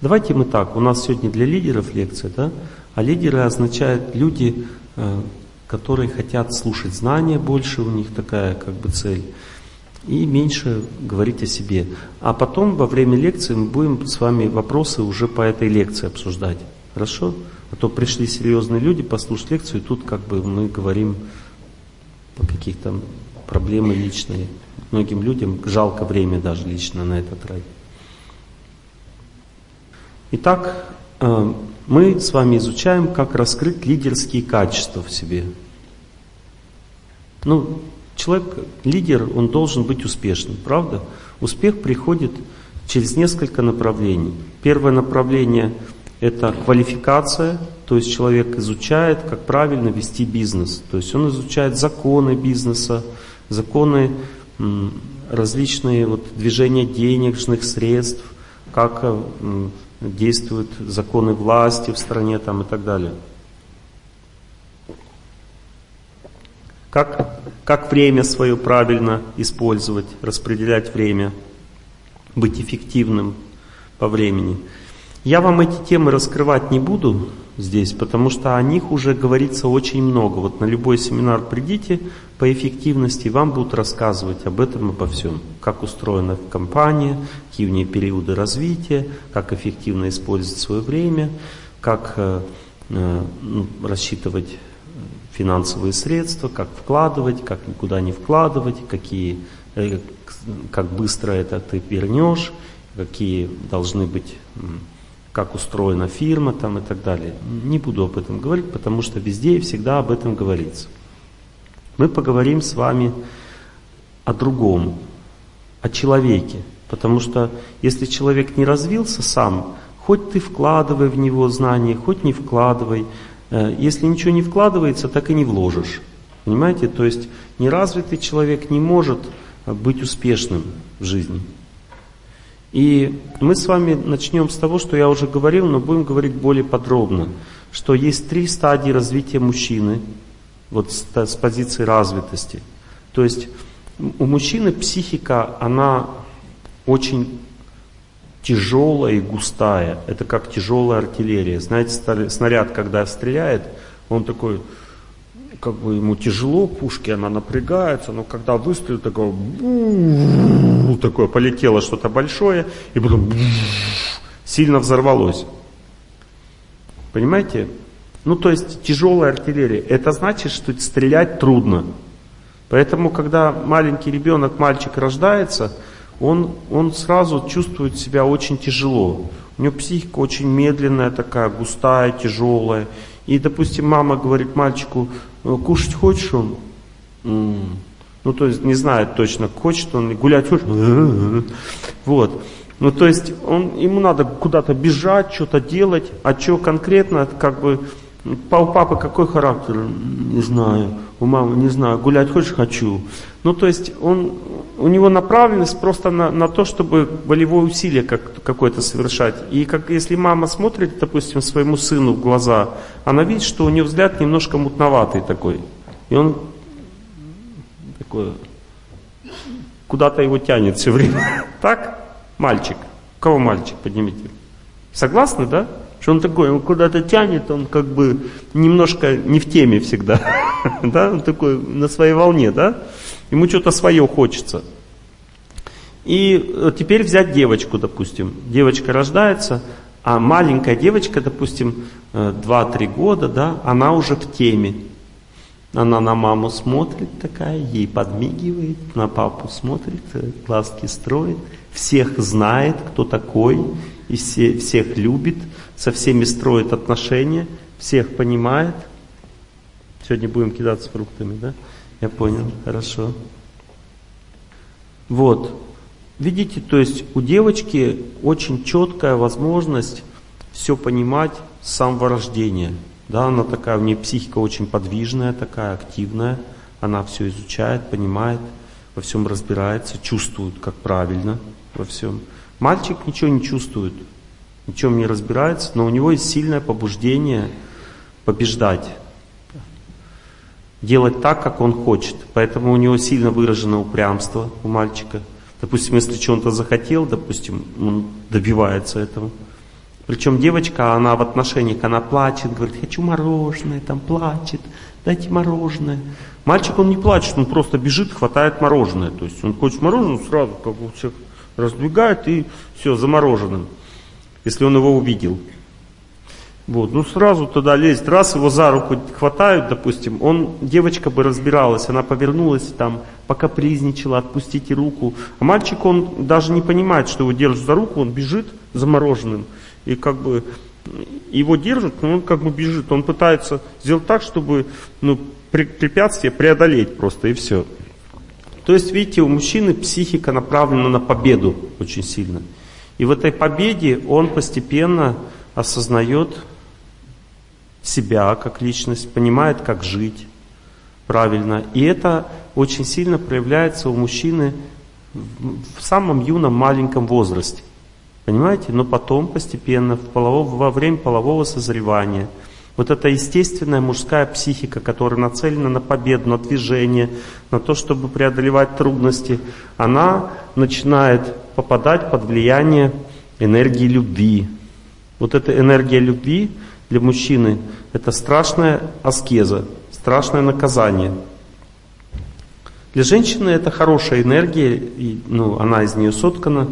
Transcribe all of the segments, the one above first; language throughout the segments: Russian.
Давайте мы так, у нас сегодня для лидеров лекция, да? А лидеры означают люди, э, которые хотят слушать знания больше, у них такая как бы цель, и меньше говорить о себе. А потом во время лекции мы будем с вами вопросы уже по этой лекции обсуждать. Хорошо? А то пришли серьезные люди послушать лекцию, и тут как бы мы говорим по каких-то проблемы личные. Многим людям жалко время даже лично на это тратить. Итак, э, мы с вами изучаем, как раскрыть лидерские качества в себе. Ну, человек, лидер, он должен быть успешным, правда? Успех приходит через несколько направлений. Первое направление – это квалификация, то есть человек изучает, как правильно вести бизнес. То есть он изучает законы бизнеса, законы различные вот, движения денежных средств, как действуют законы власти в стране там, и так далее. Как, как время свое правильно использовать, распределять время, быть эффективным по времени. Я вам эти темы раскрывать не буду здесь, потому что о них уже говорится очень много. Вот на любой семинар придите по эффективности, вам будут рассказывать об этом, обо всем. Как устроена компания, какие у нее периоды развития, как эффективно использовать свое время, как э, э, ну, рассчитывать финансовые средства, как вкладывать, как никуда не вкладывать, какие, э, как быстро это ты вернешь, какие должны быть, как устроена фирма там и так далее. Не буду об этом говорить, потому что везде и всегда об этом говорится. Мы поговорим с вами о другом, о человеке. Потому что если человек не развился сам, хоть ты вкладывай в него знания, хоть не вкладывай, Э, если ничего не вкладывается, так и не вложишь. Понимаете? То есть неразвитый человек не может быть успешным в жизни. И мы с вами начнем с того, что я уже говорил, но будем говорить более подробно, что есть три стадии развития мужчины, вот с, с позиции развитости. То есть у мужчины психика, она очень тяжелая и густая. Это как тяжелая артиллерия. Знаете, снаряд, когда стреляет, он такой, как бы ему тяжело, пушки, она напрягается, но когда выстрелит, такое, такое полетело что-то большое, и потом сильно взорвалось. Понимаете? Ну, то есть тяжелая артиллерия. Это значит, что стрелять трудно. Поэтому, когда маленький ребенок, мальчик рождается, он, он сразу чувствует себя очень тяжело. У него психика очень медленная такая, густая, тяжелая. И, допустим, мама говорит мальчику, «Э, кушать хочешь он? Ну, то есть не знает точно, хочет он, гулять хочет. Вот. Ну, то есть он, ему надо куда-то бежать, что-то делать, а что конкретно, как бы, у папы какой характер? Не знаю. У мамы не знаю. Гулять хочешь? Хочу. Ну, то есть он, у него направленность просто на, на то, чтобы волевое усилие как, какое-то совершать. И как, если мама смотрит, допустим, своему сыну в глаза, она видит, что у него взгляд немножко мутноватый такой. И он такой, куда-то его тянет все время. Так? Мальчик. Кого мальчик? Поднимите. Согласны, да? Что он такой, он куда-то тянет, он как бы немножко не в теме всегда. да? Он такой на своей волне, да? Ему что-то свое хочется. И э, теперь взять девочку, допустим. Девочка рождается, а маленькая девочка, допустим, 2-3 э, года, да, она уже в теме. Она на маму смотрит такая, ей подмигивает, на папу смотрит, э, глазки строит, всех знает, кто такой, и все, всех любит, со всеми строит отношения, всех понимает. Сегодня будем кидаться фруктами, да? Я понял, хорошо. Вот. Видите, то есть у девочки очень четкая возможность все понимать с самого рождения. Да, она такая, у нее психика очень подвижная, такая активная. Она все изучает, понимает, во всем разбирается, чувствует, как правильно во всем. Мальчик ничего не чувствует, ничем не разбирается, но у него есть сильное побуждение побеждать делать так, как он хочет. Поэтому у него сильно выражено упрямство у мальчика. Допустим, если что-то захотел, допустим, он добивается этого. Причем девочка, она в отношениях, она плачет, говорит, хочу мороженое, там плачет, дайте мороженое. Мальчик, он не плачет, он просто бежит, хватает мороженое. То есть он хочет мороженое, сразу как бы всех раздвигает и все, замороженным, если он его увидел. Вот, ну сразу туда лезть, раз его за руку хватают, допустим, он, девочка бы разбиралась, она повернулась там, покапризничала, отпустите руку. А мальчик, он даже не понимает, что его держат за руку, он бежит замороженным. И как бы его держат, но он как бы бежит, он пытается сделать так, чтобы ну, препятствие преодолеть просто и все. То есть, видите, у мужчины психика направлена на победу очень сильно. И в этой победе он постепенно осознает себя как личность, понимает, как жить правильно. И это очень сильно проявляется у мужчины в самом юном маленьком возрасте. Понимаете? Но потом постепенно, в полового, во время полового созревания, вот эта естественная мужская психика, которая нацелена на победу, на движение, на то, чтобы преодолевать трудности, она начинает попадать под влияние энергии любви. Вот эта энергия любви для мужчины – это страшная аскеза, страшное наказание. Для женщины это хорошая энергия, и, ну, она из нее соткана.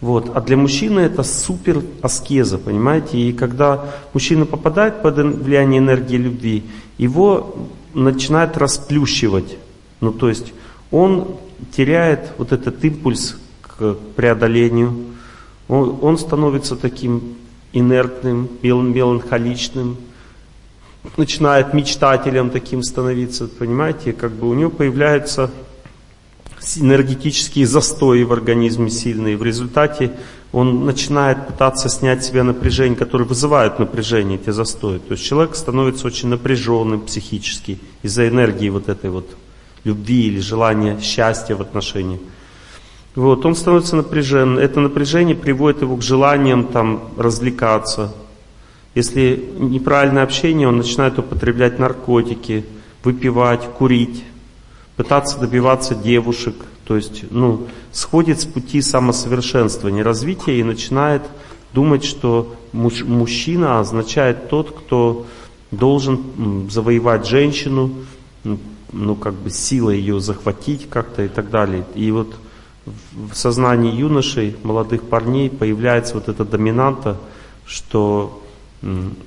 Вот. А для мужчины это супер аскеза, понимаете? И когда мужчина попадает под влияние энергии любви, его начинает расплющивать. Ну, то есть он теряет вот этот импульс к преодолению, он, он становится таким инертным, меланхоличным, начинает мечтателем таким становиться, понимаете, как бы у него появляются энергетические застои в организме сильные. В результате он начинает пытаться снять себе напряжение, которое вызывает напряжение, эти застои. То есть человек становится очень напряженным психически из-за энергии вот этой вот любви или желания счастья в отношениях. Вот, он становится напряжен. Это напряжение приводит его к желаниям там развлекаться. Если неправильное общение, он начинает употреблять наркотики, выпивать, курить, пытаться добиваться девушек. То есть, ну, сходит с пути самосовершенствования, развития и начинает думать, что муж, мужчина означает тот, кто должен завоевать женщину, ну, как бы силой ее захватить как-то и так далее. И вот в сознании юношей, молодых парней появляется вот эта доминанта, что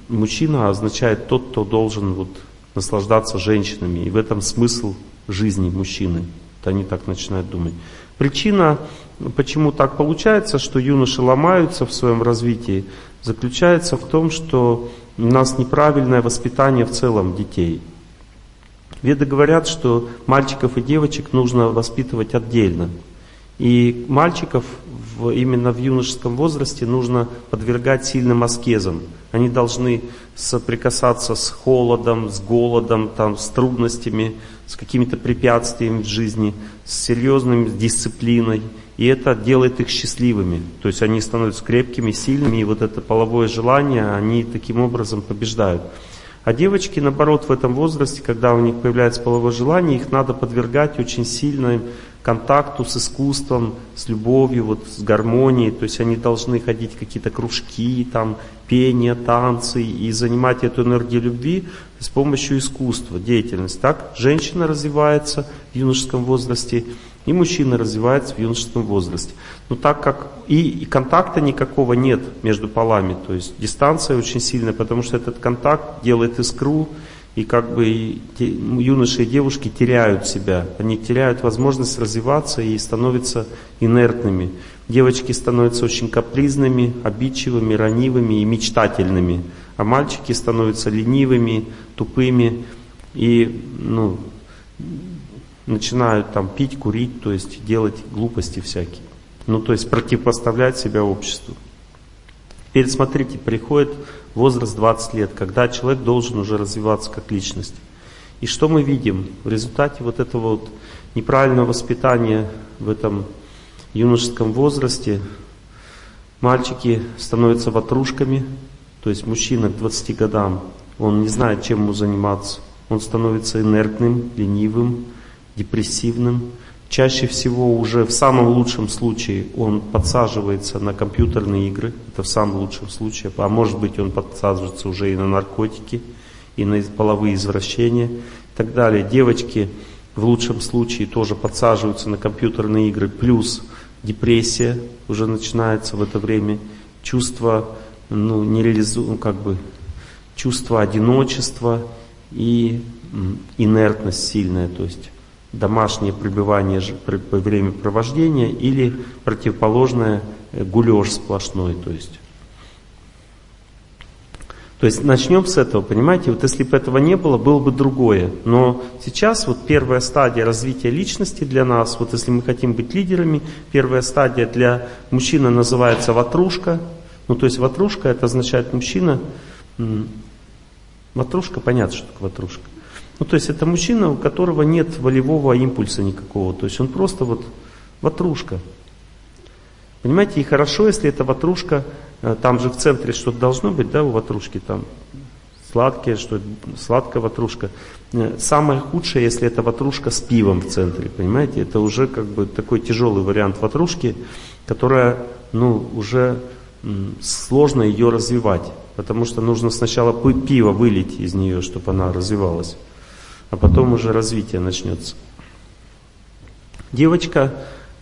мужчина означает тот, кто должен вот наслаждаться женщинами. И в этом смысл жизни мужчины. Это они так начинают думать. Причина, почему так получается, что юноши ломаются в своем развитии, заключается в том, что у нас неправильное воспитание в целом детей. Веды говорят, что мальчиков и девочек нужно воспитывать отдельно. И мальчиков в, именно в юношеском возрасте нужно подвергать сильным аскезам. Они должны соприкасаться с холодом, с голодом, там, с трудностями, с какими-то препятствиями в жизни, с серьезной дисциплиной. И это делает их счастливыми. То есть они становятся крепкими, сильными, и вот это половое желание, они таким образом побеждают. А девочки, наоборот, в этом возрасте, когда у них появляется половое желание, их надо подвергать очень сильным контакту с искусством, с любовью, вот, с гармонией. То есть они должны ходить в какие-то кружки, там, пение, танцы и занимать эту энергию любви с помощью искусства, деятельности. Так женщина развивается в юношеском возрасте, и мужчина развивается в юношеском возрасте. Но так как и, и контакта никакого нет между полами, то есть дистанция очень сильная, потому что этот контакт делает искру, и как бы юноши и девушки теряют себя, они теряют возможность развиваться и становятся инертными. Девочки становятся очень капризными, обидчивыми, ранивыми и мечтательными, а мальчики становятся ленивыми, тупыми и ну, начинают там пить, курить, то есть делать глупости всякие. Ну, то есть противопоставлять себя обществу. Теперь смотрите, приходит возраст 20 лет, когда человек должен уже развиваться как личность. И что мы видим? В результате вот этого вот неправильного воспитания в этом юношеском возрасте мальчики становятся ватрушками, то есть мужчина к 20 годам, он не знает, чем ему заниматься. Он становится инертным, ленивым, депрессивным, Чаще всего уже в самом лучшем случае он подсаживается на компьютерные игры, это в самом лучшем случае, а может быть он подсаживается уже и на наркотики, и на половые извращения и так далее. Девочки в лучшем случае тоже подсаживаются на компьютерные игры, плюс депрессия уже начинается в это время, чувство ну, нереализу... Ну, как бы, чувство одиночества и инертность сильная, то есть домашнее пребывание, времяпровождения или противоположное э, гулеж сплошной. То есть. то есть начнем с этого, понимаете, вот если бы этого не было, было бы другое. Но сейчас вот первая стадия развития личности для нас, вот если мы хотим быть лидерами, первая стадия для мужчины называется ватрушка. Ну то есть ватрушка это означает мужчина, ватрушка, понятно, что такое ватрушка. Ну, то есть это мужчина, у которого нет волевого импульса никакого. То есть он просто вот ватрушка. Понимаете, и хорошо, если эта ватрушка, э, там же в центре что-то должно быть, да, у ватрушки там сладкие, что сладкая ватрушка. Э, самое худшее, если это ватрушка с пивом в центре, понимаете, это уже как бы такой тяжелый вариант ватрушки, которая, ну, уже сложно ее развивать, потому что нужно сначала пиво вылить из нее, чтобы она развивалась а потом уже развитие начнется. Девочка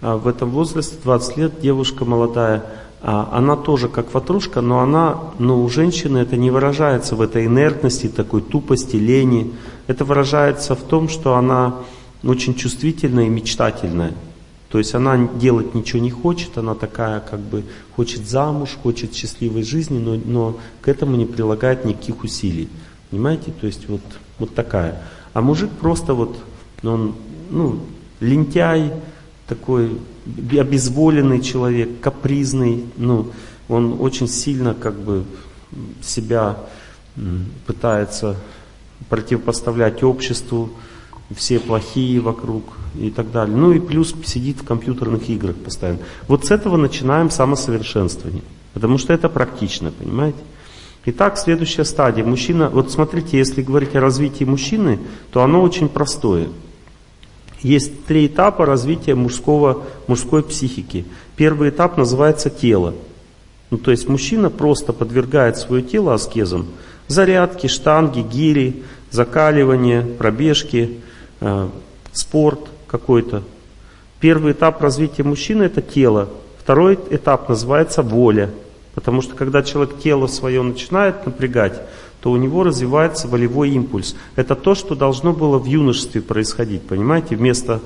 а, в этом возрасте, 20 лет, девушка молодая, а, она тоже как ватрушка, но она, но у женщины это не выражается в этой инертности, такой тупости, лени. Это выражается в том, что она очень чувствительная и мечтательная. То есть она делать ничего не хочет, она такая как бы хочет замуж, хочет счастливой жизни, но, но к этому не прилагает никаких усилий. Понимаете? То есть вот, вот такая. А мужик просто вот, он, ну, лентяй, такой обезволенный человек, капризный, ну, он очень сильно как бы себя пытается противопоставлять обществу, все плохие вокруг и так далее. Ну и плюс сидит в компьютерных играх постоянно. Вот с этого начинаем самосовершенствование, потому что это практично, понимаете? Итак, следующая стадия. Мужчина, вот смотрите, если говорить о развитии мужчины, то оно очень простое. Есть три этапа развития мужского, мужской психики. Первый этап называется тело. Ну, то есть мужчина просто подвергает свое тело аскезам. Зарядки, штанги, гири, закаливание, пробежки, э, спорт какой-то. Первый этап развития мужчины это тело. Второй этап называется воля. Потому что когда человек тело свое начинает напрягать, то у него развивается волевой импульс. Это то, что должно было в юношестве происходить, понимаете? Вместо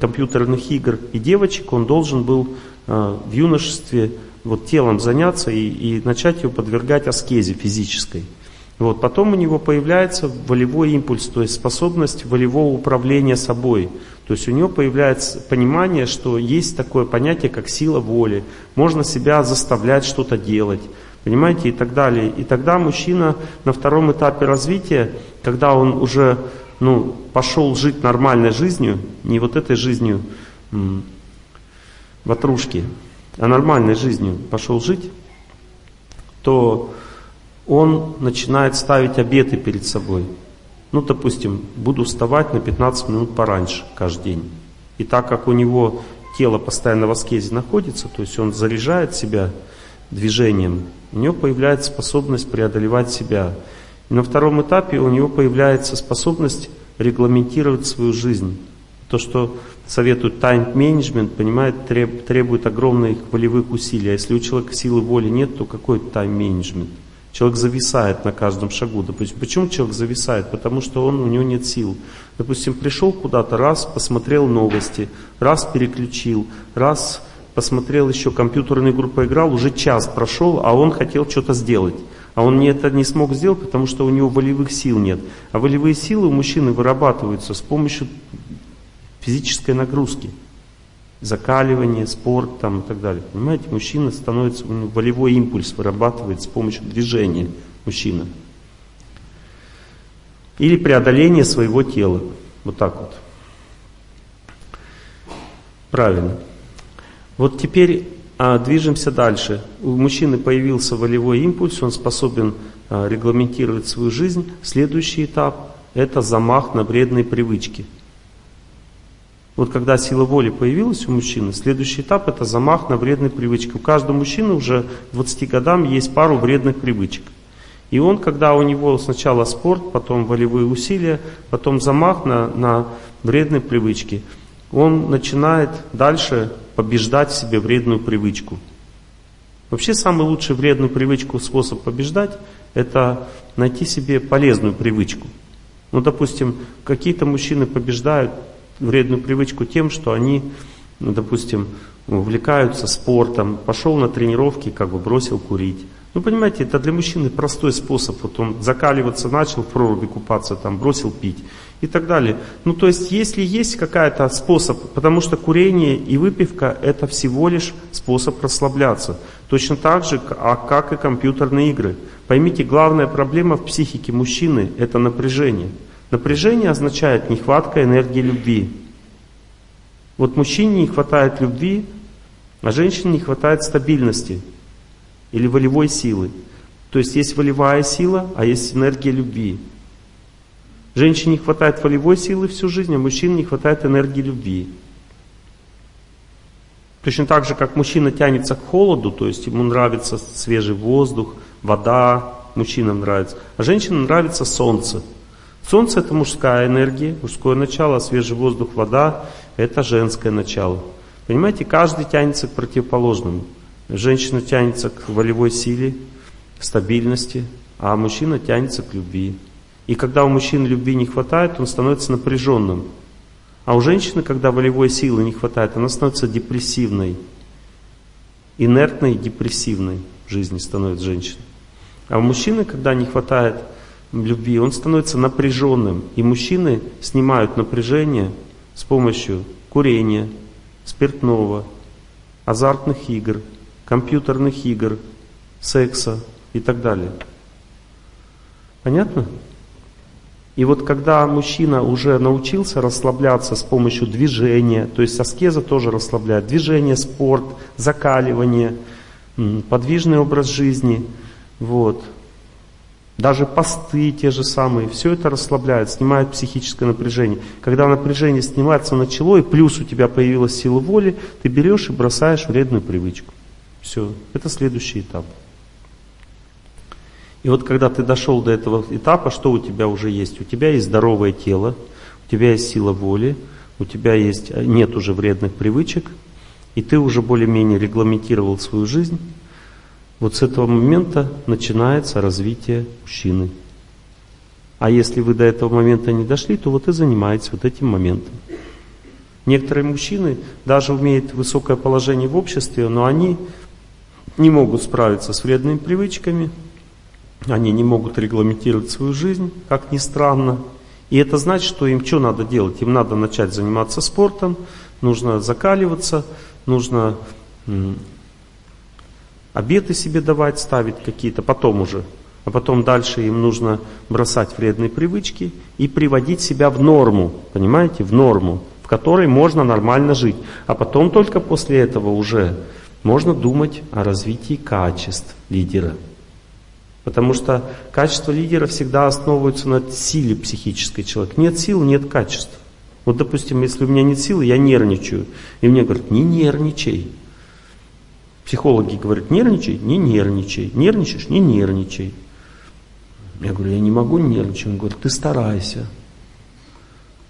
компьютерных игр и девочек он должен был э, в юношестве вот телом заняться и, и начать его подвергать аскезе физической. Вот, потом у него появляется волевой импульс, то есть способность волевого управления собой. То есть у него появляется понимание, что есть такое понятие, как сила воли. Можно себя заставлять что-то делать. Понимаете, и так далее. И тогда мужчина на втором этапе развития, когда он уже ну, пошел жить нормальной жизнью, не вот этой жизнью ватрушки, а нормальной жизнью пошел жить, то он начинает ставить обеты перед собой. Ну, допустим, буду вставать на 15 минут пораньше каждый день. И так как у него тело постоянно в аскезе находится, то есть он заряжает себя движением, у него появляется способность преодолевать себя. И на втором этапе у него появляется способность регламентировать свою жизнь. То, что советуют тайм-менеджмент, понимает, требует огромных волевых усилий. А если у человека силы воли нет, то какой тайм-менеджмент? Человек зависает на каждом шагу. Допустим, почему человек зависает? Потому что он, у него нет сил. Допустим, пришел куда-то, раз посмотрел новости, раз переключил, раз посмотрел еще компьютерную игру поиграл, уже час прошел, а он хотел что-то сделать. А он не это не смог сделать, потому что у него волевых сил нет. А волевые силы у мужчины вырабатываются с помощью физической нагрузки закаливание, спорт там, и так далее. Понимаете, мужчина становится, волевой импульс вырабатывает с помощью движения мужчина. Или преодоление своего тела. Вот так вот. Правильно. Вот теперь а, движемся дальше. У мужчины появился волевой импульс, он способен а, регламентировать свою жизнь. Следующий этап – это замах на вредные привычки – Вот когда сила воли появилась у мужчины, следующий этап это замах на вредные привычки. У каждого мужчины уже к 20 годам есть пару вредных привычек. И он, когда у него сначала спорт, потом волевые усилия, потом замах на, на вредные привычки, он начинает дальше побеждать в себе вредную привычку. Вообще самый лучший вредную привычку способ побеждать – это найти себе полезную привычку. Ну, допустим, какие-то мужчины побеждают вредную привычку тем, что они, ну, допустим, увлекаются спортом, пошел на тренировки, как бы бросил курить. Ну, понимаете, это для мужчины простой способ. Вот он закаливаться начал, в проруби купаться, там, бросил пить и так далее. Ну, то есть, если есть какая-то способ, потому что курение и выпивка – это всего лишь способ расслабляться. Точно так же, а как и компьютерные игры. Поймите, главная проблема в психике мужчины – это напряжение. Напряжение означает нехватка энергии любви. Вот мужчине не хватает любви, а женщине не хватает стабильности или волевой силы. То есть есть волевая сила, а есть энергия любви. Женщине не хватает волевой силы всю жизнь, а мужчине не хватает энергии любви. Точно так же, как мужчина тянется к холоду, то есть ему нравится свежий воздух, вода, мужчинам нравится, а женщинам нравится солнце. Солнце это мужская энергия, мужское начало, свежий воздух, вода это женское начало. Понимаете, каждый тянется к противоположному. Женщина тянется к волевой силе, к стабильности, а мужчина тянется к любви. И когда у мужчины любви не хватает, он становится напряженным. А у женщины, когда волевой силы не хватает, она становится депрессивной. Инертной, депрессивной в жизни становится женщина. А у мужчины, когда не хватает любви, он становится напряженным. И мужчины снимают напряжение с помощью курения, спиртного, азартных игр, компьютерных игр, секса и так далее. Понятно? И вот когда мужчина уже научился расслабляться с помощью движения, то есть аскеза тоже расслабляет, движение, спорт, закаливание, подвижный образ жизни, вот, даже посты те же самые, все это расслабляет, снимает психическое напряжение. Когда напряжение снимается начало, и плюс у тебя появилась сила воли, ты берешь и бросаешь вредную привычку. Все, это следующий этап. И вот когда ты дошел до этого этапа, что у тебя уже есть? У тебя есть здоровое тело, у тебя есть сила воли, у тебя есть, э, нет уже вредных привычек, и ты уже более-менее регламентировал свою жизнь. Вот с этого момента начинается развитие мужчины. А если вы до этого момента не дошли, то вот и занимаетесь вот этим моментом. Некоторые мужчины даже имеют высокое положение в обществе, но они не могут справиться с вредными привычками, они не могут регламентировать свою жизнь, как ни странно. И это значит, что им что надо делать? Им надо начать заниматься спортом, нужно закаливаться, нужно обеты себе давать, ставить какие-то, потом уже. А потом дальше им нужно бросать вредные привычки и приводить себя в норму, понимаете, в норму, в которой можно нормально жить. А потом только после этого уже можно думать о развитии качеств лидера. Потому что качество лидера всегда основывается на силе психической человека. Нет сил, нет качеств. Вот, допустим, если у меня нет силы, я нервничаю. И мне говорят, не нервничай. Психологи говорят, нервничай, не нервничай. Нервничаешь, не нервничай. Я говорю, я не могу нервничать. Он говорит, ты старайся.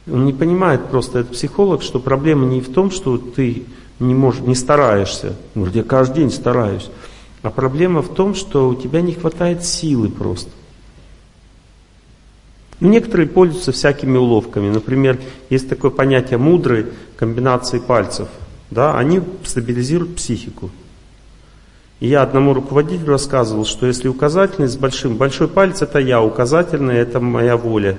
Он не понимает просто, этот психолог, что проблема не в том, что ты не, можешь, не стараешься. Он говорит, я каждый день стараюсь. А проблема в том, что у тебя не хватает силы просто. Ну, некоторые пользуются всякими уловками. Например, есть такое понятие мудрой комбинации пальцев. Да, они стабилизируют психику. И я одному руководителю рассказывал, что если указательный с большим, большой палец это я, указательный это моя воля.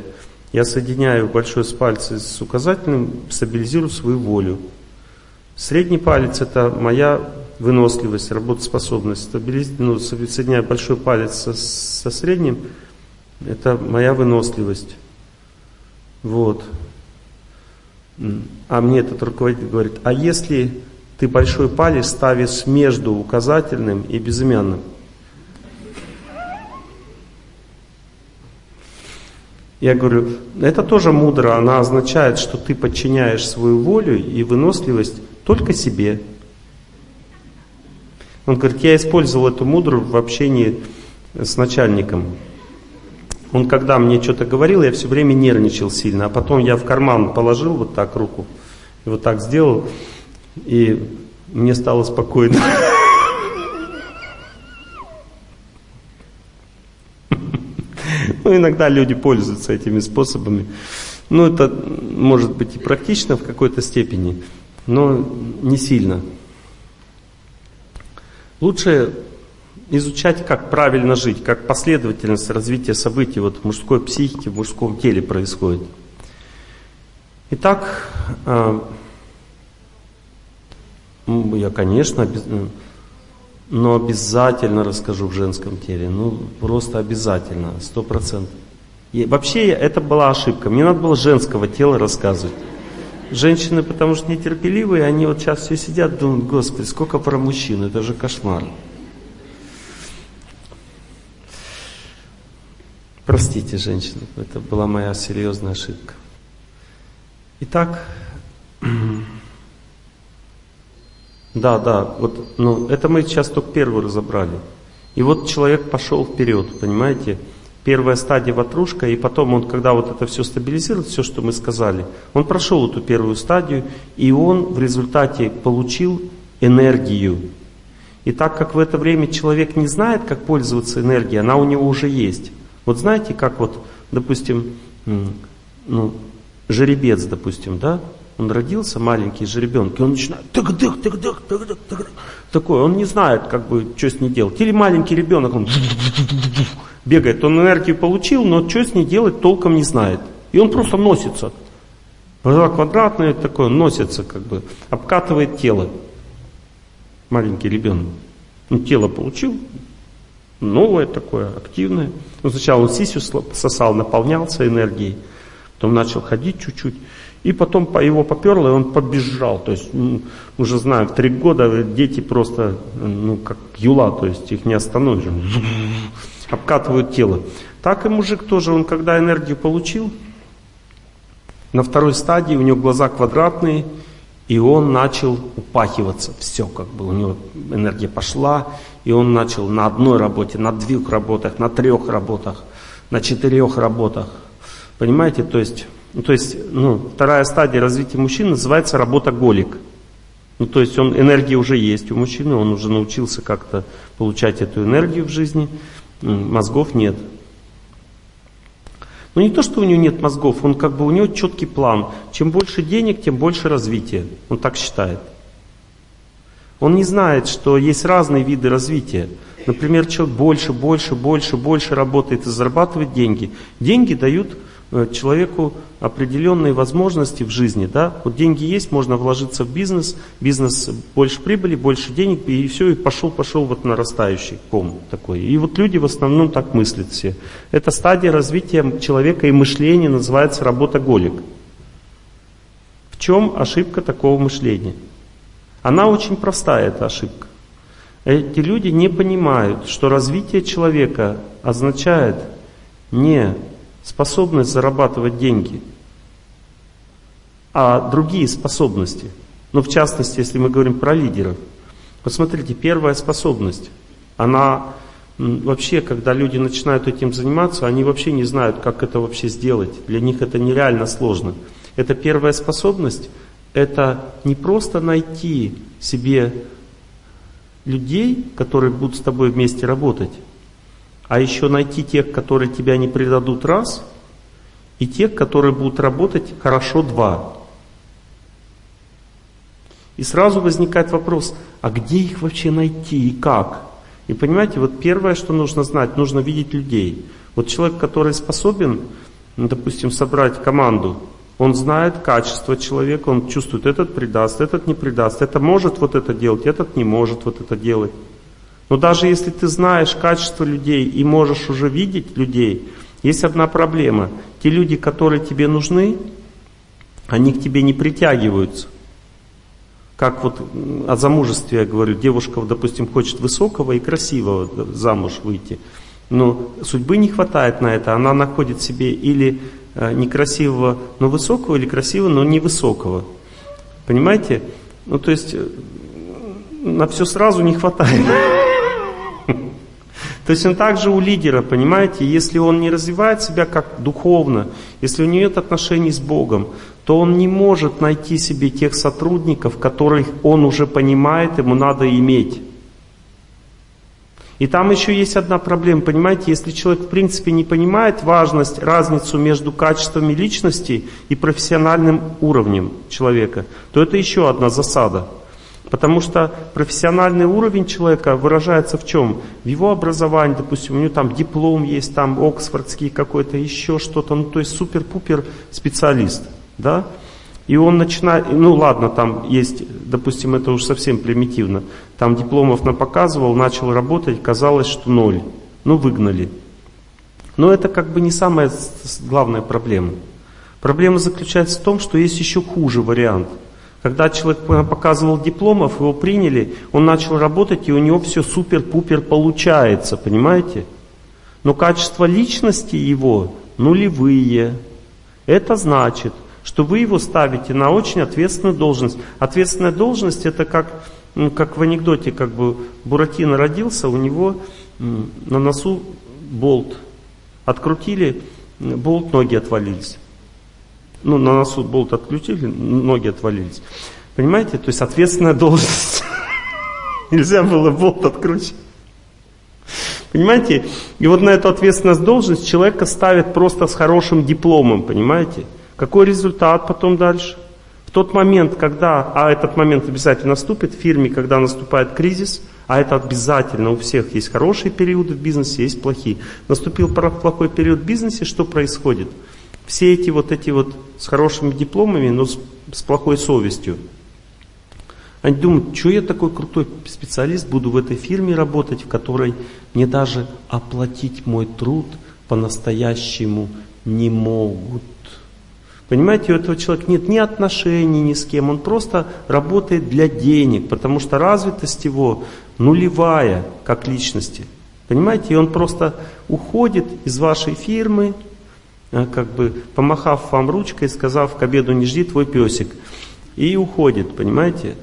Я соединяю большой с пальцем с указательным, стабилизирую свою волю. Средний палец это моя выносливость, работоспособность, стабилиз... ну, соединяя большой палец со, со средним, это моя выносливость. Вот. А мне этот руководитель говорит, а если ты большой палец ставишь между указательным и безымянным? Я говорю, это тоже мудро, она означает, что ты подчиняешь свою волю и выносливость только себе. Он говорит, я использовал эту мудру в общении с начальником. Он когда мне что-то говорил, я все время нервничал сильно, а потом я в карман положил вот так руку, и вот так сделал, и мне стало спокойно. Ну, иногда люди пользуются этими способами. Ну, это может быть и практично в какой-то степени, но не сильно. Лучше изучать, как правильно жить, как последовательность развития событий вот в мужской психике, в мужском теле происходит. Итак, а, я, конечно, но обязательно расскажу в женском теле. Ну, просто обязательно, сто процентов. Вообще это была ошибка. Мне надо было женского тела рассказывать. Женщины, потому что нетерпеливые, они вот сейчас все сидят, думают, господи, сколько про мужчин, это же кошмар. Простите, женщины, это была моя серьезная ошибка. Итак, да, да, вот, ну, это мы сейчас только первую разобрали. И вот человек пошел вперед, понимаете? Первая стадия ватрушка, и потом он, когда вот это все стабилизирует, все, что мы сказали, он прошел эту первую стадию, и он в результате получил энергию. И так как в это время человек не знает, как пользоваться энергией, она у него уже есть. Вот знаете, как вот, допустим, ну, жеребец, допустим, да, он родился, маленький жеребенок, и он начинает тык дых тык дых тык дых тык такой, он не знает, как бы, что с ней делать. Или маленький ребенок, он бегает, он энергию получил, но что с ней делать толком не знает. И он просто носится. Глаза квадратные такое, носится как бы, обкатывает тело. Маленький ребенок. Ну, тело получил, новое такое, активное. Ну, сначала он сисю сосал, наполнялся энергией, потом начал ходить чуть-чуть. И потом по его поперло, и он побежал. То есть, уже знаю, в три года дети просто, ну, как юла, то есть их не остановишь. Обкатывают тело. Так и мужик тоже, он когда энергию получил, на второй стадии у него глаза квадратные, и он начал упахиваться. Все, как бы у него энергия пошла, и он начал на одной работе, на двух работах, на трех работах, на четырех работах. Понимаете, то есть ну, то есть, ну, вторая стадия развития мужчины называется работоголик. Ну, то есть он, энергия уже есть у мужчины, он уже научился как-то получать эту энергию в жизни, мозгов нет. Но не то, что у него нет мозгов, он как бы у него четкий план. Чем больше денег, тем больше развития. Он так считает. Он не знает, что есть разные виды развития. Например, человек больше, больше, больше, больше работает и зарабатывает деньги. Деньги дают человеку определенные возможности в жизни. Да? Вот деньги есть, можно вложиться в бизнес, бизнес больше прибыли, больше денег, и все, и пошел, пошел вот нарастающий ком такой. И вот люди в основном так мыслят все. Это стадия развития человека и мышления называется работоголик. В чем ошибка такого мышления? Она очень простая, эта ошибка. Эти люди не понимают, что развитие человека означает не способность зарабатывать деньги, а другие способности. Ну, в частности, если мы говорим про лидеров. Посмотрите, первая способность, она вообще, когда люди начинают этим заниматься, они вообще не знают, как это вообще сделать. Для них это нереально сложно. Это первая способность, это не просто найти себе людей, которые будут с тобой вместе работать, а еще найти тех, которые тебя не предадут раз, и тех, которые будут работать хорошо два. И сразу возникает вопрос, а где их вообще найти и как? И понимаете, вот первое, что нужно знать, нужно видеть людей. Вот человек, который способен, ну, допустим, собрать команду, он знает качество человека, он чувствует, этот предаст, этот не предаст, это может вот это делать, этот не может вот это делать. Но даже если ты знаешь качество людей и можешь уже видеть людей, есть одна проблема. Те люди, которые тебе нужны, они к тебе не притягиваются. Как вот о замужестве я говорю, девушка, допустим, хочет высокого и красивого замуж выйти. Но судьбы не хватает на это, она находит себе или э, некрасивого, но высокого, или красивого, но невысокого. Понимаете? Ну, то есть, э, на все сразу не хватает. То есть он также у лидера, понимаете, если он не развивает себя как духовно, если у него нет отношений с Богом, то он не может найти себе тех сотрудников, которых он уже понимает, ему надо иметь. И там еще есть одна проблема, понимаете, если человек в принципе не понимает важность, разницу между качествами личности и профессиональным уровнем человека, то это еще одна засада – Потому что профессиональный уровень человека выражается в чем? В его образовании, допустим, у него там диплом есть, там оксфордский какой-то, еще что-то, ну то есть супер-пупер специалист, да? И он начинает, ну ладно, там есть, допустим, это уж совсем примитивно, там дипломов на показывал, начал работать, казалось, что ноль, ну выгнали. Но это как бы не самая главная проблема. Проблема заключается в том, что есть еще хуже вариант – когда человек показывал дипломов, его приняли, он начал работать, и у него все супер-пупер получается, понимаете? Но качество личности его нулевые. Это значит, что вы его ставите на очень ответственную должность. Ответственная должность это как, ну, как в анекдоте, как бы Буратино родился, у него на носу болт. Открутили, болт, ноги отвалились ну, на носу болт отключили, ноги отвалились. Понимаете? То есть ответственная должность. Нельзя было болт откручивать. Понимаете? И вот на эту ответственность должность человека ставят просто с хорошим дипломом, понимаете? Какой результат потом дальше? В тот момент, когда, а этот момент обязательно наступит в фирме, когда наступает кризис, а это обязательно у всех есть хорошие периоды в бизнесе, есть плохие. Наступил плохой период в бизнесе, что происходит? Все эти вот эти вот с хорошими дипломами, но с, с плохой совестью. Они думают, что я такой крутой специалист, буду в этой фирме работать, в которой мне даже оплатить мой труд по-настоящему не могут. Понимаете, у этого человека нет ни отношений ни с кем, он просто работает для денег, потому что развитость его нулевая как личности. Понимаете, и он просто уходит из вашей фирмы, как бы помахав вам ручкой, сказав, к обеду не жди твой песик. И уходит, понимаете?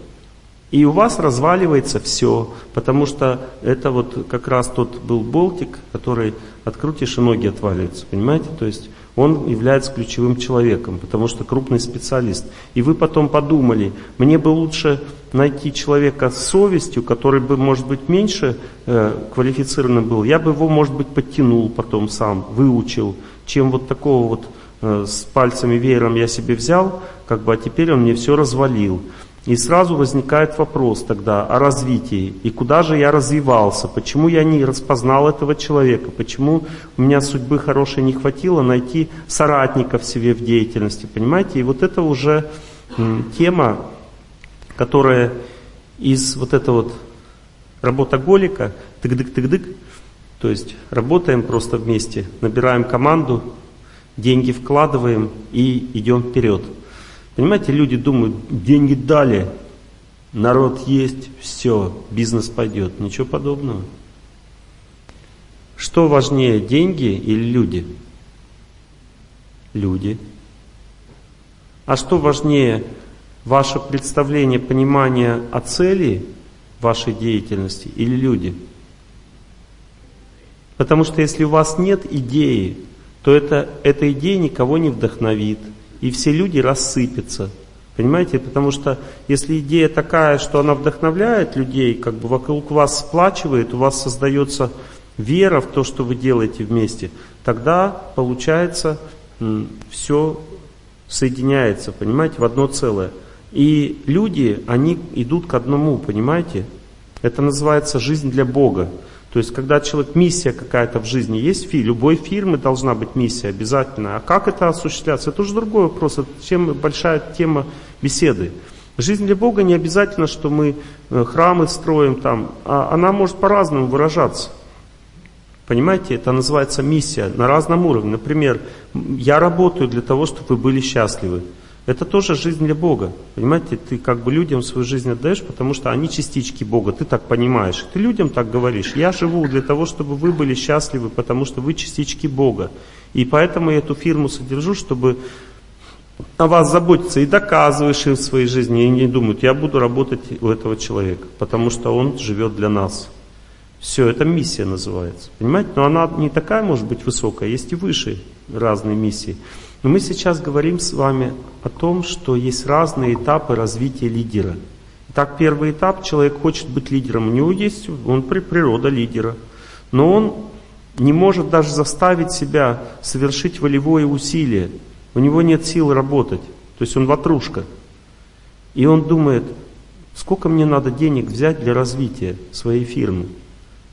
И у вас разваливается все, потому что это вот как раз тот был болтик, который открутишь и ноги отваливаются, понимаете? То есть он является ключевым человеком, потому что крупный специалист. И вы потом подумали, мне бы лучше найти человека с совестью, который бы, может быть, меньше э, квалифицированным был, я бы его, может быть, подтянул потом сам, выучил, чем вот такого вот э, с пальцами веером я себе взял, как бы, а теперь он мне все развалил. И сразу возникает вопрос тогда о развитии. И куда же я развивался? Почему я не распознал этого человека? Почему у меня судьбы хорошей не хватило найти соратников себе в деятельности? Понимаете? И вот это уже тема, которая из вот этого вот работоголика, тык-дык-тык-дык, то есть работаем просто вместе, набираем команду, деньги вкладываем и идем вперед. Понимаете, люди думают, деньги дали, народ есть, все, бизнес пойдет. Ничего подобного. Что важнее, деньги или люди? Люди. А что важнее, ваше представление, понимание о цели вашей деятельности или люди? Потому что если у вас нет идеи, то это, эта идея никого не вдохновит – и все люди рассыпятся. Понимаете? Потому что если идея такая, что она вдохновляет людей, как бы вокруг вас сплачивает, у вас создается вера в то, что вы делаете вместе, тогда получается все соединяется, понимаете, в одно целое. И люди, они идут к одному, понимаете? Это называется жизнь для Бога. То есть, когда человек, миссия какая-то в жизни есть, фи, любой фирмы должна быть миссия обязательно. А как это осуществляться, это уже другой вопрос, это чем большая тема беседы. Жизнь для Бога не обязательно, что мы э, храмы строим там, а она может по-разному выражаться. Понимаете, это называется миссия на разном уровне. Например, я работаю для того, чтобы вы были счастливы. Это тоже жизнь для Бога. Понимаете, ты как бы людям свою жизнь отдаешь, потому что они частички Бога, ты так понимаешь. Ты людям так говоришь, я живу для того, чтобы вы были счастливы, потому что вы частички Бога. И поэтому я эту фирму содержу, чтобы о вас заботиться и доказываешь им в своей жизни, и не думают, я буду работать у этого человека, потому что он живет для нас. Все, это миссия называется. Понимаете? Но она не такая может быть высокая, есть и выше разные миссии. Но мы сейчас говорим с вами о том, что есть разные этапы развития лидера. Итак, первый этап, человек хочет быть лидером, у него есть, он природа лидера. Но он не может даже заставить себя совершить волевое усилие. У него нет сил работать. То есть он ватрушка. И он думает, сколько мне надо денег взять для развития своей фирмы.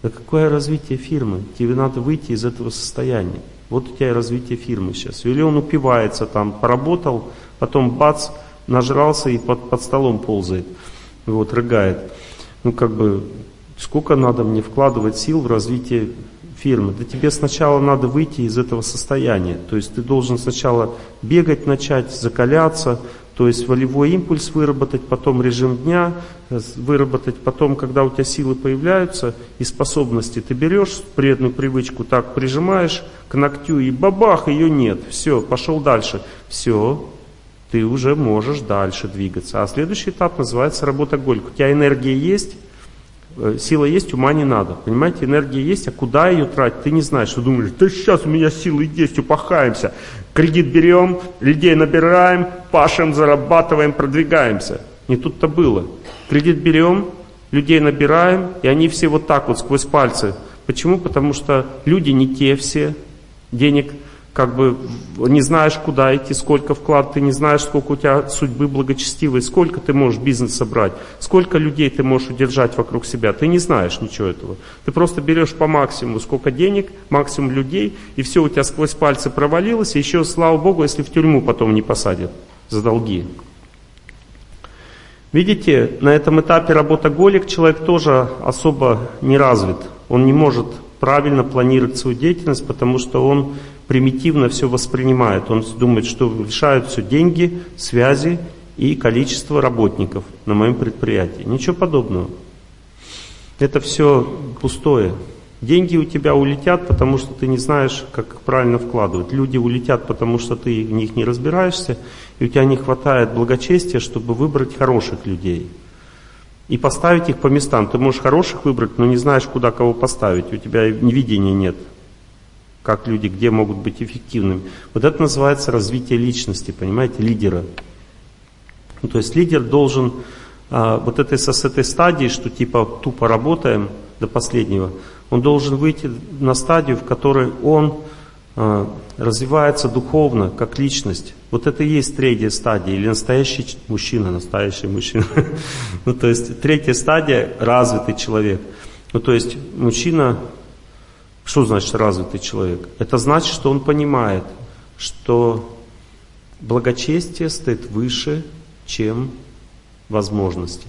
Да какое развитие фирмы? Тебе надо выйти из этого состояния. Вот у тебя и развитие фирмы сейчас. Или он упивается там, поработал, потом бац, нажрался и под, под столом ползает. Вот, рыгает. Ну, как бы, сколько надо мне вкладывать сил в развитие фирмы? Да тебе сначала надо выйти из этого состояния. То есть ты должен сначала бегать начать, закаляться, то есть волевой импульс выработать, потом режим дня выработать, потом, когда у тебя силы появляются и способности, ты берешь предную привычку, так прижимаешь к ногтю и бабах, ее нет. Все, пошел дальше. Все, ты уже можешь дальше двигаться. А следующий этап называется работа голька. У тебя энергия есть, Э, сила есть, ума не надо. Понимаете, энергия есть, а куда ее тратить, ты не знаешь. Ты думаешь, да сейчас у меня силы есть, упахаемся. Кредит берем, людей набираем, пашем, зарабатываем, продвигаемся. Не тут-то было. Кредит берем, людей набираем, и они все вот так вот сквозь пальцы. Почему? Потому что люди не те все, денег как бы не знаешь, куда идти, сколько вклад, ты не знаешь, сколько у тебя судьбы благочестивой, сколько ты можешь бизнес собрать, сколько людей ты можешь удержать вокруг себя, ты не знаешь ничего этого. Ты просто берешь по максимуму, сколько денег, максимум людей, и все у тебя сквозь пальцы провалилось, и еще, слава Богу, если в тюрьму потом не посадят за долги. Видите, на этом этапе работоголик человек тоже особо не развит. Он не может правильно планировать свою деятельность, потому что он примитивно все воспринимает. Он думает, что решают все деньги, связи и количество работников на моем предприятии. Ничего подобного. Это все пустое. Деньги у тебя улетят, потому что ты не знаешь, как правильно вкладывать. Люди улетят, потому что ты в них не разбираешься, и у тебя не хватает благочестия, чтобы выбрать хороших людей. И поставить их по местам. Ты можешь хороших выбрать, но не знаешь, куда кого поставить. У тебя видения нет как люди, где могут быть эффективными. Вот это называется развитие личности, понимаете, лидера. Ну, то есть лидер должен а, вот этой, с этой стадии, что типа тупо работаем до последнего, он должен выйти на стадию, в которой он а, развивается духовно, как личность. Вот это и есть третья стадия, или настоящий мужчина, настоящий мужчина. ну, то есть третья стадия – развитый человек. Ну, то есть мужчина что значит развитый человек? Это значит, что он понимает, что благочестие стоит выше, чем возможности.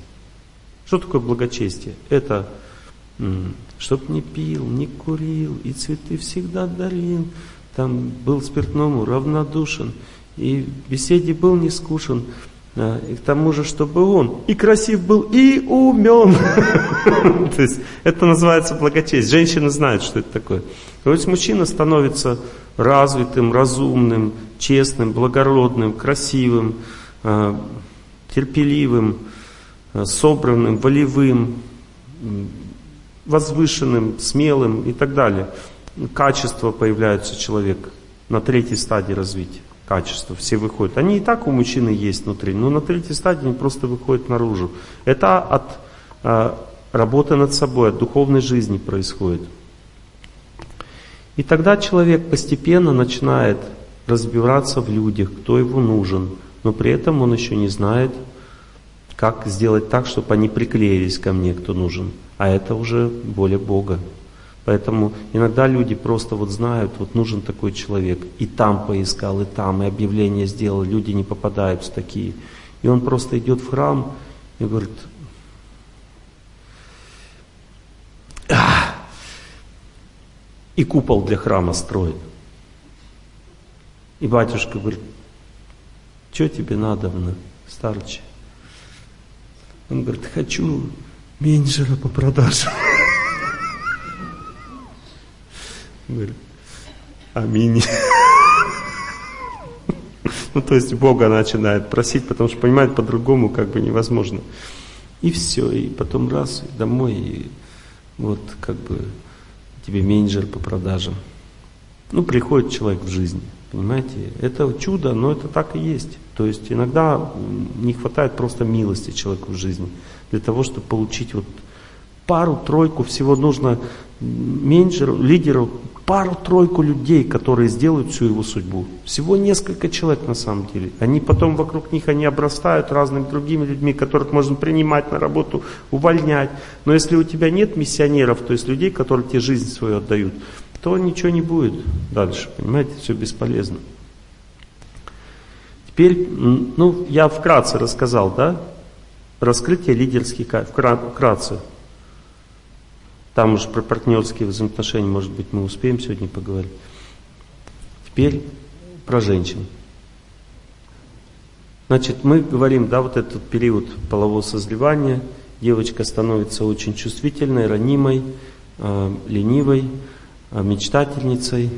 Что такое благочестие? Это чтоб не пил, не курил, и цветы всегда дарил, там был спиртному равнодушен, и беседе был не скушен, а, и к тому же, чтобы он и красив был, и умен. То есть это называется благочесть. Женщины знают, что это такое. То есть мужчина становится развитым, разумным, честным, благородным, красивым, а, терпеливым, а, собранным, волевым, возвышенным, смелым и так далее. Качества появляются человек на третьей стадии развития качества, все выходят. Они и так у мужчины есть внутри, но на третьей стадии они просто выходят наружу. Это от э, работы над собой, от духовной жизни происходит. И тогда человек постепенно начинает разбираться в людях, кто ему нужен, но при этом он еще не знает, как сделать так, чтобы они приклеились ко мне, кто нужен. А это уже воля Бога. Поэтому иногда люди просто вот знают, вот нужен такой человек, и там поискал, и там, и объявление сделал, люди не попадаются такие. И он просто идет в храм и говорит, Ах! и купол для храма строит. И батюшка говорит, Что тебе надо, старче? Он говорит, хочу менеджера по продажам. Говорит, аминь. Ну, то есть Бога начинает просить, потому что понимает, по-другому как бы невозможно. И все, и потом раз, и домой, и вот как бы тебе менеджер по продажам. Ну, приходит человек в жизнь, понимаете? Это чудо, но это так и есть. То есть иногда не хватает просто милости человеку в жизни для того, чтобы получить вот пару-тройку, всего нужно менеджеру, лидеру, пару-тройку людей, которые сделают всю его судьбу. Всего несколько человек на самом деле. Они потом вокруг них, они обрастают разными другими людьми, которых можно принимать на работу, увольнять. Но если у тебя нет миссионеров, то есть людей, которые тебе жизнь свою отдают, то ничего не будет дальше. Понимаете, все бесполезно. Теперь, ну, я вкратце рассказал, да, раскрытие лидерских, вкратце. Там уж про партнерские взаимоотношения, может быть, мы успеем сегодня поговорить. Теперь про женщин. Значит, мы говорим, да, вот этот период полового созревания, девочка становится очень чувствительной, ранимой, э, ленивой, э, мечтательницей,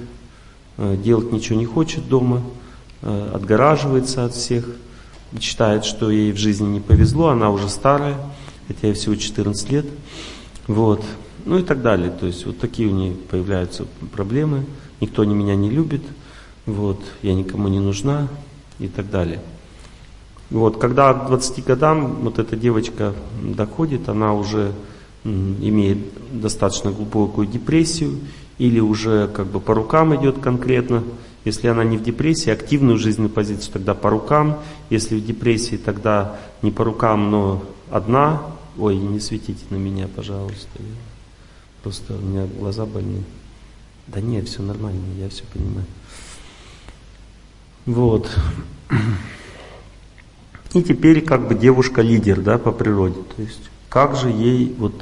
э, делать ничего не хочет дома, отгораживается от всех, считает, что ей в жизни не повезло, она уже старая, хотя ей всего 14 лет. Вот ну и так далее. То есть вот такие у нее появляются проблемы. Никто не меня не любит, вот, я никому не нужна и так далее. Вот, когда к 20 годам вот эта девочка доходит, она уже имеет достаточно глубокую депрессию или уже как бы по рукам идет конкретно. Если она не в депрессии, активную жизненную позицию, тогда по рукам. Если в депрессии, тогда не по рукам, но одна. Ой, не светите на меня, пожалуйста. Просто у меня глаза больные. Да нет, все нормально, я все понимаю. Вот. И теперь как бы девушка лидер, да, по природе. То есть как же ей вот,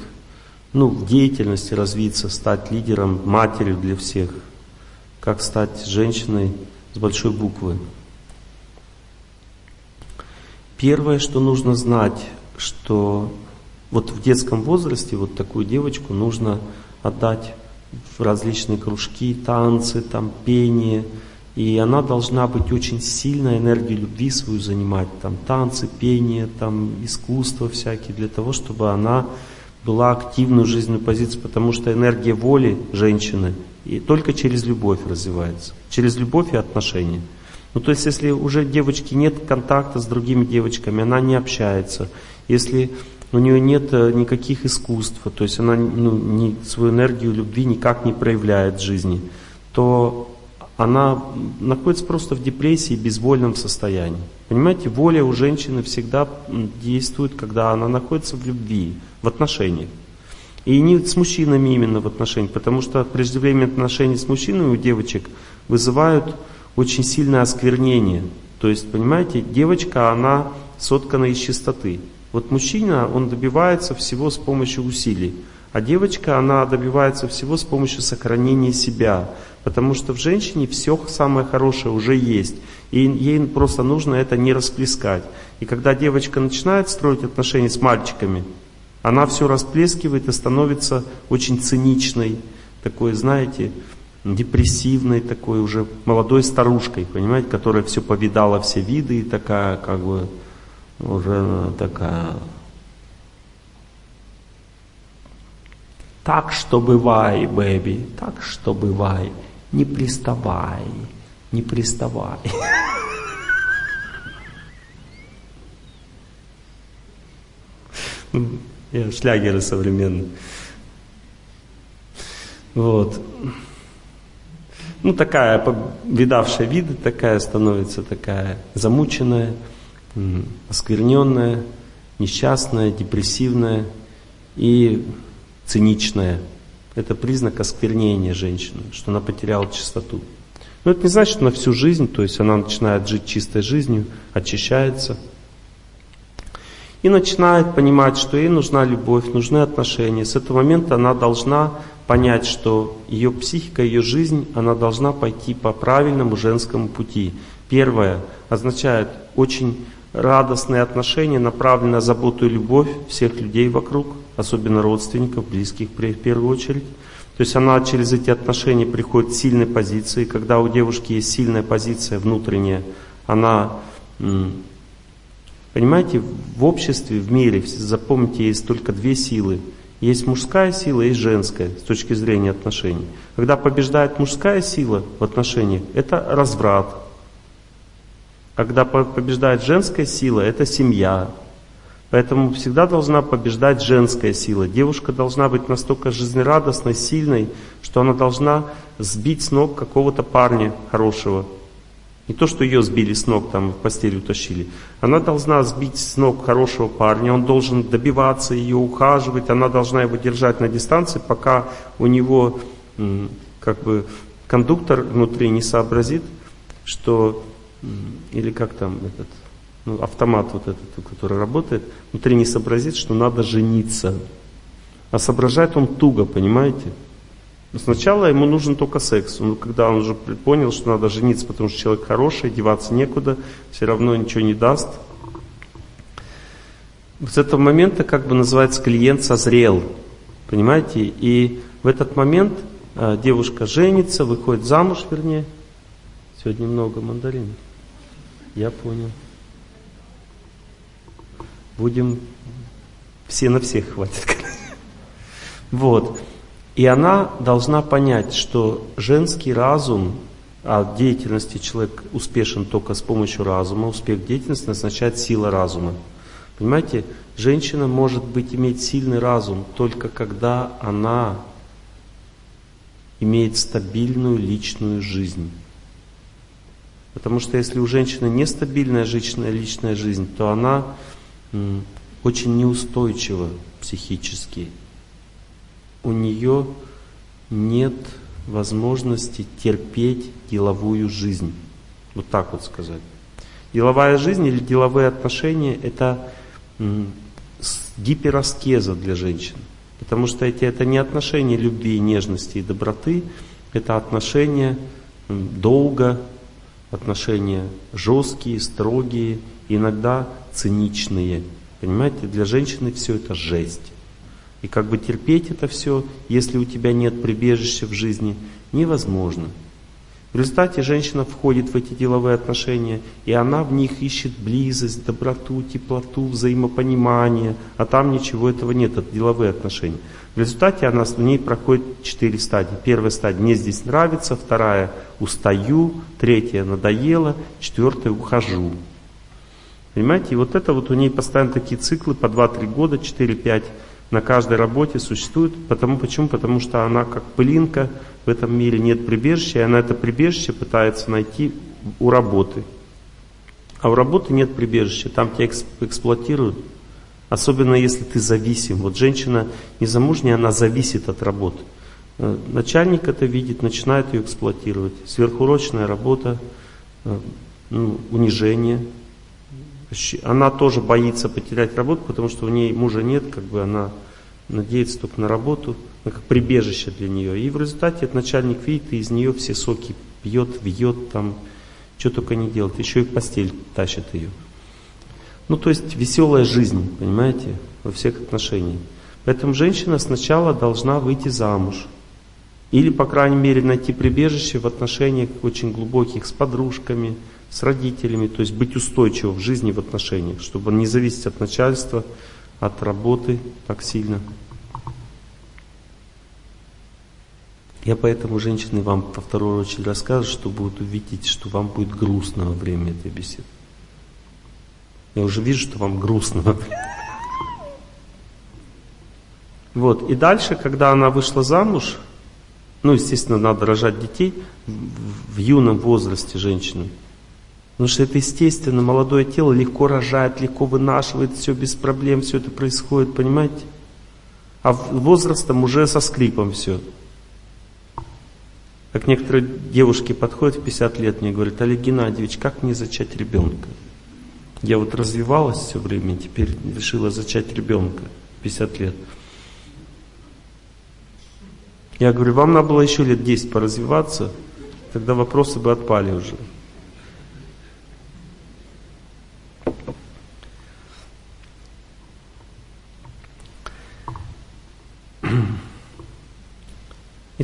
ну, в деятельности развиться, стать лидером, матерью для всех? Как стать женщиной с большой буквы? Первое, что нужно знать, что вот в детском возрасте вот такую девочку нужно отдать в различные кружки, танцы, там, пение. И она должна быть очень сильно энергию любви свою занимать, там, танцы, пение, там, искусство всякие, для того, чтобы она была активной жизненной позицией, потому что энергия воли женщины и только через любовь развивается, через любовь и отношения. Ну, то есть, если уже девочки нет контакта с другими девочками, она не общается, если у нее нет э, никаких искусств, то есть она ну, не, свою энергию любви никак не проявляет в жизни, то она находится просто в депрессии, безвольном состоянии. Понимаете, воля у женщины всегда действует, когда она находится в любви, в отношениях. И не с мужчинами именно в отношениях, потому что преждевременные отношения с мужчинами у девочек вызывают очень сильное осквернение. То есть, понимаете, девочка, она соткана из чистоты. Вот мужчина, он добивается всего с помощью усилий, а девочка, она добивается всего с помощью сохранения себя, потому что в женщине все самое хорошее уже есть, и ей просто нужно это не расплескать. И когда девочка начинает строить отношения с мальчиками, она все расплескивает и становится очень циничной, такой, знаете, депрессивной такой уже молодой старушкой, понимаете, которая все повидала, все виды и такая, как бы, уже такая Так что бывай, бэби, так что бывай, не приставай, не приставай. Шлягеры современные. Вот. Ну, такая, видавшая виды, такая становится, такая замученная оскверненная, несчастная, депрессивная и циничная. Это признак осквернения женщины, что она потеряла чистоту. Но это не значит, что на всю жизнь, то есть она начинает жить чистой жизнью, очищается. И начинает понимать, что ей нужна любовь, нужны отношения. С этого момента она должна понять, что ее психика, ее жизнь, она должна пойти по правильному женскому пути, Первое означает очень радостные отношения, направленные на заботу и любовь всех людей вокруг, особенно родственников, близких в первую очередь. То есть она через эти отношения приходит к сильной позиции. Когда у девушки есть сильная позиция внутренняя, она, понимаете, в обществе, в мире, запомните, есть только две силы. Есть мужская сила, есть женская с точки зрения отношений. Когда побеждает мужская сила в отношениях, это разврат. Когда побеждает женская сила, это семья, Поэтому всегда должна побеждать женская сила. Девушка должна быть настолько жизнерадостной, сильной, что она должна сбить с ног какого-то парня хорошего. Не то, что ее сбили с ног, там в постель утащили. Она должна сбить с ног хорошего парня, он должен добиваться ее, ухаживать, она должна его держать на дистанции, пока у него как бы кондуктор внутри не сообразит, что, или как там этот, ну, автомат вот этот, который работает, внутри не сообразит, что надо жениться. А соображает он туго, понимаете? Сначала ему нужен только секс. Но когда он уже понял, что надо жениться, потому что человек хороший, деваться некуда, все равно ничего не даст. С этого момента, как бы называется, клиент созрел. Понимаете? И в этот момент э, девушка женится, выходит замуж, вернее. Сегодня много мандаринов. Я понял. Будем все на всех хватит. Вот. И она должна понять, что женский разум, а в деятельности человек успешен только с помощью разума, успех деятельности означает сила разума. Понимаете, женщина может быть иметь сильный разум только когда она имеет стабильную личную жизнь. Потому что если у женщины нестабильная личная, личная жизнь, то она очень неустойчива психически. У нее нет возможности терпеть деловую жизнь. Вот так вот сказать. Деловая жизнь или деловые отношения – это гипераскеза для женщин. Потому что эти, это не отношения любви, нежности и доброты, это отношения долго, отношения жесткие, строгие, иногда циничные. Понимаете, для женщины все это жесть. И как бы терпеть это все, если у тебя нет прибежища в жизни, невозможно. В результате женщина входит в эти деловые отношения, и она в них ищет близость, доброту, теплоту, взаимопонимание, а там ничего этого нет, это деловые отношения. В результате она в ней проходит четыре стадии. Первая стадия «мне здесь нравится», вторая «устаю», третья «надоело», четвертая «ухожу». Понимаете, и вот это вот у ней постоянно такие циклы по 2-3 года, 4-5 на каждой работе существуют. Потому, почему? Потому что она как пылинка, в этом мире нет прибежища, и она это прибежище пытается найти у работы. А у работы нет прибежища, там тебя эксплуатируют. Особенно если ты зависим. Вот женщина незамужняя, она зависит от работы. Э, начальник это видит, начинает ее эксплуатировать. Сверхурочная работа, э, ну, унижение, она тоже боится потерять работу, потому что у нее мужа нет, как бы она надеется только на работу, ну, как прибежище для нее. И в результате этот начальник видит, и из нее все соки пьет, вьет, там, что только не делает, еще и в постель тащит ее. Ну, то есть веселая жизнь, понимаете, во всех отношениях. Поэтому женщина сначала должна выйти замуж. Или, по крайней мере, найти прибежище в отношениях очень глубоких с подружками, с родителями, то есть быть устойчивым в жизни, в отношениях, чтобы не зависеть от начальства, от работы так сильно. Я поэтому, женщины, вам по второй очередь рассказываю, что будут увидеть, что вам будет грустно во время этой беседы. Я уже вижу, что вам грустно во время. Вот. И дальше, когда она вышла замуж, ну, естественно, надо рожать детей в юном возрасте женщины. Потому что это естественно, молодое тело легко рожает, легко вынашивает, все без проблем, все это происходит, понимаете? А возрастом уже со скрипом все. Как некоторые девушки подходят в 50 лет мне говорят, Олег Геннадьевич, как мне зачать ребенка? Я вот развивалась все время, теперь решила зачать ребенка 50 лет. Я говорю, вам надо было еще лет 10 поразвиваться, тогда вопросы бы отпали уже.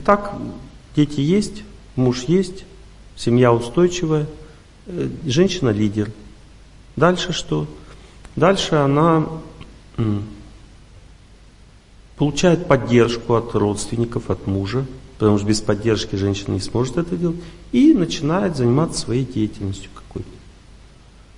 Итак, дети есть, муж есть, семья устойчивая, э, женщина лидер. Дальше что? Дальше она получает поддержку от родственников, от мужа, потому что без поддержки женщина не сможет это делать, и начинает заниматься своей деятельностью какой-то.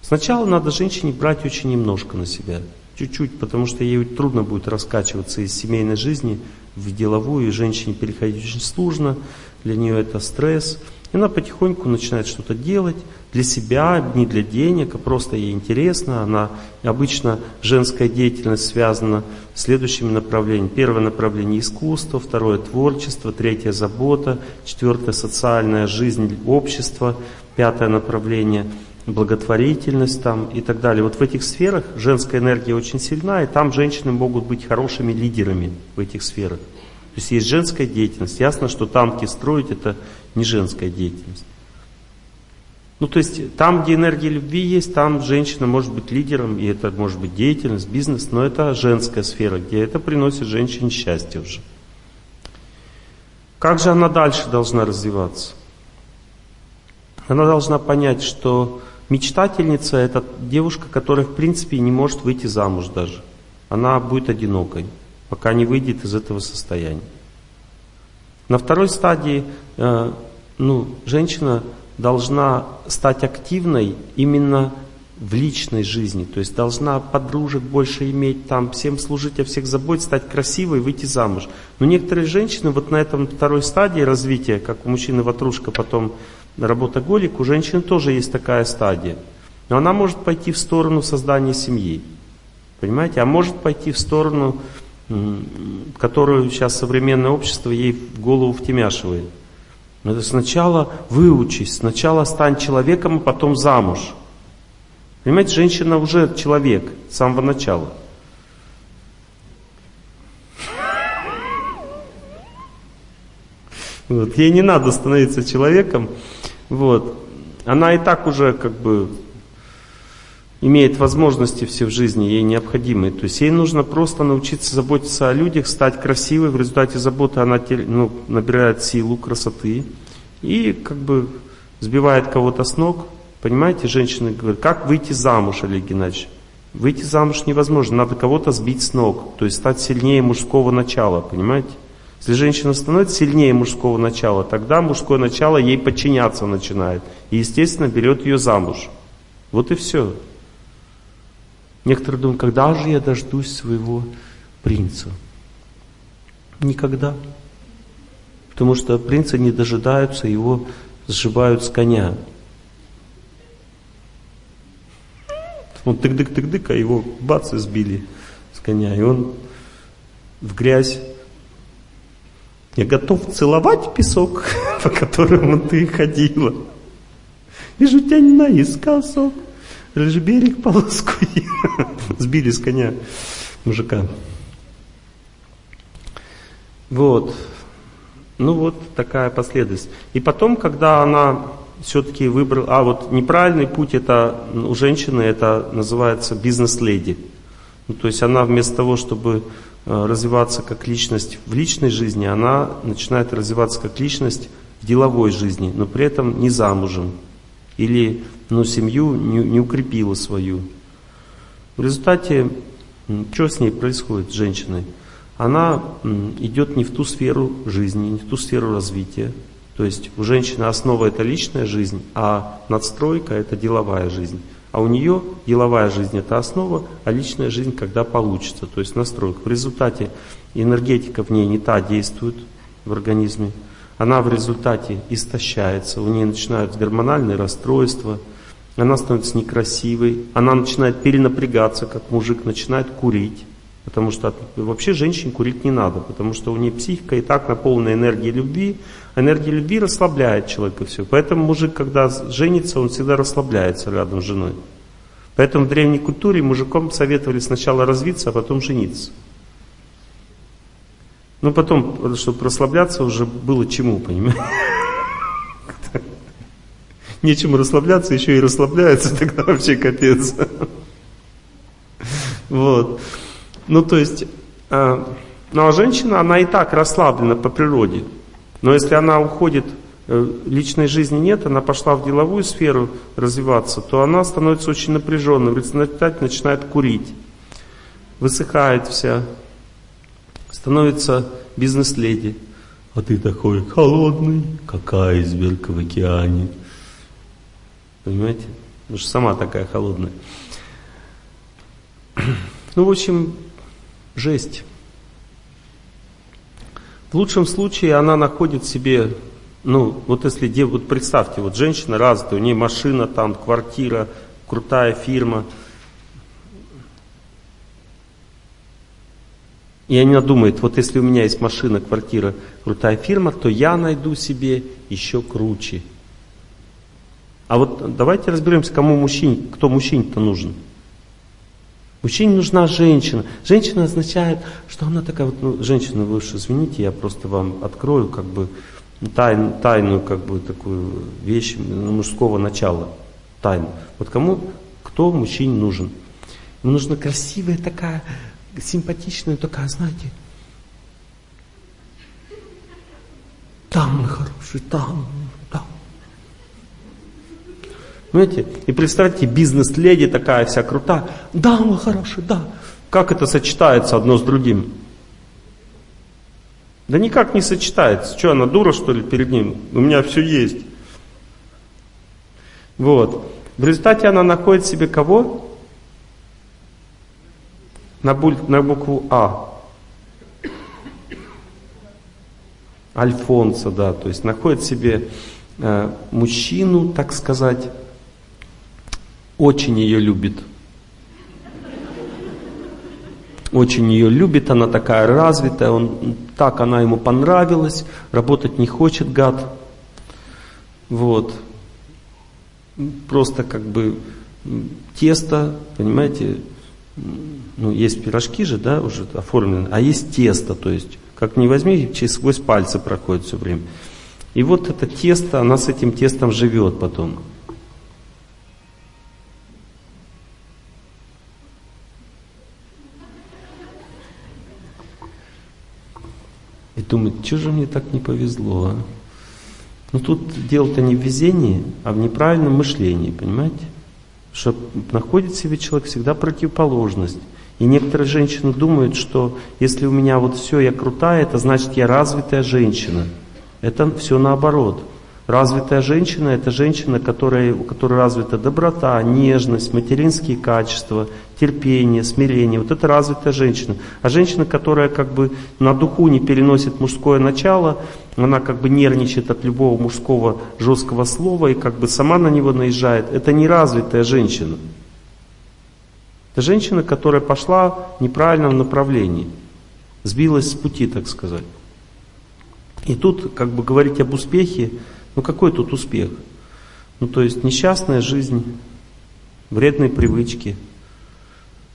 Сначала надо женщине брать очень немножко на себя, чуть-чуть, потому что ей трудно будет раскачиваться из семейной жизни в деловую, и женщине переходить очень сложно, для нее это стресс – и она потихоньку начинает что-то делать для себя, не для денег, а просто ей интересно. Она обычно женская деятельность связана с следующими направлениями. Первое направление искусство, второе творчество, третье забота, четвертое социальная жизнь общества, пятое направление благотворительность там и так далее. Вот в этих сферах женская энергия очень сильна, и там женщины могут быть хорошими лидерами в этих сферах. То есть есть женская деятельность. Ясно, что танки строить это не женская деятельность. Ну, то есть там, где энергия любви есть, там женщина может быть лидером, и это может быть деятельность, бизнес, но это женская сфера, где это приносит женщине счастье уже. Как же она дальше должна развиваться? Она должна понять, что мечтательница – это девушка, которая в принципе не может выйти замуж даже. Она будет одинокой, пока не выйдет из этого состояния. На второй стадии э, ну, женщина должна стать активной именно в личной жизни, то есть должна подружек больше иметь, там, всем служить, о всех заботиться, стать красивой, выйти замуж. Но некоторые женщины вот на этом второй стадии развития, как у мужчины ватрушка, потом работоголик, у женщины тоже есть такая стадия. Но она может пойти в сторону создания семьи, понимаете, а может пойти в сторону которую сейчас современное общество ей в голову втемяшивает. Это сначала выучись, сначала стань человеком, а потом замуж. Понимаете, женщина уже человек с самого начала. Вот. Ей не надо становиться человеком. Вот. Она и так уже как бы имеет возможности все в жизни, ей необходимые. То есть ей нужно просто научиться заботиться о людях, стать красивой. В результате заботы она ну, набирает силу, красоты и как бы сбивает кого-то с ног. Понимаете, женщины говорят, как выйти замуж, Олег Геннадьевич? Выйти замуж невозможно, надо кого-то сбить с ног, то есть стать сильнее мужского начала, понимаете? Если женщина становится сильнее мужского начала, тогда мужское начало ей подчиняться начинает. И, естественно, берет ее замуж. Вот и все. Некоторые думают, когда же я дождусь своего принца? Никогда. Потому что принцы не дожидаются, его сживают с коня. Он тык-дык-тык-дык, а его бац сбили с коня. И он в грязь. Я готов целовать песок, по которому ты ходила. И жутянь наискосок. Лишь берег полоску Сбили с коня мужика. Вот. Ну вот такая последовательность. И потом, когда она все-таки выбрала, а вот неправильный путь это у женщины это называется бизнес-леди. Ну, то есть она вместо того, чтобы развиваться как личность в личной жизни, она начинает развиваться как личность в деловой жизни, но при этом не замужем. Или но семью не, не укрепила свою. В результате, что с ней происходит, с женщиной? Она идет не в ту сферу жизни, не в ту сферу развития. То есть у женщины основа это личная жизнь, а надстройка это деловая жизнь. А у нее деловая жизнь это основа, а личная жизнь когда получится, то есть настройка. В результате энергетика в ней не та действует в организме, она в результате истощается, у нее начинаются гормональные расстройства – она становится некрасивой, она начинает перенапрягаться, как мужик, начинает курить. Потому что вообще женщине курить не надо, потому что у нее психика и так наполнена энергией любви. Энергия любви расслабляет человека все. Поэтому мужик, когда женится, он всегда расслабляется рядом с женой. Поэтому в древней культуре мужикам советовали сначала развиться, а потом жениться. Ну потом, чтобы расслабляться, уже было чему, понимаете? нечему расслабляться, еще и расслабляются, тогда вообще капец. Вот. Ну, то есть, э, ну а женщина, она и так расслаблена по природе. Но если она уходит, э, личной жизни нет, она пошла в деловую сферу развиваться, то она становится очень напряженной, в результате начинает курить, высыхает вся, становится бизнес-леди. А ты такой холодный, как айсберг в океане. Понимаете? Потому что сама такая холодная. Ну, в общем, жесть. В лучшем случае она находит себе, ну, вот если, вот представьте, вот женщина развитая, у нее машина там, квартира, крутая фирма. И она думает, вот если у меня есть машина, квартира, крутая фирма, то я найду себе еще круче. А вот давайте разберемся, кому мужчине, кто мужчине-то нужен. Мужчине нужна женщина. Женщина означает, что она такая вот, ну, женщина, вы уж извините, я просто вам открою как бы тайн, тайную как бы такую вещь мужского начала. Тайну. Вот кому, кто мужчине нужен? Ему нужна красивая такая, симпатичная такая, знаете, там мы хороший, там, Понимаете? И представьте, бизнес-леди такая вся крутая. Да, мой хороший, да. Как это сочетается одно с другим? Да никак не сочетается. Что, она дура, что ли, перед ним? У меня все есть. Вот. В результате она находит себе кого? На, буль, на букву А. Альфонса, да, то есть находит себе э, мужчину, так сказать, очень ее любит. Очень ее любит, она такая развитая, он, так она ему понравилась, работать не хочет, гад. Вот. Просто как бы тесто, понимаете, ну, есть пирожки же, да, уже оформлены, а есть тесто, то есть, как не возьми, через сквозь пальцы проходит все время. И вот это тесто, она с этим тестом живет потом. Думает, что же мне так не повезло, а? Но тут дело-то не в везении, а в неправильном мышлении, понимаете? Что находит в себе человек всегда противоположность. И некоторые женщины думают, что если у меня вот все, я крутая, это значит я развитая женщина. Это все наоборот. Развитая женщина – это женщина, которая, у которой развита доброта, нежность, материнские качества, терпение, смирение. Вот это развитая женщина. А женщина, которая как бы на духу не переносит мужское начало, она как бы нервничает от любого мужского жесткого слова и как бы сама на него наезжает, это не развитая женщина. Это женщина, которая пошла в неправильном направлении, сбилась с пути, так сказать. И тут как бы говорить об успехе, ну какой тут успех? Ну то есть несчастная жизнь, вредные привычки,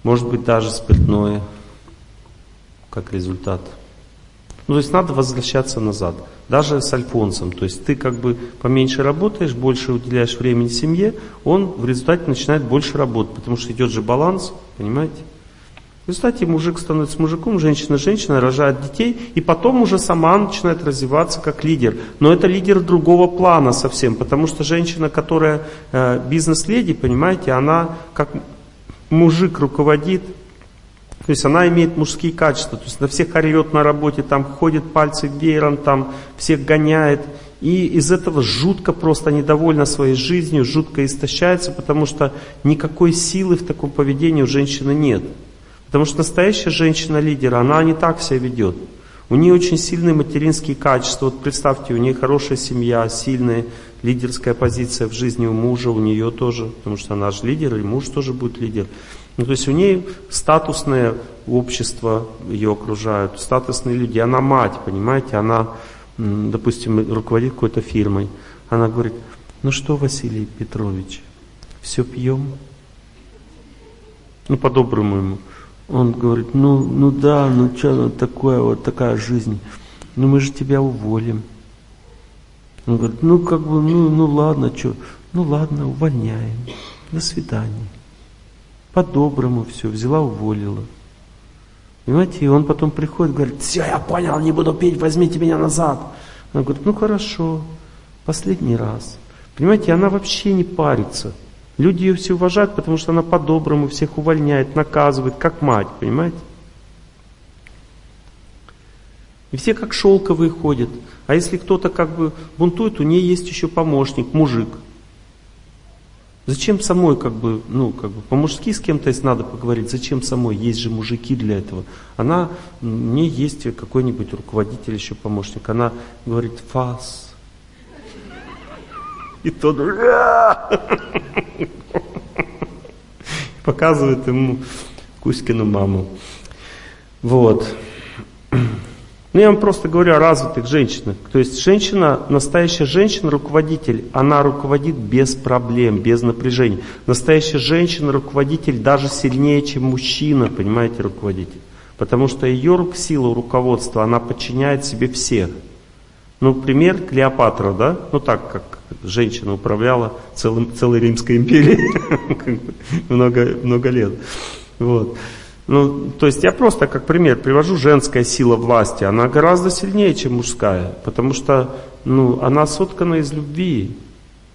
может быть даже спиртное, как результат. Ну, то есть надо возвращаться назад. Даже с Альфонсом. То есть ты как бы поменьше работаешь, больше уделяешь времени семье, он в результате начинает больше работать, потому что идет же баланс, понимаете? В результате мужик становится мужиком, женщина женщина, рожает детей, и потом уже сама начинает развиваться как лидер. Но это лидер другого плана совсем, потому что женщина, которая э, бизнес-леди, понимаете, она как мужик руководит, то есть она имеет мужские качества, то есть на всех орет на работе, там ходит пальцы веером, там всех гоняет. И из этого жутко просто недовольна своей жизнью, жутко истощается, потому что никакой силы в таком поведении у женщины нет. Потому что настоящая женщина-лидер, она не так себя ведет. У нее очень сильные материнские качества. Вот представьте, у нее хорошая семья, сильная лидерская позиция в жизни у мужа, у нее тоже, потому что она же лидер, и муж тоже будет лидер. Ну, то есть у нее статусное общество ее окружают, статусные люди. Она мать, понимаете, она, допустим, руководит какой-то фирмой. Она говорит, ну что, Василий Петрович, все пьем? Ну, по-доброму ему. Он говорит, ну, ну да, ну что, ну такое, вот такая жизнь. Ну мы же тебя уволим. Он говорит, ну как бы, ну, ну ладно, что, ну ладно, увольняем. До свидания. По-доброму все, взяла, уволила. Понимаете, и он потом приходит, говорит, все, я понял, не буду пить, возьмите меня назад. Она говорит, ну хорошо, последний раз. Понимаете, она вообще не парится. Люди ее все уважают, потому что она по-доброму всех увольняет, наказывает, как мать, понимаете? И все как шелковые ходят. А если кто-то как бы бунтует, у нее есть еще помощник, мужик. Зачем самой как бы, ну, как бы по-мужски с кем-то если надо поговорить, зачем самой? Есть же мужики для этого. Она, мне есть какой-нибудь руководитель еще помощник. Она говорит, фас. И тот показывает ему Кузькину маму. Вот. Ну, я вам просто говорю о развитых женщинах. То есть женщина, настоящая женщина, руководитель, она руководит без проблем, без напряжения. Настоящая женщина, руководитель даже сильнее, чем мужчина, понимаете, руководитель. Потому что ее сила руководства, она подчиняет себе всех. Ну, пример Клеопатра, да? Ну, так, как женщина управляла целым, целой Римской империей много, много лет. Вот. Ну, то есть я просто как пример привожу женская сила власти. Она гораздо сильнее, чем мужская, потому что ну, она соткана из любви,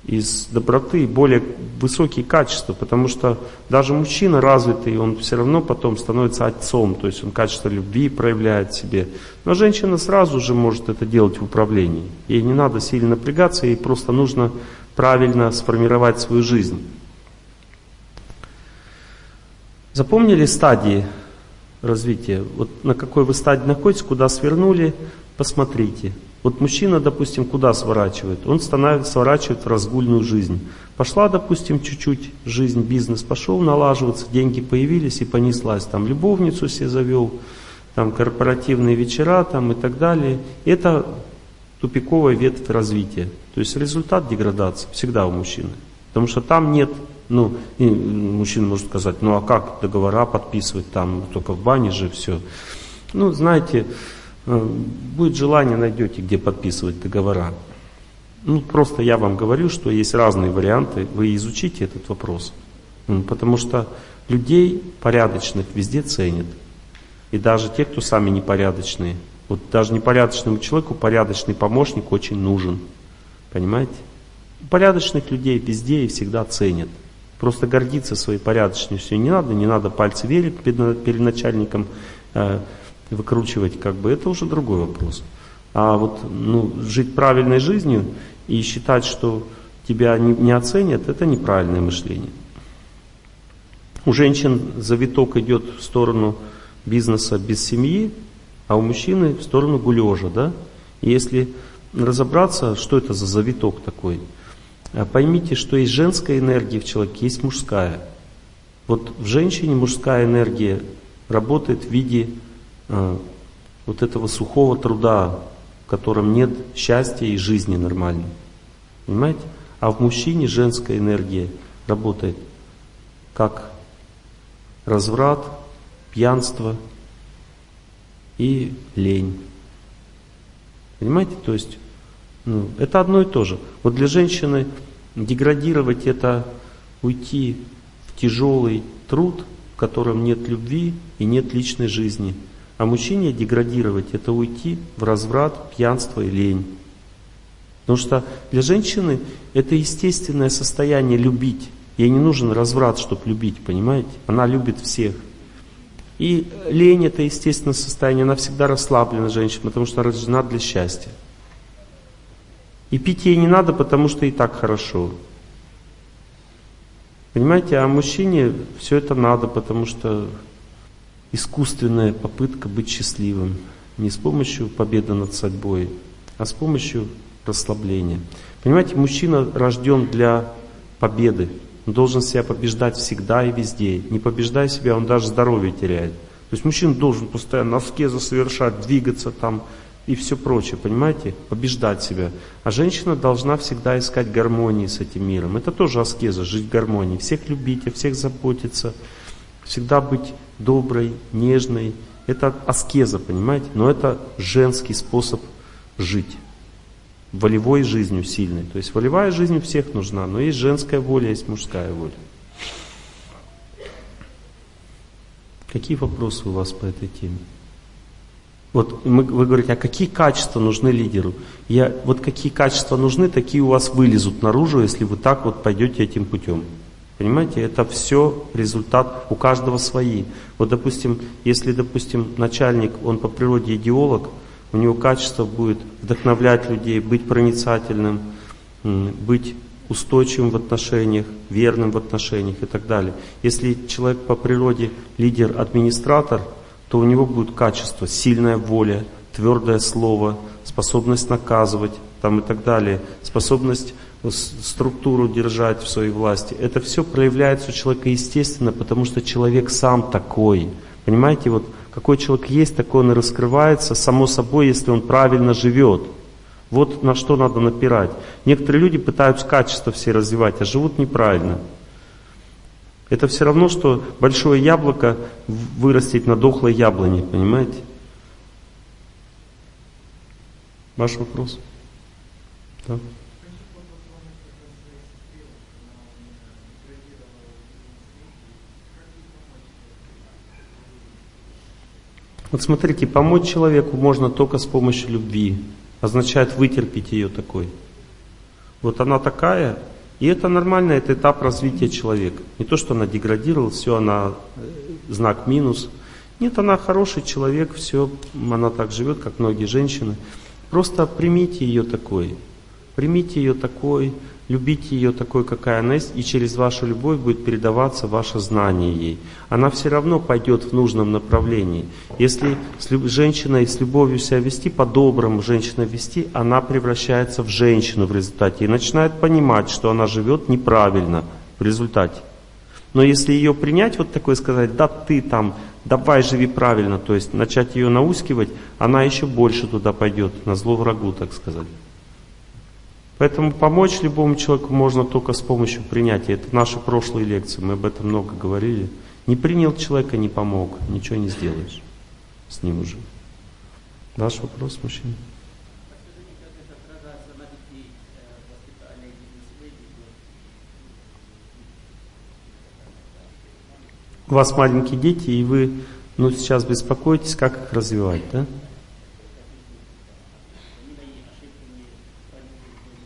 из доброты, более высокие качества, потому что даже мужчина развитый, он все равно потом становится отцом, то есть он качество любви проявляет в себе. Но женщина сразу же может это делать в управлении. Ей не надо сильно напрягаться, ей просто нужно правильно сформировать свою жизнь. Запомнили стадии развития? Вот на какой вы стадии находитесь, куда свернули, посмотрите. Вот мужчина, допустим, куда сворачивает? Он становится, сворачивает в разгульную жизнь. Пошла, допустим, чуть-чуть жизнь, бизнес пошел налаживаться, деньги появились и понеслась. Там любовницу себе завел, там корпоративные вечера там и так далее. Это тупиковая ветвь развития. То есть результат деградации всегда у мужчины. Потому что там нет ну, и мужчина может сказать, ну а как договора подписывать там, только в бане же все. Ну, знаете, будет желание, найдете, где подписывать договора. Ну, просто я вам говорю, что есть разные варианты, вы изучите этот вопрос. Потому что людей порядочных везде ценят. И даже те, кто сами непорядочные. Вот даже непорядочному человеку порядочный помощник очень нужен. Понимаете? Порядочных людей везде и всегда ценят. Просто гордиться своей порядочностью не надо, не надо пальцы верить перед начальником, э, выкручивать, как бы, это уже другой вопрос. А вот ну, жить правильной жизнью и считать, что тебя не, не оценят, это неправильное мышление. У женщин завиток идет в сторону бизнеса без семьи, а у мужчины в сторону гулежа, да? Если разобраться, что это за завиток такой – а поймите, что есть женская энергия в человеке, есть мужская. Вот в женщине мужская энергия работает в виде э, вот этого сухого труда, в котором нет счастья и жизни нормальной. Понимаете? А в мужчине женская энергия работает как разврат, пьянство и лень. Понимаете? То есть ну, это одно и то же. Вот для женщины деградировать это уйти в тяжелый труд, в котором нет любви и нет личной жизни. А мужчине деградировать это уйти в разврат, пьянство и лень. Потому что для женщины это естественное состояние любить. Ей не нужен разврат, чтобы любить, понимаете? Она любит всех. И лень это естественное состояние, она всегда расслаблена женщина, потому что рождена для счастья. И пить ей не надо, потому что и так хорошо. Понимаете, а мужчине все это надо, потому что искусственная попытка быть счастливым. Не с помощью победы над судьбой, а с помощью расслабления. Понимаете, мужчина рожден для победы. Он должен себя побеждать всегда и везде. Не побеждая себя, он даже здоровье теряет. То есть мужчина должен постоянно аскезы совершать, двигаться там, и все прочее, понимаете, побеждать себя. А женщина должна всегда искать гармонии с этим миром. Это тоже аскеза, жить в гармонии. Всех любить, о всех заботиться, всегда быть доброй, нежной. Это аскеза, понимаете? Но это женский способ жить. Волевой жизнью сильной. То есть волевая жизнь у всех нужна, но есть женская воля, есть мужская воля. Какие вопросы у вас по этой теме? Вот мы, вы говорите, а какие качества нужны лидеру? Я, вот какие качества нужны, такие у вас вылезут наружу, если вы так вот пойдете этим путем. Понимаете, это все результат, у каждого свои. Вот, допустим, если, допустим, начальник, он по природе идеолог, у него качество будет вдохновлять людей, быть проницательным, быть устойчивым в отношениях, верным в отношениях и так далее. Если человек по природе лидер-администратор, то у него будет качество сильная воля, твердое слово, способность наказывать там, и так далее, способность структуру держать в своей власти. Это все проявляется у человека естественно, потому что человек сам такой. Понимаете, вот какой человек есть, такой он и раскрывается, само собой, если он правильно живет. Вот на что надо напирать. Некоторые люди пытаются качество все развивать, а живут неправильно. Это все равно, что большое яблоко вырастить на дохлой яблоне, понимаете? Ваш вопрос? Да. Вот смотрите, помочь человеку можно только с помощью любви. Означает вытерпеть ее такой. Вот она такая, и это нормально, это этап развития человека. Не то, что она деградировала, все, она э, знак минус. Нет, она хороший человек, все, она так живет, как многие женщины. Просто примите ее такой. Примите ее такой, Любите ее такой, какая она есть, и через вашу любовь будет передаваться ваше знание ей. Она все равно пойдет в нужном направлении. Если с женщиной с любовью себя вести, по-доброму женщина вести, она превращается в женщину в результате и начинает понимать, что она живет неправильно в результате. Но если ее принять вот такой, сказать, да ты там, давай живи правильно, то есть начать ее наускивать, она еще больше туда пойдет, на зло врагу, так сказать. Поэтому помочь любому человеку можно только с помощью принятия. Это наши прошлые лекции, мы об этом много говорили. Не принял человека, не помог, ничего не сделаешь с ним уже. Ваш вопрос, мужчина? У вас маленькие дети, и вы ну, сейчас беспокоитесь, как их развивать, да?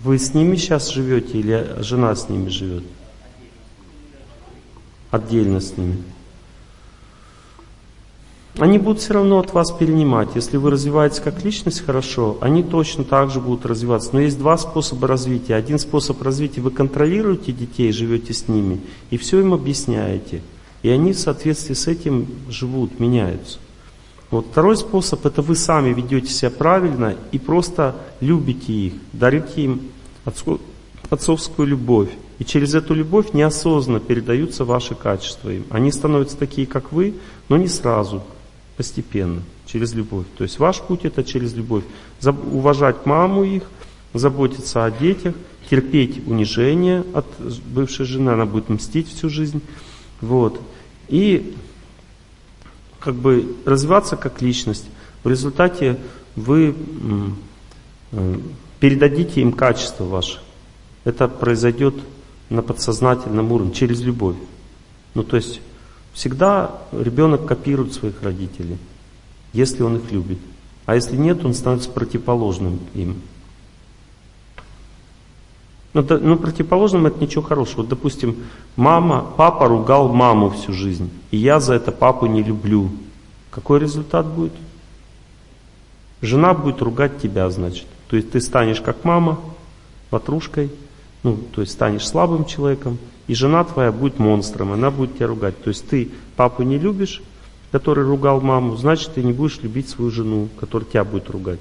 Вы с ними сейчас живете или жена с ними живет? Отдельно с ними. Они будут все равно от вас перенимать. Если вы развиваетесь как личность хорошо, они точно так же будут развиваться. Но есть два способа развития. Один способ развития, вы контролируете детей, живете с ними, и все им объясняете. И они в соответствии с этим живут, меняются. Вот второй способ, это вы сами ведете себя правильно и просто любите их, дарите им отцовскую любовь. И через эту любовь неосознанно передаются ваши качества им. Они становятся такие, как вы, но не сразу, постепенно, через любовь. То есть ваш путь это через любовь. Уважать маму их, заботиться о детях, терпеть унижение от бывшей жены, она будет мстить всю жизнь. Вот. И как бы развиваться как личность. В результате вы э, передадите им качество ваше. Это произойдет на подсознательном уровне, через любовь. Ну то есть всегда ребенок копирует своих родителей, если он их любит. А если нет, он становится противоположным им. Ну, да, ну, противоположным это ничего хорошего. Вот, допустим, мама, папа ругал маму всю жизнь, и я за это папу не люблю. Какой результат будет? Жена будет ругать тебя, значит. То есть ты станешь как мама, ватрушкой, ну, то есть станешь слабым человеком, и жена твоя будет монстром, она будет тебя ругать. То есть ты папу не любишь, который ругал маму, значит ты не будешь любить свою жену, которая тебя будет ругать.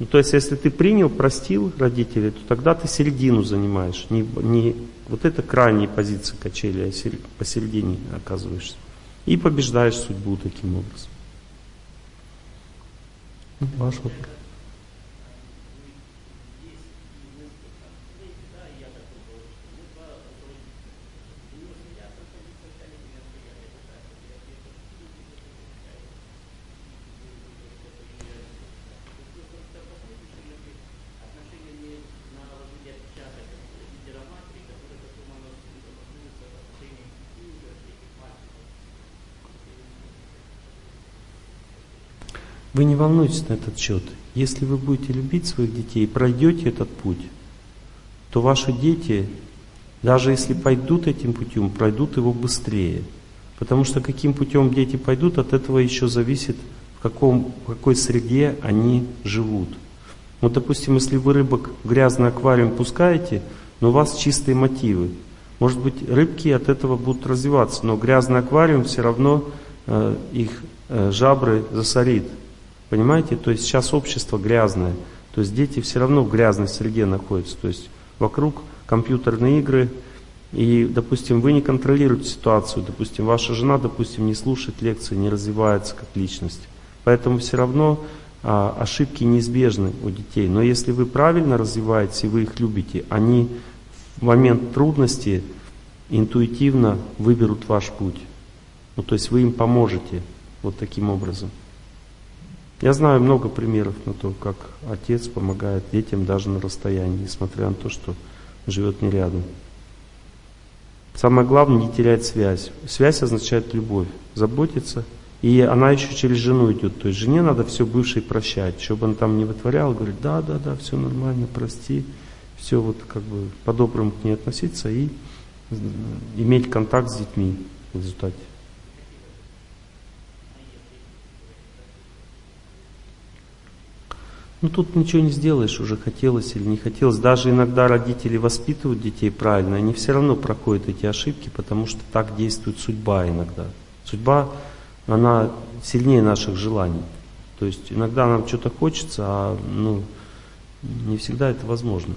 Ну, то есть, если ты принял, простил родителей, то тогда ты середину занимаешь. Не, не вот это крайние позиции качели, а посередине оказываешься. И побеждаешь судьбу таким образом. Ваш вопрос. Вы не волнуйтесь на этот счет. Если вы будете любить своих детей и пройдете этот путь, то ваши дети, даже если пойдут этим путем, пройдут его быстрее. Потому что каким путем дети пойдут, от этого еще зависит, в, каком, в какой среде они живут. Вот, допустим, если вы рыбок в грязный аквариум пускаете, но у вас чистые мотивы, может быть, рыбки от этого будут развиваться, но грязный аквариум все равно э, их э, жабры засорит. Понимаете? То есть сейчас общество грязное. То есть дети все равно в грязной среде находятся. То есть вокруг компьютерные игры. И, допустим, вы не контролируете ситуацию. Допустим, ваша жена, допустим, не слушает лекции, не развивается как личность. Поэтому все равно а, ошибки неизбежны у детей. Но если вы правильно развиваетесь и вы их любите, они в момент трудности интуитивно выберут ваш путь. Ну, то есть вы им поможете вот таким образом. Я знаю много примеров на то, как отец помогает детям даже на расстоянии, несмотря на то, что живет не рядом. Самое главное не терять связь. Связь означает любовь, заботиться. И она еще через жену идет. То есть жене надо все бывшей прощать. Чтобы он там не вытворял, говорит, да, да, да, все нормально, прости. Все вот как бы по-доброму к ней относиться и иметь контакт с детьми в результате. Ну тут ничего не сделаешь, уже хотелось или не хотелось. Даже иногда родители воспитывают детей правильно, они все равно проходят эти ошибки, потому что так действует судьба иногда. Судьба, она сильнее наших желаний. То есть иногда нам что-то хочется, а ну, не всегда это возможно.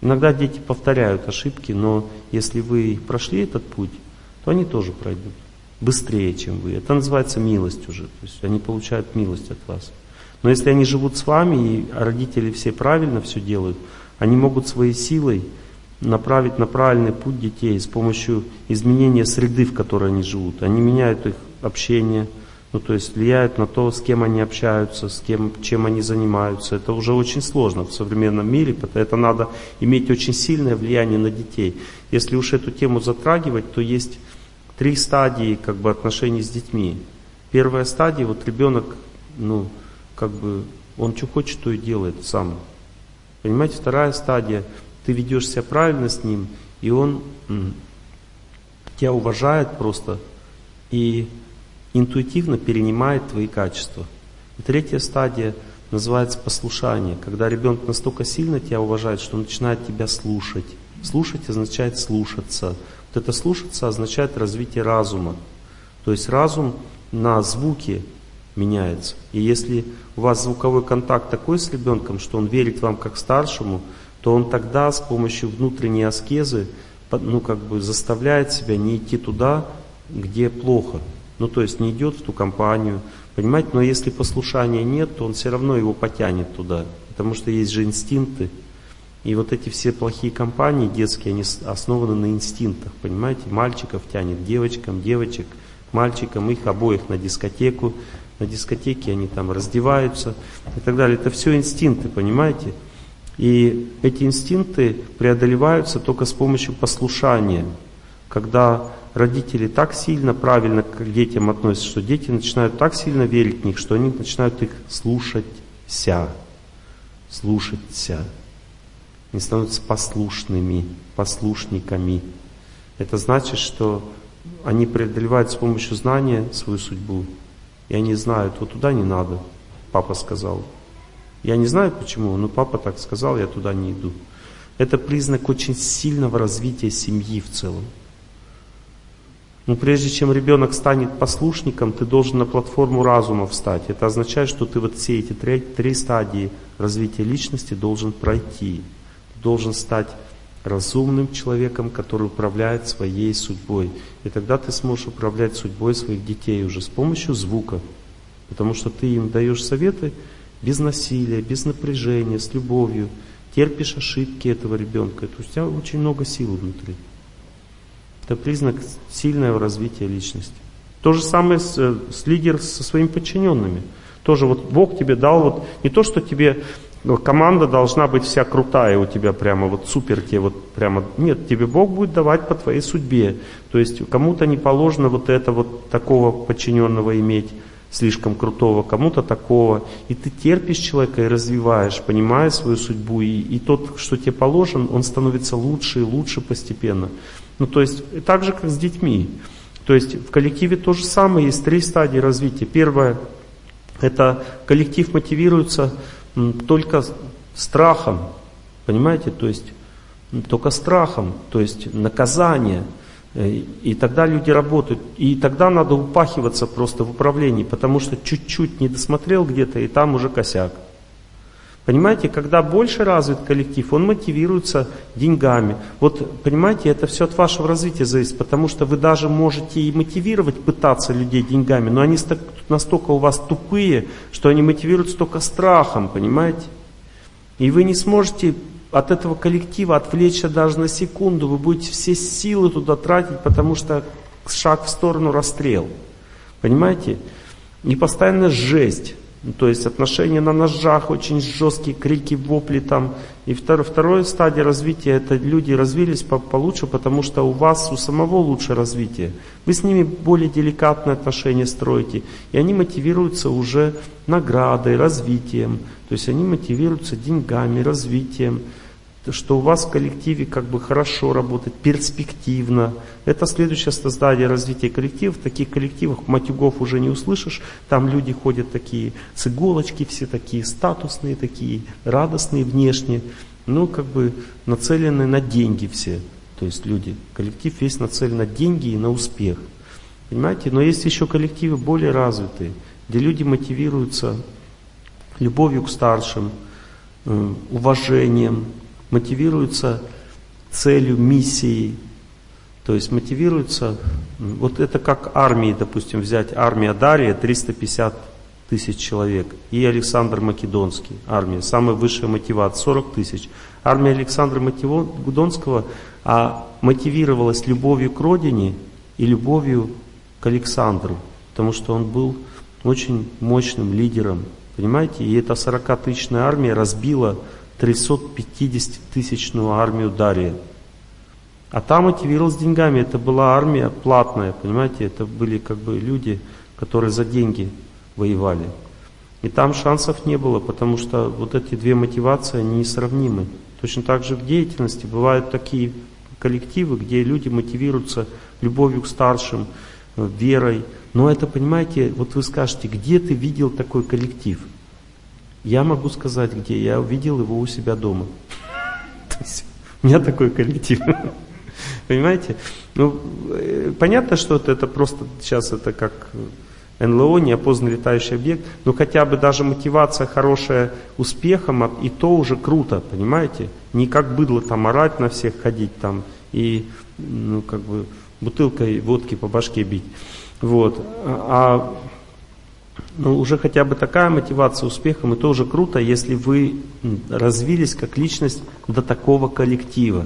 Иногда дети повторяют ошибки, но если вы прошли этот путь, то они тоже пройдут быстрее, чем вы. Это называется милость уже. То есть они получают милость от вас. Но если они живут с вами, и родители все правильно все делают, они могут своей силой направить на правильный путь детей с помощью изменения среды, в которой они живут. Они меняют их общение, ну, то есть влияют на то, с кем они общаются, с кем, чем они занимаются. Это уже очень сложно в современном мире, потому это надо иметь очень сильное влияние на детей. Если уж эту тему затрагивать, то есть три стадии как бы, отношений с детьми. Первая стадия, вот ребенок, ну, как бы он что хочет, то и делает сам. Понимаете, вторая стадия, ты ведешь себя правильно с ним, и он тебя уважает просто и интуитивно перенимает твои качества. И третья стадия называется послушание, когда ребенок настолько сильно тебя уважает, что он начинает тебя слушать. Слушать означает слушаться. Вот это слушаться означает развитие разума. То есть разум на звуки меняется. И если у вас звуковой контакт такой с ребенком, что он верит вам как старшему, то он тогда с помощью внутренней аскезы ну, как бы заставляет себя не идти туда, где плохо. Ну, то есть не идет в ту компанию, понимаете? Но если послушания нет, то он все равно его потянет туда, потому что есть же инстинкты. И вот эти все плохие компании детские, они основаны на инстинктах, понимаете? Мальчиков тянет девочкам, девочек, мальчикам, их обоих на дискотеку, на дискотеке они там раздеваются и так далее. Это все инстинкты, понимаете? И эти инстинкты преодолеваются только с помощью послушания. Когда родители так сильно правильно к детям относятся, что дети начинают так сильно верить в них, что они начинают их слушаться. Слушаться. Они становятся послушными, послушниками. Это значит, что они преодолевают с помощью знания свою судьбу, и они знают, вот туда не надо, папа сказал. Я не знаю почему, но папа так сказал, я туда не иду. Это признак очень сильного развития семьи в целом. Но прежде чем ребенок станет послушником, ты должен на платформу разума встать. Это означает, что ты вот все эти три, три стадии развития личности должен пройти. Ты должен стать разумным человеком, который управляет своей судьбой. И тогда ты сможешь управлять судьбой своих детей уже с помощью звука. Потому что ты им даешь советы без насилия, без напряжения, с любовью. Терпишь ошибки этого ребенка. То есть у тебя очень много силы внутри. Это признак сильного развития личности. То же самое с, э, с лидером со своими подчиненными. Тоже вот Бог тебе дал вот не то, что тебе но команда должна быть вся крутая у тебя прямо, вот супер тебе вот прямо. Нет, тебе Бог будет давать по твоей судьбе. То есть кому-то не положено вот это вот такого подчиненного иметь, слишком крутого, кому-то такого. И ты терпишь человека и развиваешь, понимая свою судьбу. И, и тот, что тебе положен, он становится лучше и лучше постепенно. Ну, то есть, так же, как с детьми. То есть, в коллективе то же самое, есть три стадии развития. Первое, это коллектив мотивируется только страхом, понимаете, то есть, только страхом, то есть наказание – Э, и тогда люди работают. И тогда надо упахиваться просто в управлении, потому что чуть-чуть не досмотрел где-то, и там уже косяк. Понимаете, когда больше развит коллектив, он мотивируется деньгами. Вот, понимаете, это все от вашего развития зависит, потому что вы даже можете и мотивировать, пытаться людей деньгами, но они настолько у вас тупые, что они мотивируются только страхом, понимаете? И вы не сможете от этого коллектива отвлечься даже на секунду, вы будете все силы туда тратить, потому что шаг в сторону расстрел. Понимаете? И постоянно жесть. Ну, то есть отношения на ножах, очень жесткие крики, вопли там. И втор, второе стадия развития, это люди развились по, получше, потому что у вас, у самого лучше развитие. Вы с ними более деликатные отношения строите. И они мотивируются уже наградой, развитием. То есть они мотивируются деньгами, развитием что у вас в коллективе как бы хорошо работает, перспективно. Это следующее стадия развития коллектива. В таких коллективах матюгов уже не услышишь. Там люди ходят такие с иголочки, все такие статусные, такие радостные внешне. Ну, как бы нацелены на деньги все. То есть люди, коллектив весь нацелен на деньги и на успех. Понимаете? Но есть еще коллективы более развитые, где люди мотивируются любовью к старшим, э, уважением, мотивируются целью, миссией. То есть мотивируются, вот это как армии, допустим, взять армия Дария, 350 тысяч человек, и Александр Македонский, армия, самая высшая мотивация, 40 тысяч. Армия Александра Македонского а, мотивировалась любовью к родине и любовью к Александру, потому что он был очень мощным лидером, понимаете, и эта 40-тысячная армия разбила 350-тысячную армию Дария. А там мотивировалась деньгами. Это была армия платная, понимаете? Это были как бы люди, которые за деньги воевали. И там шансов не было, потому что вот эти две мотивации, они несравнимы. Точно так же в деятельности бывают такие коллективы, где люди мотивируются любовью к старшим, э, верой. Но это, понимаете, вот вы скажете, где ты видел такой коллектив? Я могу сказать, где. Я увидел его у себя дома. у меня такой коллектив. Понимаете? Ну, э, понятно, что это, это просто сейчас это как НЛО, неопознанный летающий объект, но хотя бы даже мотивация хорошая успехом, а, и то уже круто, понимаете? Не как быдло там орать на всех, ходить там и, ну, как бы бутылкой водки по башке бить. Вот. А ну, уже хотя бы такая мотивация успехом, и то уже круто, если вы развились как личность до такого коллектива.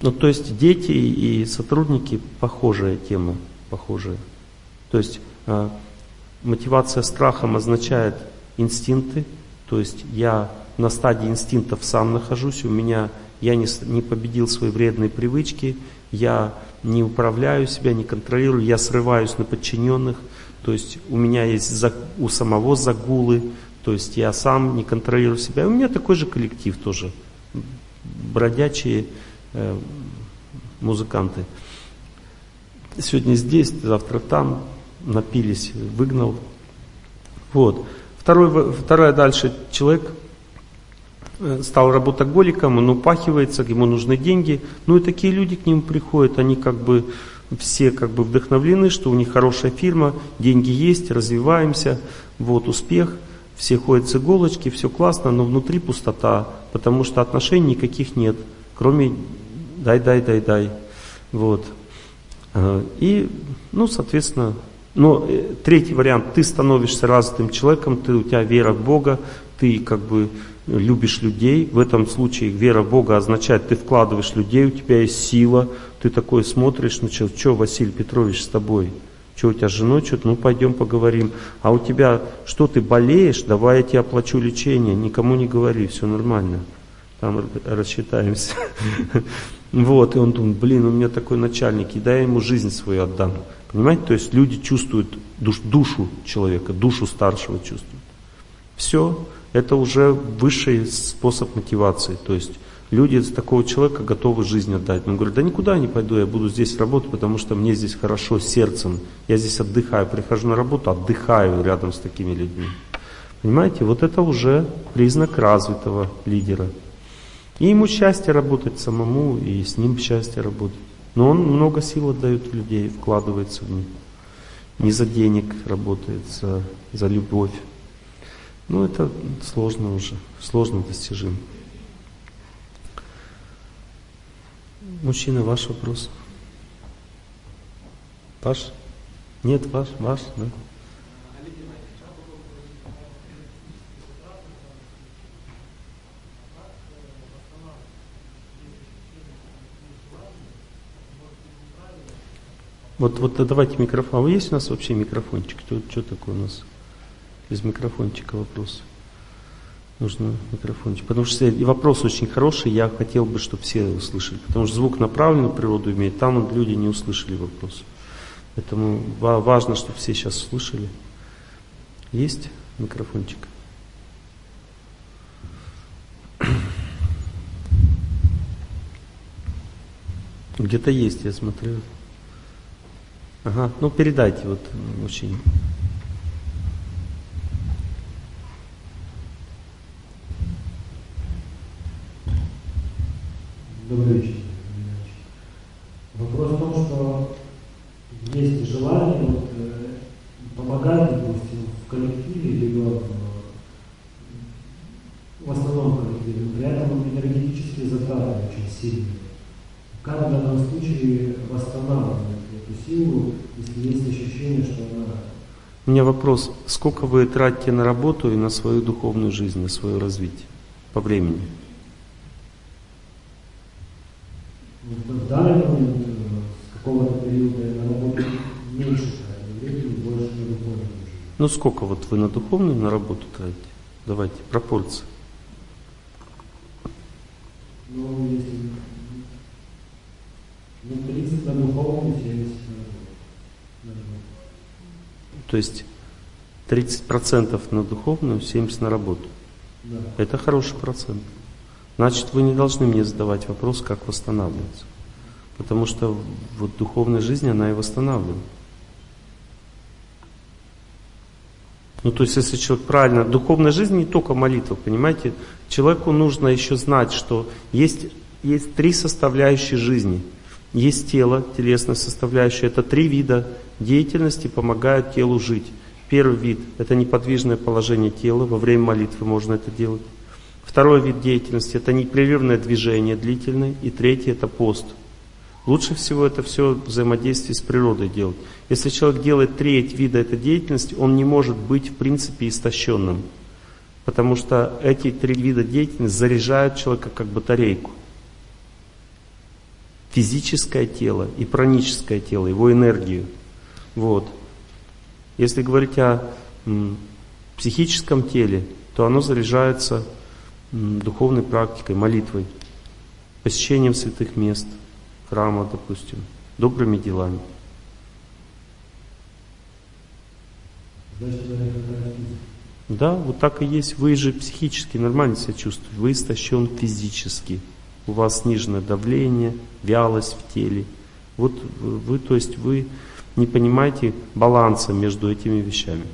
Ну, то есть дети и сотрудники похожая тема, похожая. То есть э, мотивация страхом означает инстинкты, то есть я на стадии инстинктов сам нахожусь, у меня я не, не победил свои вредные привычки, я не управляю себя, не контролирую, я срываюсь на подчиненных, то есть у меня есть у самого загулы, то есть я сам не контролирую себя. У меня такой же коллектив тоже, бродячие э, музыканты. Сегодня здесь, завтра там, напились, выгнал. Вот. Второй, вторая дальше человек э, стал работоголиком, он упахивается, ему нужны деньги. Ну и такие люди к нему приходят, они как бы все как бы вдохновлены, что у них хорошая фирма, деньги есть, развиваемся, вот успех, все ходят с иголочки, все классно, но внутри пустота, потому что отношений никаких нет, кроме дай, дай, дай, дай. Вот. А, и, ну, соответственно, но э, третий вариант, ты становишься развитым человеком, ты, у тебя вера в Бога, ты как бы любишь людей. В этом случае вера в Бога означает, ты вкладываешь людей, у тебя есть сила, ты такой смотришь, ну что, что Василий Петрович с тобой? Что у тебя с женой что-то? Ну пойдем поговорим. А у тебя, что ты болеешь? Давай я тебе оплачу лечение. Никому не говори, все нормально. Там рассчитаемся. Вот, и он думает, блин, у меня такой начальник, и да я ему жизнь свою отдам. Понимаете, то есть люди чувствуют душ, душу человека, душу старшего чувствуют. Все, это уже высший способ мотивации. То есть люди с такого человека готовы жизнь отдать. Он говорит, да никуда не пойду, я буду здесь работать, потому что мне здесь хорошо сердцем. Я здесь отдыхаю, прихожу на работу, отдыхаю рядом с такими людьми. Понимаете, вот это уже признак развитого лидера. И ему счастье работать самому, и с ним счастье работать. Но он много сил отдает в людей, вкладывается в них. Не за денег работает, за, за любовь. Ну, это сложно уже, сложно достижимо. Мужчина, ваш вопрос. Ваш? Нет, ваш, ваш, да? Вот, вот давайте микрофон. А есть у нас вообще микрофончик? Что, что такое у нас? Без микрофончика вопрос. Нужно микрофончик. Потому что вопрос очень хороший, я хотел бы, чтобы все услышали. Потому что звук направленную природу имеет, там люди не услышали вопрос. Поэтому важно, чтобы все сейчас услышали. Есть микрофончик? Где-то есть, я смотрю. Ага, ну передайте вот мужчине. Добрый вечер. Вопрос в том, что есть желание вот, э, помогать, допустим, в коллективе, либо в основном коллективе, но при этом энергетические затраты очень сильные. Как в данном случае восстанавливать эту силу, если есть ощущение, что она... У меня вопрос, сколько вы тратите на работу и на свою духовную жизнь, на свое развитие по времени? В данный момент э, с какого-то периода на работу меньше тратить времени, больше на духовную жизнь. Ну сколько вот вы на духовную на работу тратите? Давайте, пропорции. Ну, если ну, 30 на духовную, 70 на работу. То есть 30% на духовную, 70% на работу. Да. Это хороший процент. Значит, вы не должны мне задавать вопрос, как восстанавливаться. Потому что вот духовная жизнь, она и восстанавливает. Ну, то есть, если человек правильно... Духовная жизнь не только молитва, понимаете? Человеку нужно еще знать, что есть, есть три составляющие жизни – есть тело, телесная составляющая. Это три вида деятельности помогают телу жить. Первый вид – это неподвижное положение тела. Во время молитвы можно это делать. Второй вид деятельности – это непрерывное движение длительное. И третий – это пост. Лучше всего это все взаимодействие с природой делать. Если человек делает треть вида этой деятельности, он не может быть в принципе истощенным. Потому что эти три вида деятельности заряжают человека как батарейку физическое тело и праническое тело, его энергию. Вот. Если говорить о психическом теле, то оно заряжается духовной практикой, молитвой, посещением святых мест, храма, допустим, добрыми делами. Да, вот так и есть. Вы же психически нормально себя чувствуете. Вы истощен физически у вас сниженное давление, вялость в теле. Вот вы, то есть вы не понимаете баланса между этими вещами.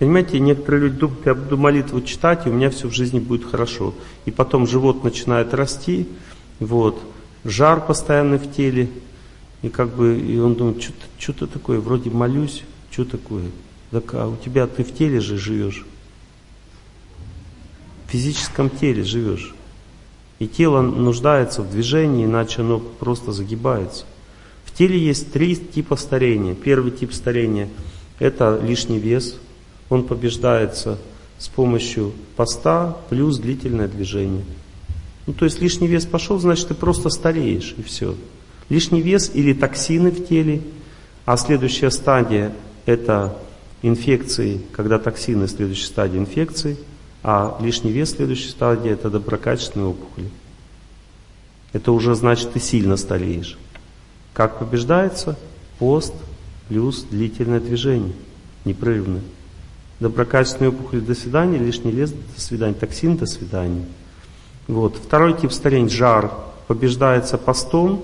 Понимаете, некоторые люди думают, я буду молитву читать, и у меня все в жизни будет хорошо. И потом живот начинает расти, вот, жар постоянный в теле, и как бы, и он думает, что-то, такое, вроде молюсь, что такое? Так, а у тебя ты в теле же живешь физическом теле живешь. И тело нуждается в движении, иначе оно просто загибается. В теле есть три типа старения. Первый тип старения – это лишний вес. Он побеждается с помощью поста плюс длительное движение. Ну, то есть лишний вес пошел, значит, ты просто стареешь, и все. Лишний вес или токсины в теле, а следующая стадия – это инфекции, когда токсины, следующая стадия инфекции – А лишний вес, следующей стадии, это доброкачественные опухоли. Это уже значит, ты сильно стареешь. Как побеждается? Пост плюс длительное движение, непрерывное. Доброкачественные опухоли до свидания, лишний вес до свидания, токсин до свидания. Вот. Второй тип старения, жар, побеждается постом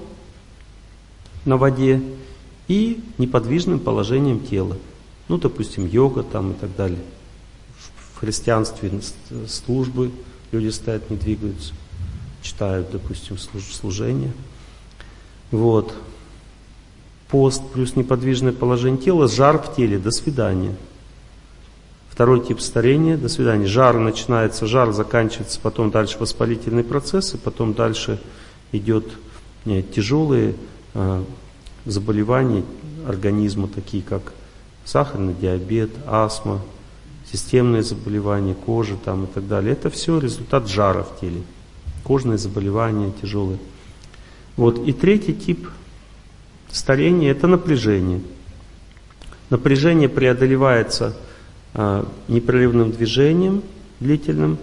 на воде и неподвижным положением тела. Ну, допустим, йога там и так далее. В христианстве службы люди стоят, не двигаются, читают, допустим, служение. Вот. Пост плюс неподвижное положение тела, жар в теле, до свидания. Второй тип старения, до свидания. Жар начинается, жар заканчивается, потом дальше воспалительные процессы, потом дальше идет нет, тяжелые э, заболевания организма, такие как сахарный диабет, астма, системные заболевания кожи там, и так далее. Это все результат жара в теле. Кожные заболевания тяжелые. Вот. И третий тип старения – это напряжение. Напряжение преодолевается э, непрерывным движением длительным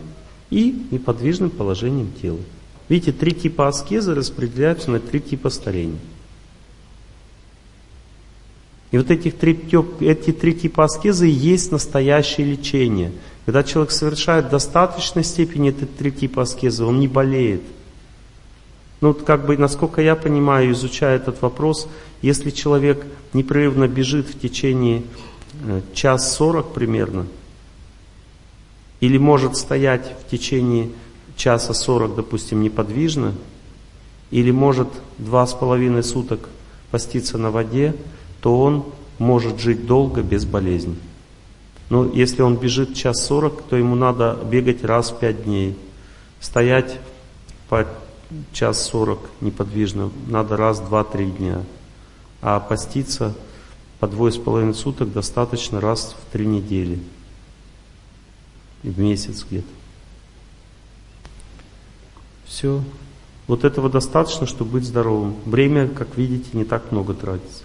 и неподвижным положением тела. Видите, три типа аскезы распределяются на три типа старения. И вот этих три, эти три типа аскезы и есть настоящее лечение. Когда человек совершает в достаточной степени эти три типа аскезы, он не болеет. Ну, вот как бы, насколько я понимаю, изучая этот вопрос, если человек непрерывно бежит в течение час сорок примерно, или может стоять в течение часа сорок, допустим, неподвижно, или может два с половиной суток поститься на воде, то он может жить долго без болезни. Но если он бежит час сорок, то ему надо бегать раз в пять дней. Стоять по час сорок неподвижно надо раз, два, три дня. А поститься по двое с половиной суток достаточно раз в три недели. И в месяц где-то. Все. Вот этого достаточно, чтобы быть здоровым. Время, как видите, не так много тратится.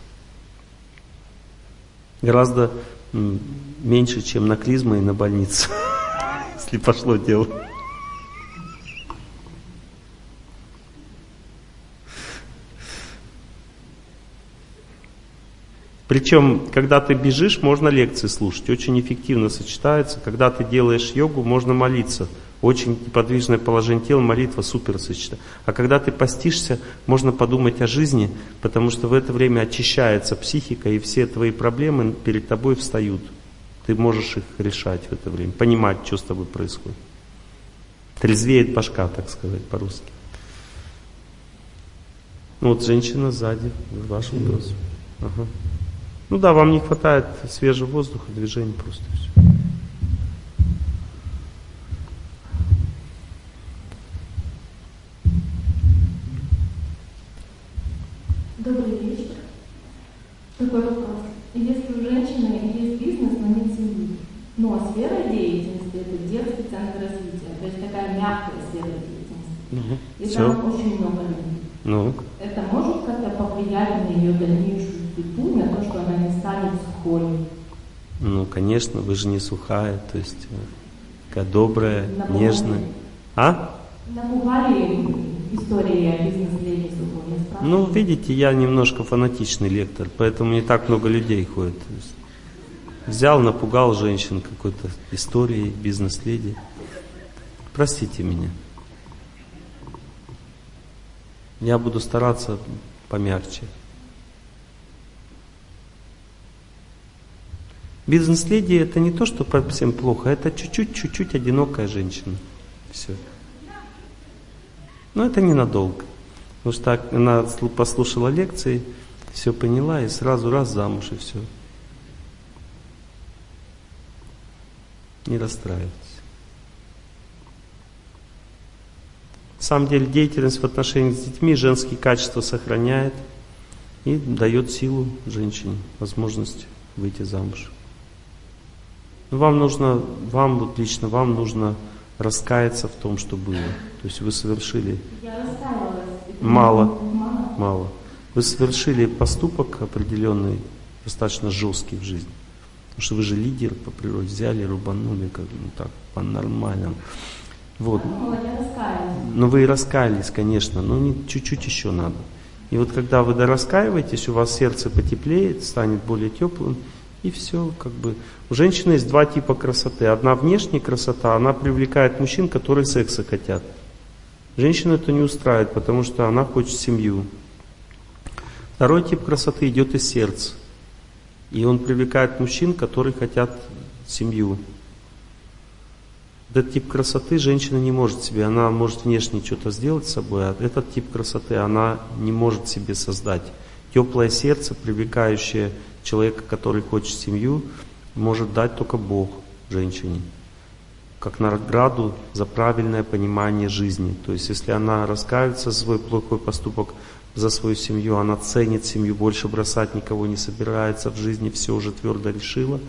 Гораздо меньше, чем на клизмы и на больницу, если пошло дело. Причем, когда ты бежишь, можно лекции слушать, очень эффективно сочетается. Когда ты делаешь йогу, можно молиться. Очень неподвижное положение тела, молитва супер сочетается. А когда ты постишься, можно подумать о жизни, потому что в это время очищается психика, и все твои проблемы перед тобой встают. Ты можешь их решать в это время, понимать, что с тобой происходит. Трезвеет башка, так сказать, по-русски. Ну вот женщина сзади, ваш вопрос. Ага. Ну да, вам не хватает свежего воздуха, движения просто все. Добрый вечер. Такой вопрос. Если у женщины есть бизнес, но нет семьи, но сфера деятельности – это детский центр развития, то есть такая мягкая сфера деятельности, угу. и Все. там очень много людей. Ну. Это может как-то повлиять на ее дальнейшую судьбу, на то, что она не станет сухой? Ну, конечно, вы же не сухая, то есть э, такая добрая, Напугали. нежная. А? Напугали истории о бизнес-леди сухой, Ну, видите, я немножко фанатичный лектор, поэтому не так много людей ходит. Взял, напугал женщин какой-то историей бизнес-леди. Простите меня. Я буду стараться помягче. Бизнес-леди это не то, что совсем плохо, это чуть-чуть, чуть-чуть одинокая женщина. Все. Но это ненадолго. Потому что она послушала лекции, все поняла и сразу раз замуж и все. Не расстраивайтесь. На самом деле деятельность в отношении с детьми женские качества сохраняет и дает силу женщине, возможность выйти замуж. Но вам нужно, вам вот лично вам нужно раскаяться в том, что было. То есть вы совершили мало, мало, мало. Вы совершили поступок определенный, достаточно жесткий в жизни. Потому что вы же лидер по природе, взяли, рубанули, как ну так, по-нормальному. Вот. Ну вы и раскаялись, конечно, но не, чуть-чуть еще надо. И вот когда вы дораскаиваетесь, у вас сердце потеплеет, станет более теплым, и все, как бы. У женщины есть два типа красоты. Одна внешняя красота, она привлекает мужчин, которые секса хотят. Женщину это не устраивает, потому что она хочет семью. Второй тип красоты идет из сердца. И он привлекает мужчин, которые хотят семью. Этот тип красоты женщина не может себе, она может внешне что-то сделать с собой, а этот тип красоты она не может себе создать. Теплое сердце, привлекающее человека, который хочет семью, может дать только Бог женщине, как награду за правильное понимание жизни. То есть, если она раскаивается за свой плохой поступок, за свою семью, она ценит семью, больше бросать никого не собирается в жизни, все уже твердо решила,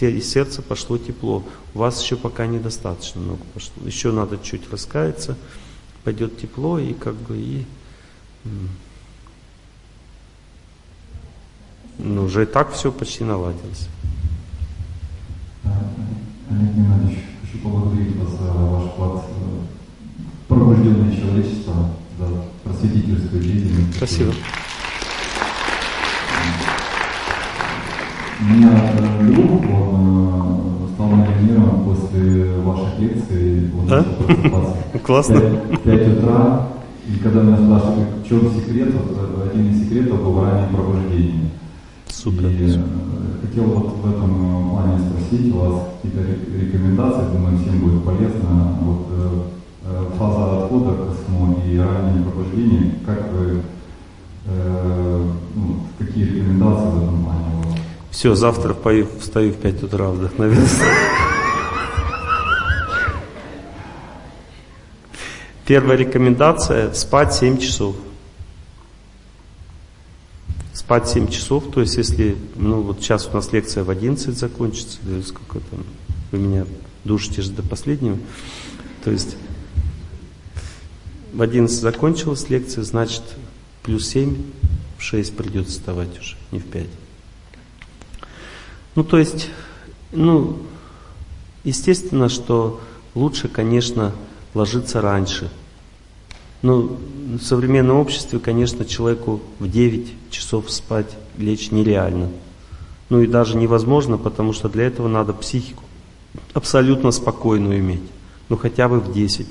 из сердца пошло тепло. У вас еще пока недостаточно много пошло, еще надо чуть раскаяться, пойдет тепло и как бы и ну, уже и так все почти наладилось. Олег Геннадьевич, хочу поблагодарить вас за ваш вклад в пробужденное человечество, за просветительскую деятельность. Спасибо. Меня друг, он стал миллионером после ваших лекций, он а? просыпаться. Классно. В 5 утра, и когда меня спрашивают, в чем секрет, вот один из секретов был раннее пробуждение. Супер. И э, хотел вот в этом плане спросить у вас какие-то рекомендации, думаю, всем будет полезно. Вот э, э, фаза отхода ко сну и раннее пробуждение, как вы, ну, какие рекомендации в этом плане? Все, завтра пою, встаю в 5 утра вдохновился. Первая рекомендация – спать 7 часов спать 7 часов, то есть если, ну вот сейчас у нас лекция в 11 закончится, да, сколько там, вы меня душите же до последнего, то есть в 11 закончилась лекция, значит плюс 7, в 6 придется вставать уже, не в 5. Ну то есть, ну, естественно, что лучше, конечно, ложиться раньше – ну, в современном обществе, конечно, человеку в 9 часов спать лечь нереально. Ну и даже невозможно, потому что для этого надо психику абсолютно спокойную иметь. Ну хотя бы в 10.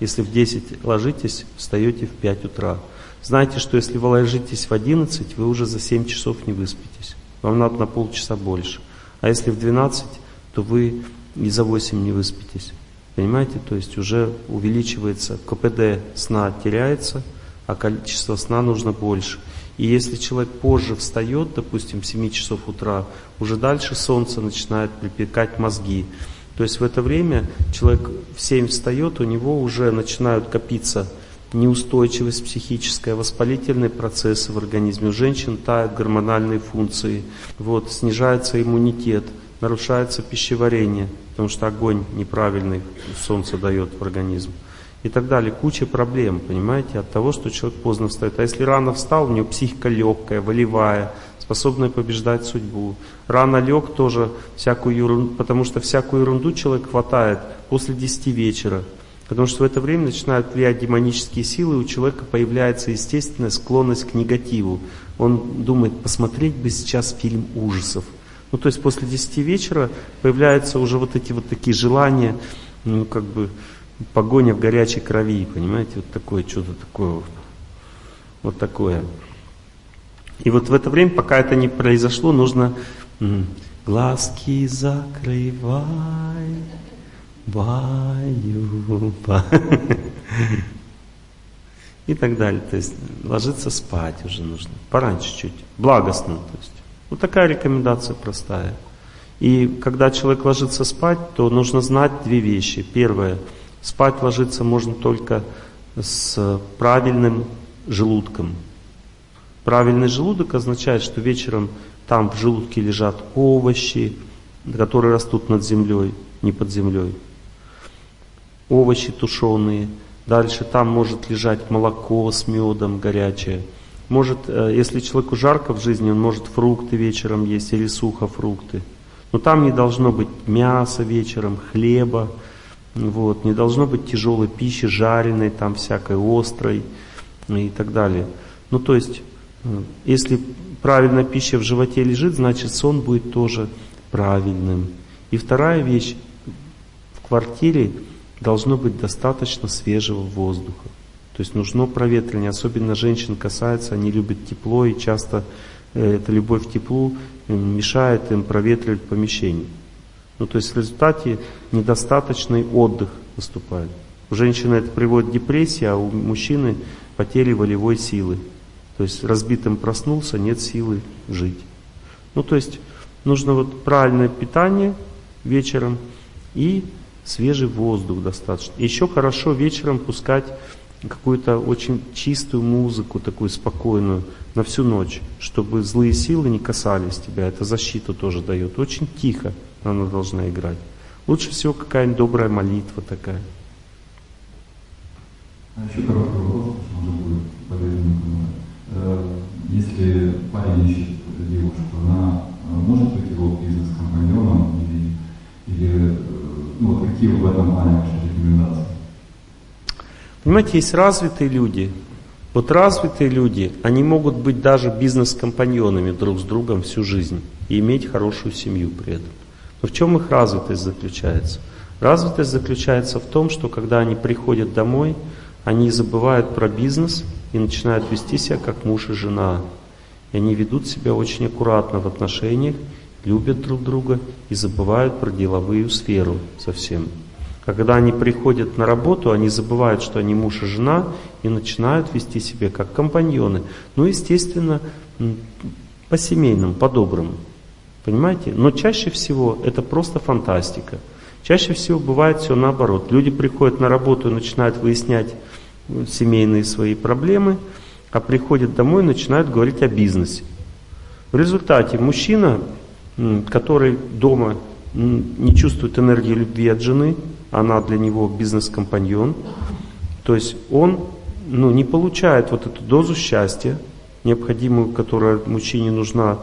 Если в 10 ложитесь, встаете в 5 утра. Знаете, что если вы ложитесь в 11, вы уже за 7 часов не выспитесь. Вам надо на полчаса больше. А если в 12, то вы и за 8 не выспитесь. Понимаете, то есть уже увеличивается, КПД сна теряется, а количество сна нужно больше. И если человек позже встает, допустим, в 7 часов утра, уже дальше солнце начинает припекать мозги. То есть в это время человек в 7 встает, у него уже начинают копиться неустойчивость психическая, воспалительные процессы в организме. У женщин тают гормональные функции, вот, снижается иммунитет, нарушается пищеварение потому что огонь неправильный солнце дает в организм. И так далее. Куча проблем, понимаете, от того, что человек поздно встает. А если рано встал, у него психика легкая, волевая, способная побеждать судьбу. Рано лег тоже всякую ерунду, потому что всякую ерунду человек хватает после 10 вечера. Потому что в это время начинают влиять демонические силы, и у человека появляется естественная склонность к негативу. Он думает, посмотреть бы сейчас фильм ужасов. Ну, то есть после 10 вечера появляются уже вот эти вот такие желания, ну, как бы погоня в горячей крови, понимаете, вот такое, что-то такое вот, такое. И вот в это время, пока это не произошло, нужно глазки закрывай, баю, и так далее. То есть ложиться спать уже нужно, пораньше чуть, благостно, то есть. Вот такая рекомендация простая. И когда человек ложится спать, то нужно знать две вещи. Первое, спать ложиться можно только с правильным желудком. Правильный желудок означает, что вечером там в желудке лежат овощи, которые растут над землей, не под землей. Овощи тушеные. Дальше там может лежать молоко с медом горячее – может, э, если человеку жарко в жизни, он может фрукты вечером есть или сухофрукты. Но там не должно быть мяса вечером, хлеба, вот, не должно быть тяжелой пищи, жареной, там всякой острой и так далее. Ну то есть, э, если правильная пища в животе лежит, значит сон будет тоже правильным. И вторая вещь, в квартире должно быть достаточно свежего воздуха. То есть нужно проветривание, особенно женщин касается, они любят тепло и часто э, эта любовь к теплу мешает им проветривать помещение. Ну то есть в результате недостаточный отдых наступает. У женщины это приводит к депрессии, а у мужчины потери волевой силы. То есть разбитым проснулся, нет силы жить. Ну то есть нужно вот правильное питание вечером и свежий воздух достаточно. Еще хорошо вечером пускать какую-то очень чистую музыку, такую спокойную, на всю ночь, чтобы злые силы не касались тебя. Это защиту тоже дает. Очень тихо она должна играть. Лучше всего какая-нибудь добрая молитва такая. А еще короткий вопрос, может быть полезный. Э, если парень ищет девушку, она э, может быть его бизнес-компаньоном или, или э, ну, какие в этом плане ваши рекомендации? Понимаете, есть развитые люди. Вот развитые люди, они могут быть даже бизнес-компаньонами друг с другом всю жизнь и иметь хорошую семью при этом. Но в чем их развитость заключается? Развитость заключается в том, что когда они приходят домой, они забывают про бизнес и начинают вести себя как муж и жена. И они ведут себя очень аккуратно в отношениях, любят друг друга и забывают про деловую сферу совсем. Когда они приходят на работу, они забывают, что они муж и жена, и начинают вести себя как компаньоны. Ну, естественно, по-семейному, по-доброму. Понимаете? Но чаще всего это просто фантастика. Чаще всего бывает все наоборот. Люди приходят на работу и начинают выяснять семейные свои проблемы, а приходят домой и начинают говорить о бизнесе. В результате мужчина, который дома не чувствует энергии любви от жены, она для него бизнес-компаньон. То есть он ну, не получает вот эту дозу счастья, необходимую, которая мужчине нужна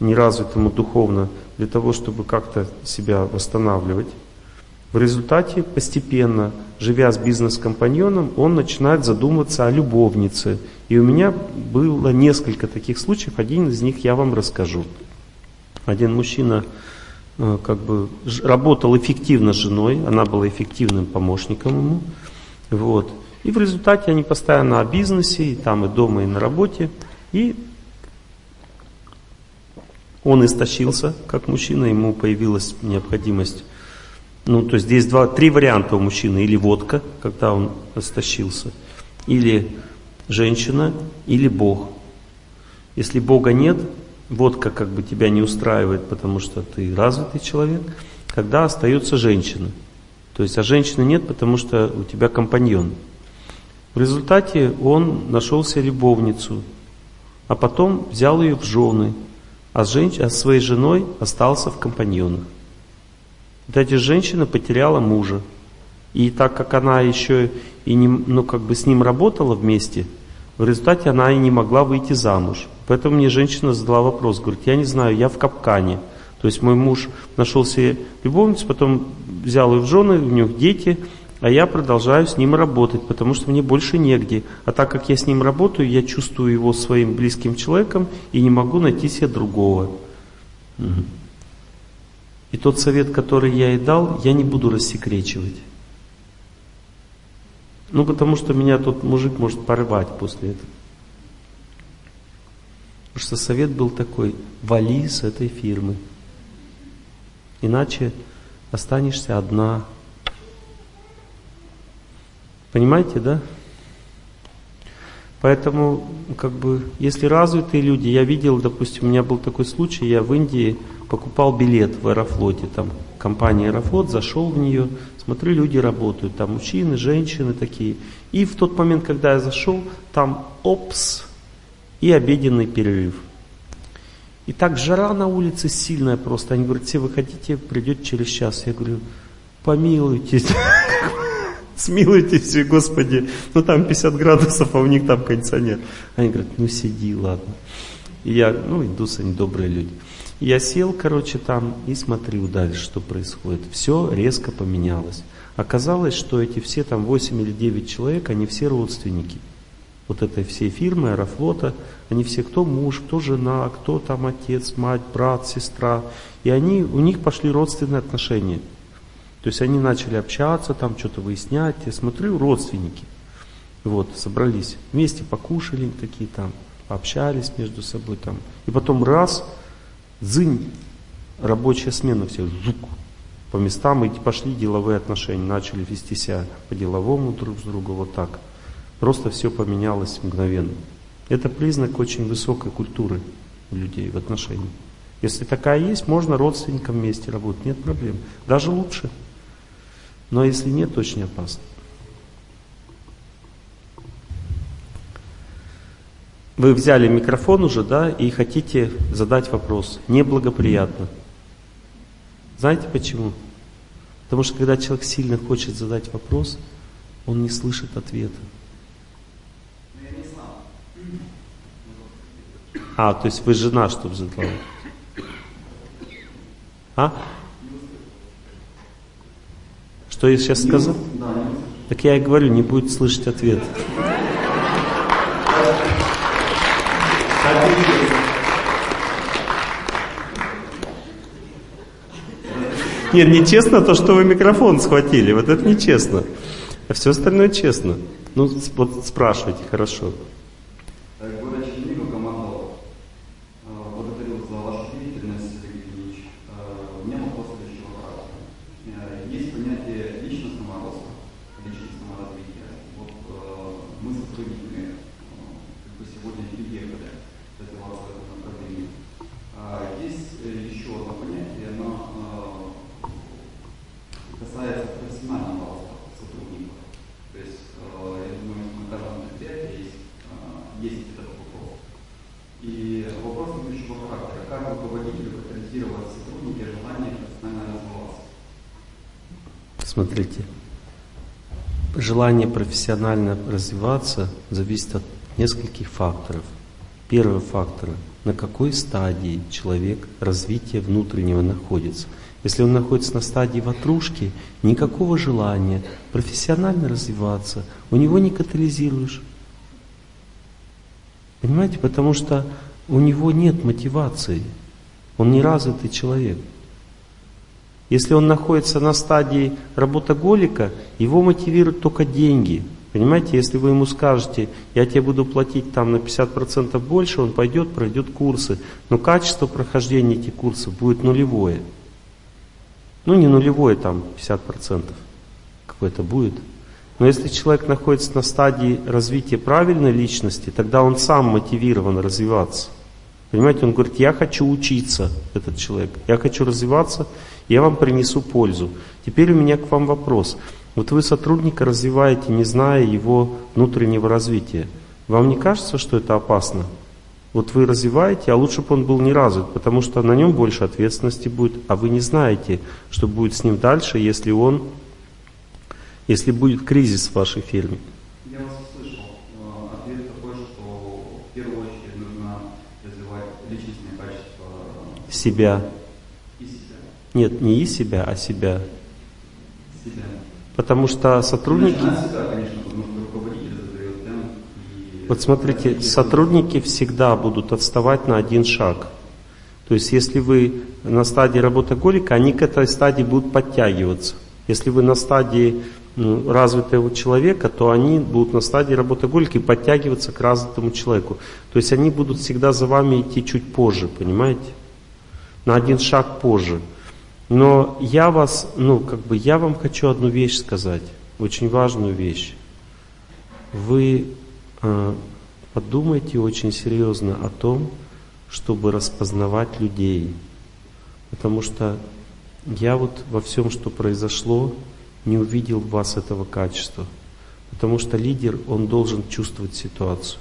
неразвитому духовно, для того, чтобы как-то себя восстанавливать. В результате постепенно, живя с бизнес-компаньоном, он начинает задумываться о любовнице. И у меня было несколько таких случаев, один из них я вам расскажу. Один мужчина как бы работал эффективно с женой, она была эффективным помощником ему. Вот. И в результате они постоянно о бизнесе, и там и дома, и на работе. И он истощился как мужчина, ему появилась необходимость. Ну, то есть здесь два, три варианта у мужчины. Или водка, когда он истощился, или женщина, или Бог. Если Бога нет, водка как бы тебя не устраивает, потому что ты развитый человек, когда остается женщина. То есть, а женщины нет, потому что у тебя компаньон. В результате он нашел себе любовницу, а потом взял ее в жены, а с, женщ... а с своей женой остался в компаньонах. Вот эта женщина потеряла мужа. И так как она еще и не, ну, как бы с ним работала вместе, в результате она и не могла выйти замуж. Поэтому мне женщина задала вопрос, говорит, я не знаю, я в капкане. То есть мой муж нашел себе любовницу, потом взял ее в жены, у них дети, а я продолжаю с ним работать, потому что мне больше негде. А так как я с ним работаю, я чувствую его своим близким человеком и не могу найти себе другого. И тот совет, который я ей дал, я не буду рассекречивать. Ну, потому что меня тот мужик может порвать после этого. Потому что совет был такой, вали с этой фирмы. Иначе останешься одна. Понимаете, да? Поэтому, как бы, если развитые люди, я видел, допустим, у меня был такой случай, я в Индии покупал билет в Аэрофлоте, там компания Аэрофлот, зашел в нее, смотрю, люди работают, там мужчины, женщины такие. И в тот момент, когда я зашел, там опс, и обеденный перерыв. И так жара на улице сильная просто. Они говорят, все вы хотите, придете через час. Я говорю, помилуйтесь, смилуйтесь, Господи, ну там 50 градусов, а у них там конца нет. Они говорят, ну сиди, ладно. И я, ну индусы, они добрые люди. Я сел, короче, там и смотрю дальше, что происходит. Все резко поменялось. Оказалось, что эти все там 8 или 9 человек, они все родственники. Вот этой всей фирмы Аэрофлота, они все кто муж, кто жена, кто там отец, мать, брат, сестра. И они, у них пошли родственные отношения. То есть они начали общаться, там что-то выяснять. Я смотрю, родственники. Вот, собрались, вместе покушали такие там, пообщались между собой там. И потом раз, зынь, рабочая смена всех, жук, по местам и пошли деловые отношения, начали вести себя по-деловому друг с другом, вот так. Просто все поменялось мгновенно. Это признак очень высокой культуры людей в отношениях. Если такая есть, можно родственникам вместе работать, нет проблем. Даже лучше. Но если нет, очень опасно. Вы взяли микрофон уже, да, и хотите задать вопрос. Неблагоприятно. Знаете почему? Потому что когда человек сильно хочет задать вопрос, он не слышит ответа. А, то есть вы жена, чтобы задала. А? Что я сейчас сказал? Так я и говорю, не будет слышать ответ. Нет, нечестно то, что вы микрофон схватили. Вот это нечестно. А все остальное честно. Ну, вот спрашивайте, хорошо. Смотрите, желание профессионально развиваться зависит от нескольких факторов. Первый фактор – на какой стадии человек развития внутреннего находится. Если он находится на стадии ватрушки, никакого желания профессионально развиваться у него не катализируешь. Понимаете, потому что у него нет мотивации, он не развитый человек. Если он находится на стадии работоголика, его мотивируют только деньги. Понимаете, если вы ему скажете, я тебе буду платить там на 50% больше, он пойдет, пройдет курсы. Но качество прохождения этих курсов будет нулевое. Ну не нулевое там 50%, какое-то будет. Но если человек находится на стадии развития правильной личности, тогда он сам мотивирован развиваться. Понимаете, он говорит, я хочу учиться, этот человек, я хочу развиваться, я вам принесу пользу. Теперь у меня к вам вопрос. Вот вы сотрудника развиваете, не зная его внутреннего развития. Вам не кажется, что это опасно? Вот вы развиваете, а лучше бы он был не развит, потому что на нем больше ответственности будет, а вы не знаете, что будет с ним дальше, если он, если будет кризис в вашей фирме. Я вас услышал. Ответ такой, что в первую очередь нужно развивать личностные качества себя. Нет, не и себя, а себя. Себя. Потому что сотрудники... Вот смотрите, сотрудники всегда будут отставать на один шаг. То есть, если вы на стадии работоголика, они к этой стадии будут подтягиваться. Если вы на стадии ну, развитого человека, то они будут на стадии работоголика и подтягиваться к развитому человеку. То есть, они будут всегда за вами идти чуть позже, понимаете? На один шаг позже. Но я вас, ну, как бы я вам хочу одну вещь сказать, очень важную вещь. Вы э, подумайте очень серьезно о том, чтобы распознавать людей. Потому что я вот во всем, что произошло, не увидел в вас этого качества. Потому что лидер, он должен чувствовать ситуацию.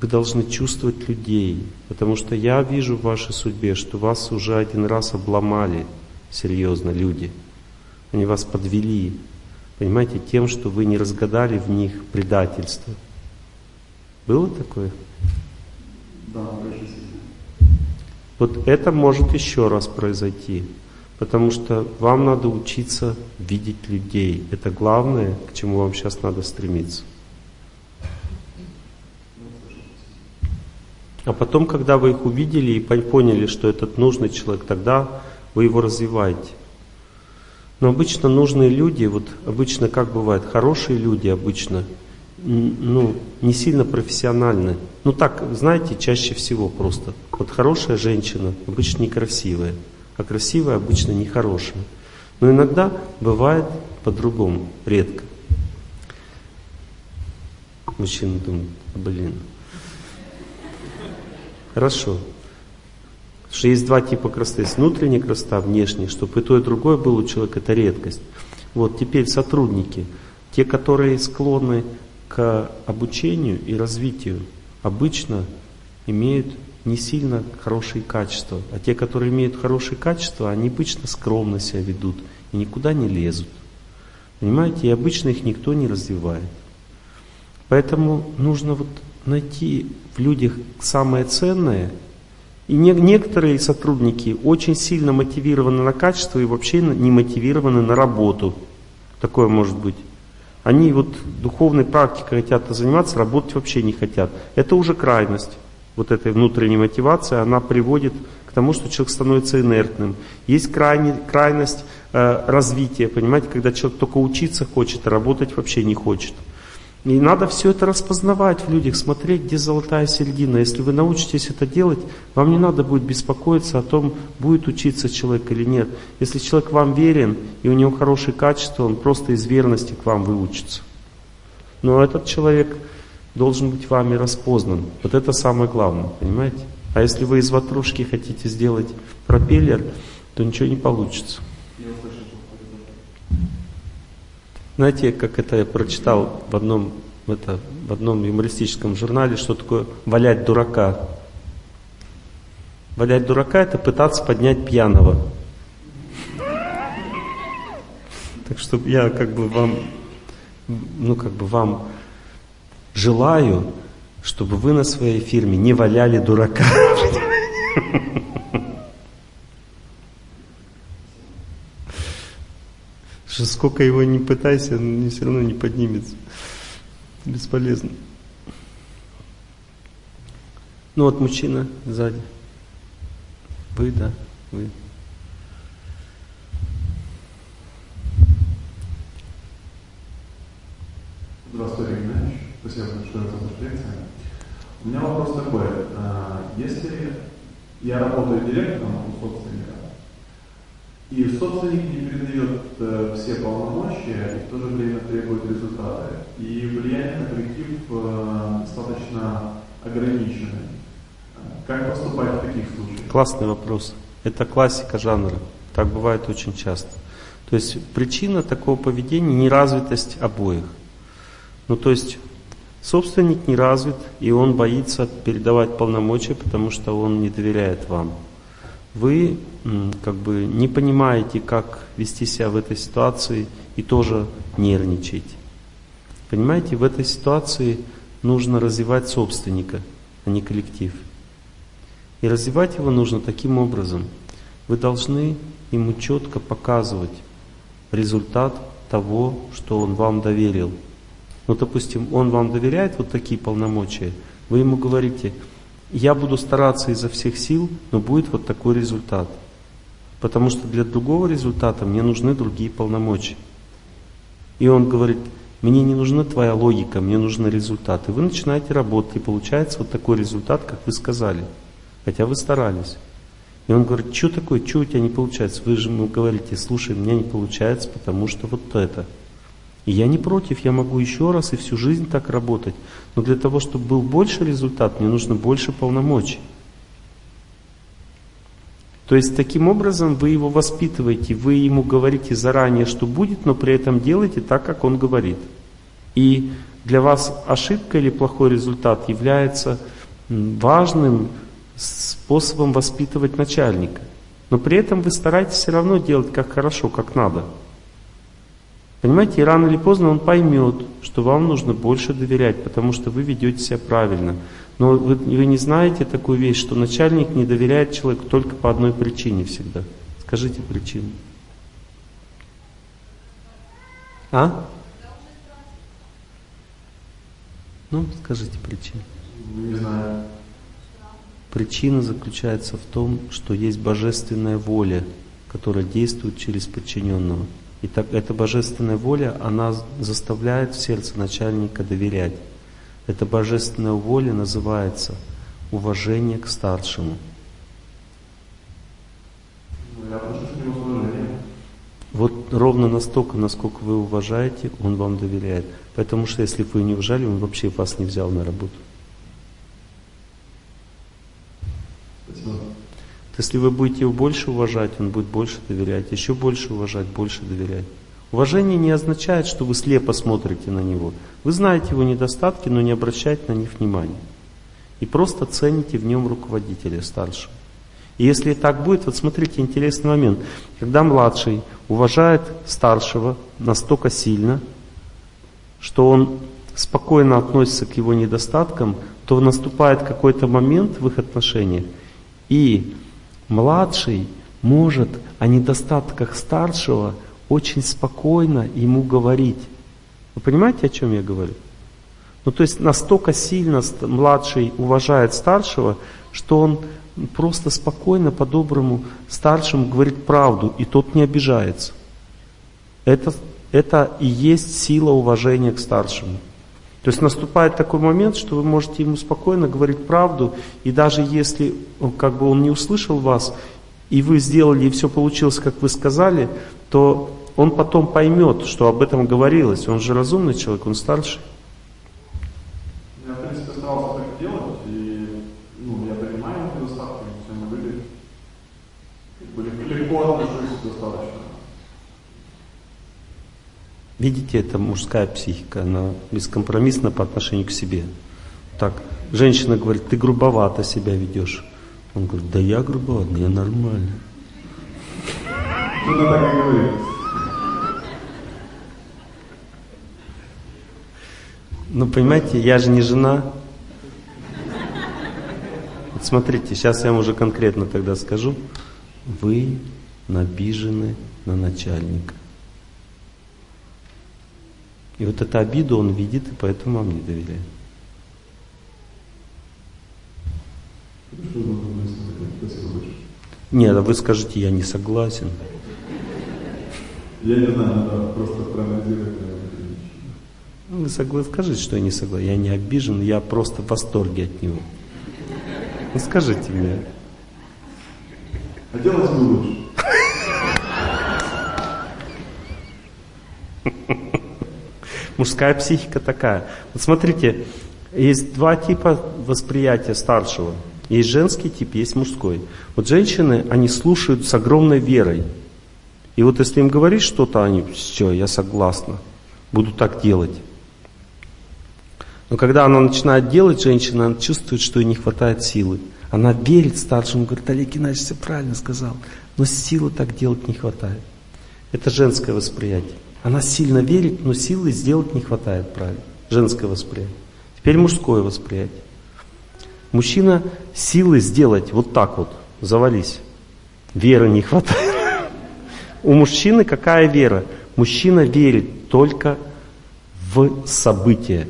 Вы должны чувствовать людей, потому что я вижу в вашей судьбе, что вас уже один раз обломали серьезно люди. Они вас подвели, понимаете, тем, что вы не разгадали в них предательство. Было такое? Да. Вот это может еще раз произойти. Потому что вам надо учиться видеть людей. Это главное, к чему вам сейчас надо стремиться. А потом, когда вы их увидели и поняли, что этот нужный человек, тогда вы его развиваете. Но обычно нужные люди, вот обычно как бывает, хорошие люди обычно, ну, не сильно профессиональны. Ну так, знаете, чаще всего просто. Вот хорошая женщина обычно некрасивая, а красивая обычно нехорошая. Но иногда бывает по-другому, редко. Мужчина думает, блин. Хорошо что есть два типа красоты. Есть внутренняя красота, внешняя. Чтобы и то, и другое было у человека, это редкость. Вот теперь сотрудники, те, которые склонны к обучению и развитию, обычно имеют не сильно хорошие качества. А те, которые имеют хорошие качества, они обычно скромно себя ведут и никуда не лезут. Понимаете, и обычно их никто не развивает. Поэтому нужно вот найти в людях самое ценное и не, некоторые сотрудники очень сильно мотивированы на качество и вообще не мотивированы на работу. Такое может быть. Они вот духовной практикой хотят заниматься, работать вообще не хотят. Это уже крайность. Вот этой внутренней мотивации, она приводит к тому, что человек становится инертным. Есть крайне, крайность э, развития, понимаете, когда человек только учиться хочет, а работать вообще не хочет. И надо все это распознавать в людях, смотреть, где золотая середина. Если вы научитесь это делать, вам не надо будет беспокоиться о том, будет учиться человек или нет. Если человек вам верен, и у него хорошие качества, он просто из верности к вам выучится. Но этот человек должен быть вами распознан. Вот это самое главное, понимаете? А если вы из ватрушки хотите сделать пропеллер, то ничего не получится. Знаете, как это я прочитал в одном, это, в одном юмористическом журнале, что такое валять дурака. Валять дурака это пытаться поднять пьяного. Так что я как бы вам, ну как бы вам желаю, чтобы вы на своей фирме не валяли дурака. Что сколько его не пытайся, он все равно не поднимется. Бесполезно. Ну вот мужчина сзади. Вы, да, вы. Здравствуйте, Геннадьевич. Спасибо большое за лекцию. У меня вопрос такой. А, если я работаю директором у собственника, и собственник не передает э, все полномочия и в то же время требует результаты. И влияние на коллектив э, достаточно ограничено. Как поступать в таких случаях? Классный вопрос. Это классика жанра. Так бывает очень часто. То есть причина такого поведения – неразвитость обоих. Ну то есть собственник не развит, и он боится передавать полномочия, потому что он не доверяет вам вы как бы не понимаете, как вести себя в этой ситуации и тоже нервничаете. Понимаете, в этой ситуации нужно развивать собственника, а не коллектив. И развивать его нужно таким образом. Вы должны ему четко показывать результат того, что он вам доверил. Ну, допустим, он вам доверяет вот такие полномочия. Вы ему говорите – я буду стараться изо всех сил, но будет вот такой результат. Потому что для другого результата мне нужны другие полномочия. И он говорит, мне не нужна твоя логика, мне нужны результаты. Вы начинаете работать, и получается вот такой результат, как вы сказали. Хотя вы старались. И он говорит, что такое, что у тебя не получается? Вы же ему говорите, слушай, у меня не получается, потому что вот это – и я не против, я могу еще раз и всю жизнь так работать. Но для того, чтобы был больше результат, мне нужно больше полномочий. То есть таким образом вы его воспитываете, вы ему говорите заранее, что будет, но при этом делаете так, как он говорит. И для вас ошибка или плохой результат является важным способом воспитывать начальника. Но при этом вы стараетесь все равно делать как хорошо, как надо. Понимаете, и рано или поздно он поймет, что вам нужно больше доверять, потому что вы ведете себя правильно. Но вы, вы не знаете такую вещь, что начальник не доверяет человеку только по одной причине всегда. Скажите причину. А? Ну, скажите причину. Не знаю. Причина заключается в том, что есть божественная воля, которая действует через подчиненного. И так эта божественная воля, она заставляет в сердце начальника доверять. Эта божественная воля называется уважение к старшему. Вот ровно настолько, насколько вы уважаете, он вам доверяет. Потому что если вы не уважали, он вообще вас не взял на работу. Если вы будете его больше уважать, он будет больше доверять, еще больше уважать, больше доверять. Уважение не означает, что вы слепо смотрите на него. Вы знаете его недостатки, но не обращаете на них внимания. И просто цените в нем руководителя старшего. И если так будет, вот смотрите, интересный момент. Когда младший уважает старшего настолько сильно, что он спокойно относится к его недостаткам, то наступает какой-то момент в их отношениях, и младший может о недостатках старшего очень спокойно ему говорить. Вы понимаете, о чем я говорю? Ну, то есть настолько сильно младший уважает старшего, что он просто спокойно, по-доброму старшему говорит правду, и тот не обижается. Это, это и есть сила уважения к старшему. То есть наступает такой момент, что вы можете ему спокойно говорить правду, и даже если как бы он не услышал вас, и вы сделали, и все получилось, как вы сказали, то он потом поймет, что об этом говорилось. Он же разумный человек, он старший. Я, в принципе, старался так делать, и ну, я понимаю его недостатки, все мы были, были легко отношусь достаточно. Видите, это мужская психика, она бескомпромиссна по отношению к себе. Так, женщина говорит, ты грубовато себя ведешь. Он говорит, да я грубоват, я нормально. Кто-то так и говорит. Ну, понимаете, я же не жена. Вот смотрите, сейчас я вам уже конкретно тогда скажу. Вы набижены на начальника. И вот эту обиду он видит, и поэтому вам не доверяет. Вы. Нет, а вы скажете, я не согласен. Я не знаю, надо просто проанализировать. наверное, Ну, Вы согла- скажите, что я не согласен. Я не обижен, я просто в восторге от него. Ну скажите мне. Хотелось бы лучше. Мужская психика такая. Вот смотрите, есть два типа восприятия старшего. Есть женский тип, есть мужской. Вот женщины, они слушают с огромной верой. И вот если им говорить что-то, они, все, я согласна, буду так делать. Но когда она начинает делать, женщина она чувствует, что ей не хватает силы. Она верит старшему, говорит, Олег Геннадьевич все правильно сказал, но силы так делать не хватает. Это женское восприятие. Она сильно верит, но силы сделать не хватает правильно. Женское восприятие. Теперь мужское восприятие. Мужчина силы сделать вот так вот, завались. Веры не хватает. У мужчины какая вера? Мужчина верит только в события.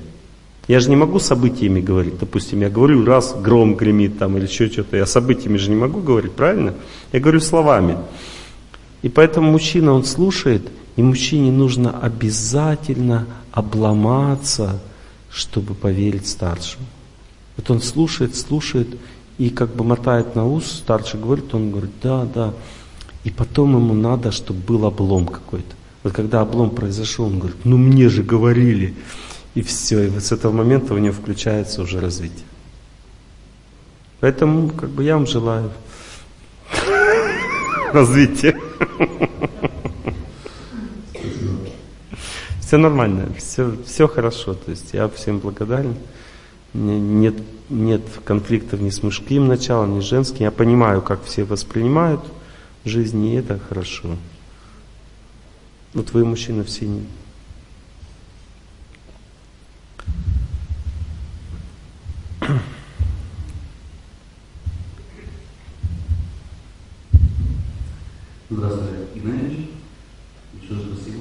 Я же не могу событиями говорить. Допустим, я говорю, раз гром гремит там или еще что-то. Я событиями же не могу говорить, правильно? Я говорю словами. И поэтому мужчина, он слушает, и мужчине нужно обязательно обломаться, чтобы поверить старшему. Вот он слушает, слушает, и как бы мотает на ус, старший говорит, он говорит, да, да. И потом ему надо, чтобы был облом какой-то. Вот когда облом произошел, он говорит, ну мне же говорили. И все, и вот с этого момента у него включается уже развитие. Поэтому как бы я вам желаю развития. все нормально, все, все хорошо. То есть я всем благодарен. Нет, нет конфликтов ни с мужским началом, ни с женским. Я понимаю, как все воспринимают жизнь, и это хорошо. Но твои мужчины все не. Здравствуйте, Геннадьевич. Еще раз спасибо.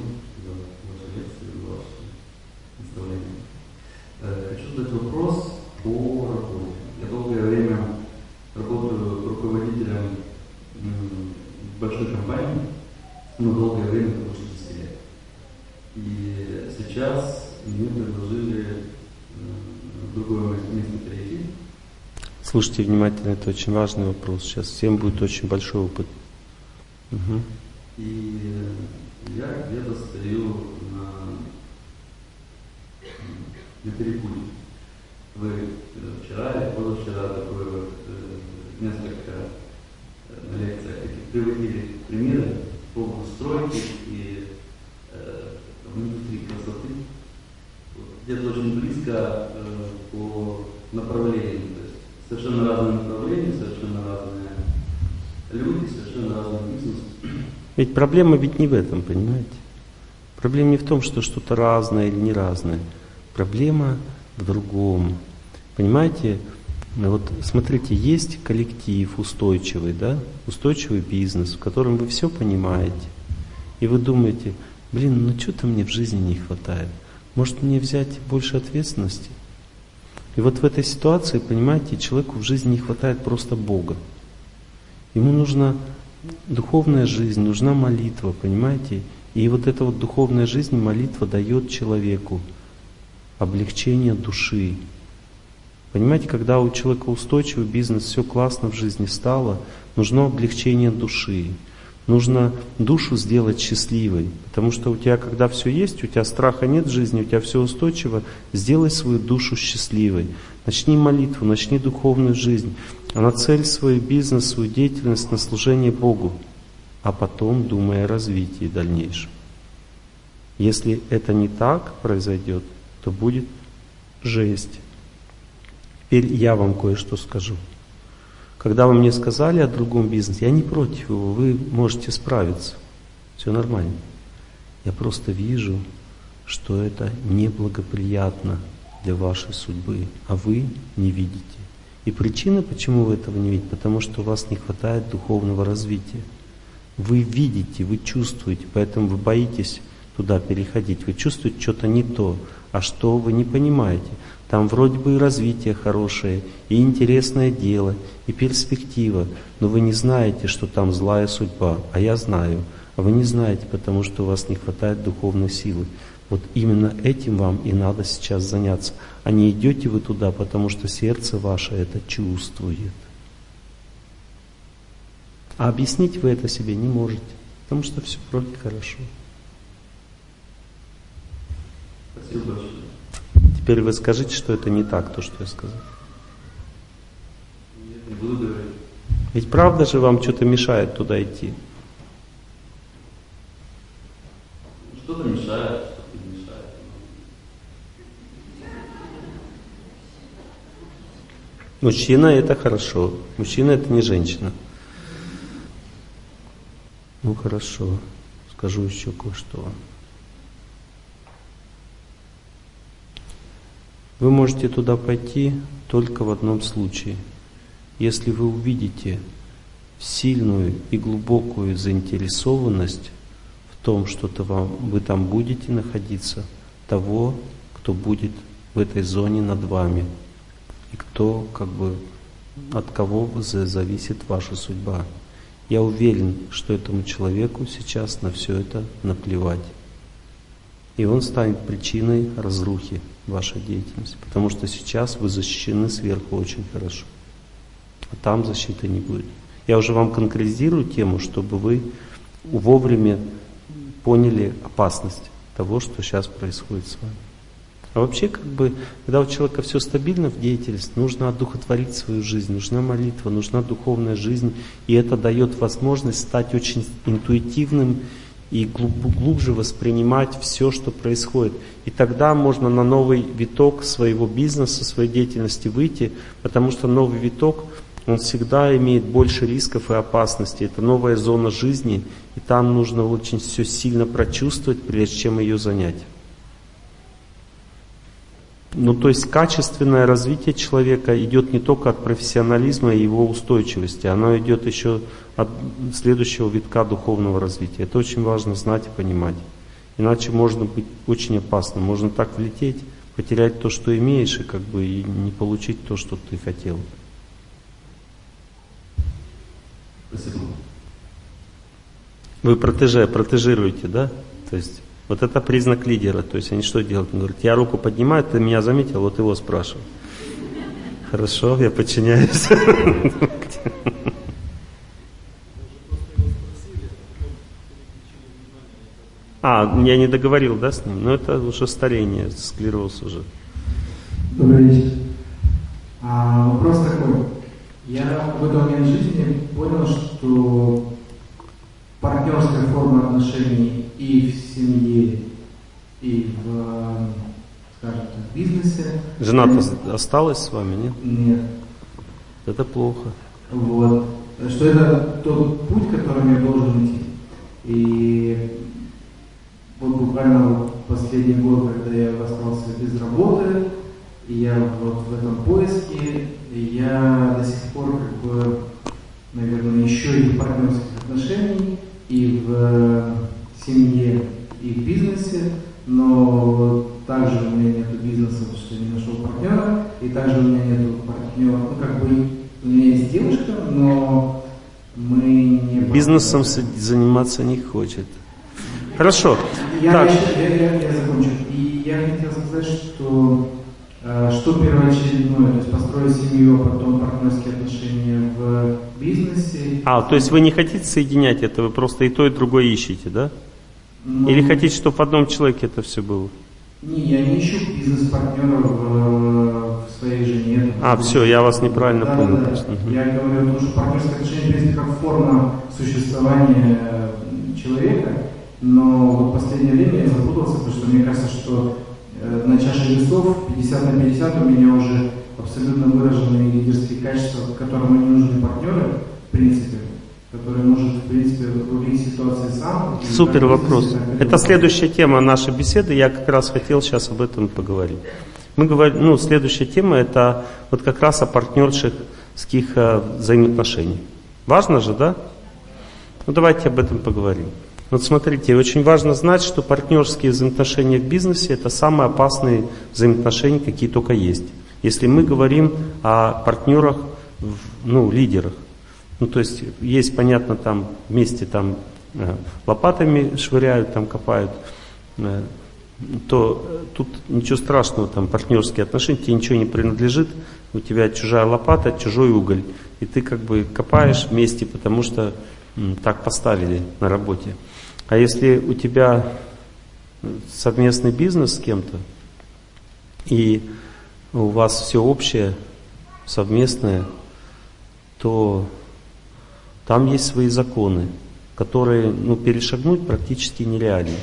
Задать вопрос по работе. Я долгое время работаю руководителем большой компании, но долгое время это больше 10 лет. И сейчас мне предложили в другое место перейти. Слушайте внимательно, это очень важный вопрос. Сейчас всем будет очень большой опыт. Угу. И я где-то стою на, на перепутье. Вы вчера или позавчера такое вот э, несколько э, на лекциях приводили примеры по стройки и э, внутри красоты. Где-то очень близко э, по направлению. То есть совершенно разные направления, совершенно разные люди, совершенно разный бизнес. Ведь проблема ведь не в этом, понимаете? Проблема не в том, что что-то разное или не разное. Проблема в другом. Понимаете, вот смотрите, есть коллектив устойчивый, да, устойчивый бизнес, в котором вы все понимаете. И вы думаете, блин, ну что-то мне в жизни не хватает. Может мне взять больше ответственности? И вот в этой ситуации, понимаете, человеку в жизни не хватает просто Бога. Ему нужна духовная жизнь, нужна молитва, понимаете? И вот эта вот духовная жизнь, молитва дает человеку облегчение души. Понимаете, когда у человека устойчивый бизнес, все классно в жизни стало, нужно облегчение души. Нужно душу сделать счастливой. Потому что у тебя, когда все есть, у тебя страха нет в жизни, у тебя все устойчиво, сделай свою душу счастливой. Начни молитву, начни духовную жизнь. А на цель свой бизнес, свою деятельность, на служение Богу. А потом думай о развитии дальнейшем. Если это не так произойдет, то будет жесть. Теперь я вам кое-что скажу. Когда вы мне сказали о другом бизнесе, я не против его, вы можете справиться. Все нормально. Я просто вижу, что это неблагоприятно для вашей судьбы, а вы не видите. И причина, почему вы этого не видите, потому что у вас не хватает духовного развития. Вы видите, вы чувствуете, поэтому вы боитесь туда переходить. Вы чувствуете что-то не то, а что вы не понимаете. Там вроде бы и развитие хорошее, и интересное дело, и перспектива, но вы не знаете, что там злая судьба, а я знаю. А вы не знаете, потому что у вас не хватает духовной силы. Вот именно этим вам и надо сейчас заняться. А не идете вы туда, потому что сердце ваше это чувствует. А объяснить вы это себе не можете, потому что все вроде хорошо. Спасибо большое. Теперь вы скажите, что это не так, то, что я сказал. Нет, не буду говорить. Ведь правда же вам что-то мешает туда идти? Что-то мешает, что-то не мешает. Мужчина это хорошо. Мужчина это не женщина. Ну хорошо. Скажу еще кое-что вам. Вы можете туда пойти только в одном случае. Если вы увидите сильную и глубокую заинтересованность в том, что-то вам, вы там будете находиться, того, кто будет в этой зоне над вами, и кто, как бы, от кого зависит ваша судьба. Я уверен, что этому человеку сейчас на все это наплевать. И он станет причиной разрухи вашей деятельности. Потому что сейчас вы защищены сверху очень хорошо. А там защиты не будет. Я уже вам конкретизирую тему, чтобы вы вовремя поняли опасность того, что сейчас происходит с вами. А вообще, как бы, когда у человека все стабильно в деятельности, нужно одухотворить свою жизнь, нужна молитва, нужна духовная жизнь, и это дает возможность стать очень интуитивным и глубже воспринимать все, что происходит. И тогда можно на новый виток своего бизнеса, своей деятельности выйти, потому что новый виток, он всегда имеет больше рисков и опасностей. Это новая зона жизни, и там нужно очень все сильно прочувствовать, прежде чем ее занять. Ну, то есть качественное развитие человека идет не только от профессионализма и его устойчивости, оно идет еще от следующего витка духовного развития. Это очень важно знать и понимать. Иначе можно быть очень опасно. Можно так влететь, потерять то, что имеешь, и как бы и не получить то, что ты хотел. Спасибо. Вы протеже, протежируете, да? То есть вот это признак лидера. То есть они что делают? Он говорит, я руку поднимаю, ты меня заметил, вот его спрашиваю. Хорошо, я подчиняюсь. А, я не договорил, да, с ним? Ну, это уже старение, склероз уже. Добрый вечер. А, вопрос такой. Я в этот момент жизни понял, что партнерская форма отношений и в семье, и в, скажем так, бизнесе. Жена-то осталась с вами, нет? Нет. Это плохо. Вот. Что это тот путь, которым я должен идти. И вот буквально вот последний год, когда я остался без работы, и я вот в этом поиске, и я до сих пор как бы, наверное, еще и в партнерских семье, и в бизнесе, но также у меня нет бизнеса, потому что я не нашел партнера, и также у меня нет партнера, ну как бы у меня есть девушка, но мы не... Бизнесом заниматься не хочет. Хорошо. Я, так. Я, я, я, я закончу. И я хотел сказать, что э, что первоочередное, то есть построить семью, а потом партнерские отношения в бизнесе. А, то есть вы не хотите соединять это, вы просто и то, и другое ищете, да? Но... Или хотите, чтобы в одном человеке это все было? Не, я не ищу бизнес-партнеров в, в своей жене. А, все, я вас неправильно да, понял. Да, просто. Угу. Я говорю о том, что партнерские отношения, в принципе, как форма существования человека, но вот в последнее время я запутался, потому что мне кажется, что э, на чаше весов 50 на 50 у меня уже абсолютно выраженные лидерские качества, которым не нужны партнеры, в принципе, который может, в принципе, руководить ситуацией сам. Супер вопрос. Это следующая тема нашей беседы. Я как раз хотел сейчас об этом поговорить. Мы говорим, ну, следующая тема это вот как раз о партнерских э, взаимоотношениях. Важно же, да? Ну, давайте об этом поговорим. Вот смотрите, очень важно знать, что партнерские взаимоотношения в бизнесе это самые опасные взаимоотношения, какие только есть. Если мы говорим о партнерах, ну, лидерах. Ну, то есть есть, понятно, там вместе там э, лопатами швыряют, там копают, э, то тут ничего страшного, там партнерские отношения, тебе ничего не принадлежит, у тебя чужая лопата, чужой уголь, и ты как бы копаешь вместе, потому что так поставили на работе. А если у тебя совместный бизнес с кем-то, и у вас все общее, совместное, то там есть свои законы, которые ну, перешагнуть практически нереально.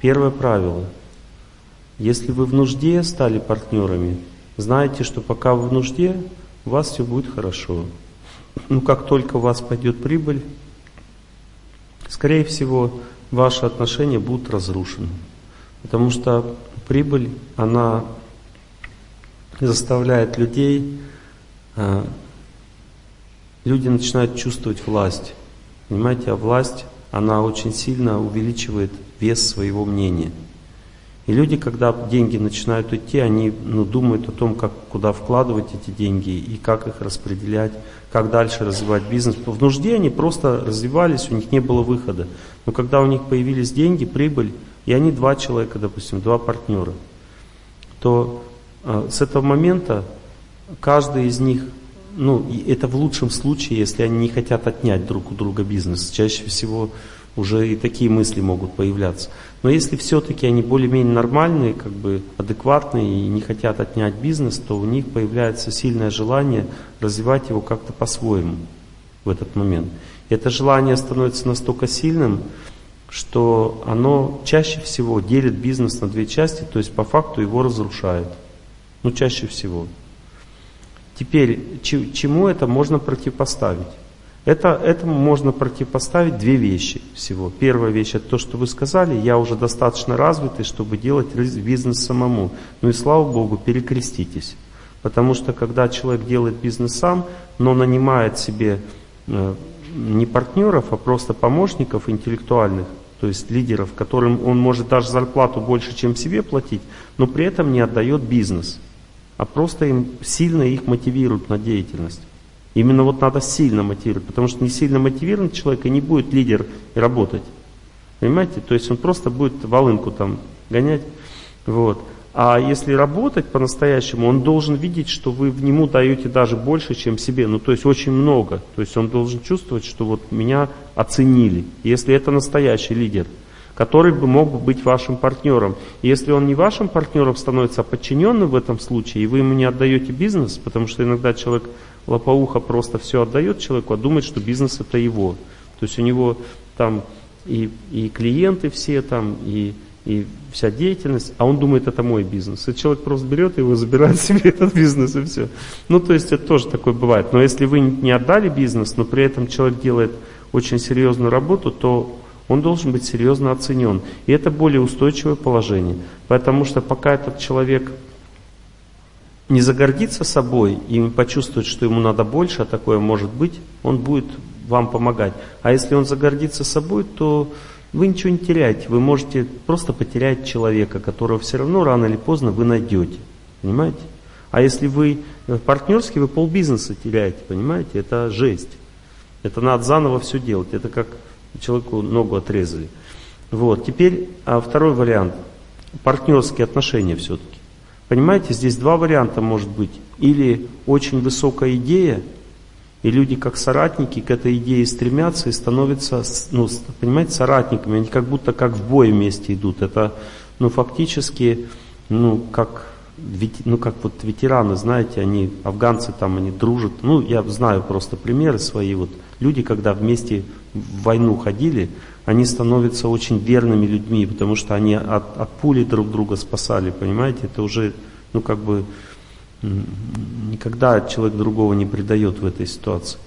Первое правило. Если вы в нужде стали партнерами, знайте, что пока вы в нужде, у вас все будет хорошо. Но как только у вас пойдет прибыль, скорее всего, ваши отношения будут разрушены. Потому что прибыль, она заставляет людей, а, люди начинают чувствовать власть. Понимаете, а власть, она очень сильно увеличивает вес своего мнения. И люди, когда деньги начинают идти, они ну, думают о том, как, куда вкладывать эти деньги и как их распределять, как дальше развивать бизнес. В нужде они просто развивались, у них не было выхода. Но когда у них появились деньги, прибыль, и они два человека, допустим, два партнера, то э, с этого момента каждый из них, ну, это в лучшем случае, если они не хотят отнять друг у друга бизнес. Чаще всего уже и такие мысли могут появляться. Но если все-таки они более-менее нормальные, как бы адекватные и не хотят отнять бизнес, то у них появляется сильное желание развивать его как-то по-своему в этот момент. И это желание становится настолько сильным, что оно чаще всего делит бизнес на две части, то есть по факту его разрушает. Ну, чаще всего. Теперь, чему это можно противопоставить? Это, этому можно противопоставить две вещи всего. Первая вещь это то, что вы сказали, я уже достаточно развитый, чтобы делать бизнес самому. Ну и слава Богу, перекреститесь. Потому что когда человек делает бизнес сам, но нанимает себе э, не партнеров, а просто помощников интеллектуальных, то есть лидеров, которым он может даже зарплату больше, чем себе платить, но при этом не отдает бизнес, а просто им сильно их мотивирует на деятельность. Именно вот надо сильно мотивировать, потому что не сильно мотивированный человек и не будет лидер работать. Понимаете? То есть он просто будет волынку там гонять. Вот. А если работать по-настоящему, он должен видеть, что вы в нему даете даже больше, чем себе. Ну, то есть очень много. То есть он должен чувствовать, что вот меня оценили. Если это настоящий лидер, который бы мог быть вашим партнером. Если он не вашим партнером становится, а подчиненным в этом случае, и вы ему не отдаете бизнес, потому что иногда человек лопоуха просто все отдает человеку, а думает, что бизнес это его. То есть у него там и, и клиенты все там, и, и вся деятельность, а он думает, это мой бизнес. И человек просто берет его, забирает себе этот бизнес и все. Ну, то есть это тоже такое бывает. Но если вы не отдали бизнес, но при этом человек делает очень серьезную работу, то он должен быть серьезно оценен. И это более устойчивое положение. Потому что пока этот человек не загордится собой и не почувствует, что ему надо больше, а такое может быть, он будет вам помогать. А если он загордится собой, то вы ничего не теряете. Вы можете просто потерять человека, которого все равно рано или поздно вы найдете. Понимаете? А если вы партнерский, вы полбизнеса теряете, понимаете? Это жесть. Это надо заново все делать. Это как человеку ногу отрезали. Вот. Теперь а второй вариант. Партнерские отношения все-таки. Понимаете, здесь два варианта может быть. Или очень высокая идея, и люди как соратники к этой идее стремятся и становятся, ну, понимаете, соратниками. Они как будто как в бой вместе идут. Это, ну, фактически, ну, как, ну, как вот ветераны, знаете, они, афганцы там, они дружат. Ну, я знаю просто примеры свои. Вот люди, когда вместе в войну ходили, они становятся очень верными людьми, потому что они от, от пули друг друга спасали, понимаете? Это уже, ну как бы, никогда человек другого не предает в этой ситуации.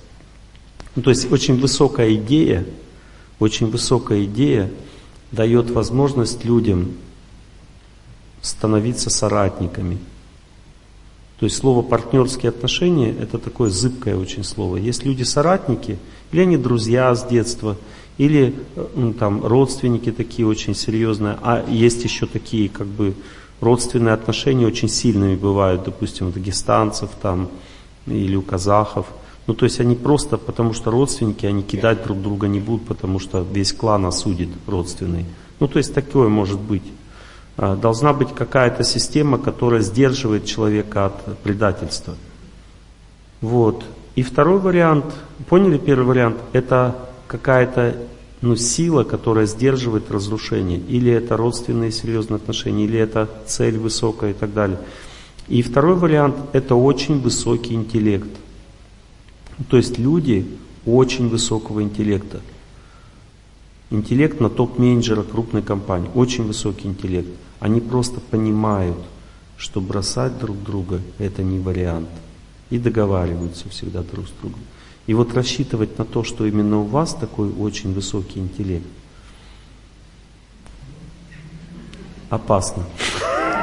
Ну, то есть очень высокая идея, очень высокая идея дает возможность людям становиться соратниками. То есть слово партнерские отношения это такое зыбкое очень слово. Есть люди соратники, или они друзья с детства, или ну, там родственники такие очень серьезные, а есть еще такие как бы родственные отношения очень сильными бывают, допустим, у дагестанцев там или у казахов. Ну, то есть они просто, потому что родственники, они кидать друг друга не будут, потому что весь клан осудит родственный. Ну, то есть такое может быть. А, должна быть какая-то система, которая сдерживает человека от предательства. Вот. И второй вариант, поняли первый вариант, это какая-то ну, сила, которая сдерживает разрушение. Или это родственные серьезные отношения, или это цель высокая и так далее. И второй вариант – это очень высокий интеллект. То есть люди очень высокого интеллекта. Интеллект на топ-менеджера крупной компании. Очень высокий интеллект. Они просто понимают, что бросать друг друга – это не вариант. И договариваются всегда друг с другом. И вот рассчитывать на то, что именно у вас такой очень высокий интеллект, опасно.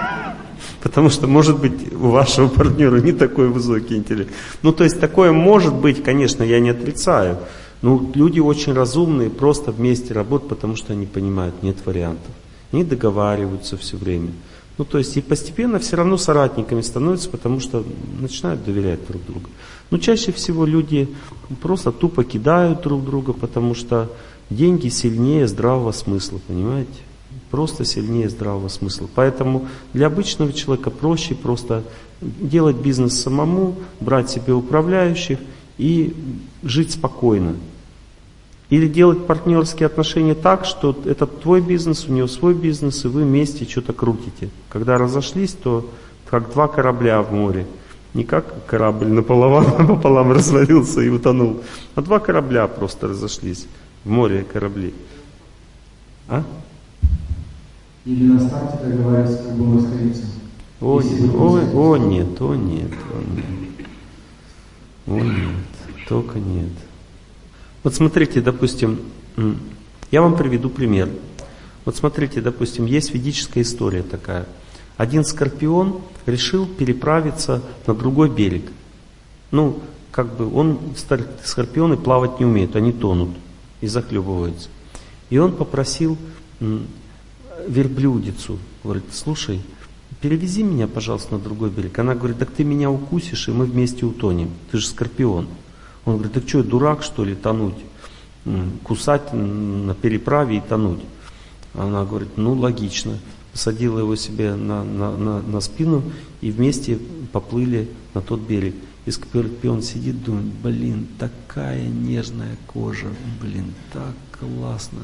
Потому что, может быть, у вашего партнера не такой высокий интеллект. Ну, то есть, такое может быть, конечно, я не отрицаю. Но люди очень разумные, просто вместе работают, потому что они понимают, нет вариантов. Они договариваются все время. Ну, то есть, и постепенно все равно соратниками становятся, потому что начинают доверять друг другу. Но чаще всего люди просто тупо кидают друг друга, потому что деньги сильнее здравого смысла, понимаете? Просто сильнее здравого смысла. Поэтому для обычного человека проще просто делать бизнес самому, брать себе управляющих и жить спокойно. Или делать партнерские отношения так, что это твой бизнес, у него свой бизнес, и вы вместе что-то крутите. Когда разошлись, то как два корабля в море – не как корабль наполовам, пополам развалился и утонул, а два корабля просто разошлись в море корабли. А? Или на старте договариваться, как бы раствориться. О, о, о, нет, о нет, о нет. О нет, только нет. Вот смотрите, допустим, я вам приведу пример. Вот смотрите, допустим, есть ведическая история такая. Один скорпион решил переправиться на другой берег. Ну, как бы он, скорпионы плавать не умеют, они тонут и захлебываются. И он попросил верблюдицу, говорит, слушай, перевези меня, пожалуйста, на другой берег. Она говорит, так ты меня укусишь, и мы вместе утонем. Ты же скорпион. Он говорит, так что, дурак, что ли, тонуть? Кусать на переправе и тонуть. Она говорит, ну, логично. Посадила его себе на, на, на, на спину и вместе поплыли на тот берег. И скорпион сидит, думает, блин, такая нежная кожа, блин, так классно.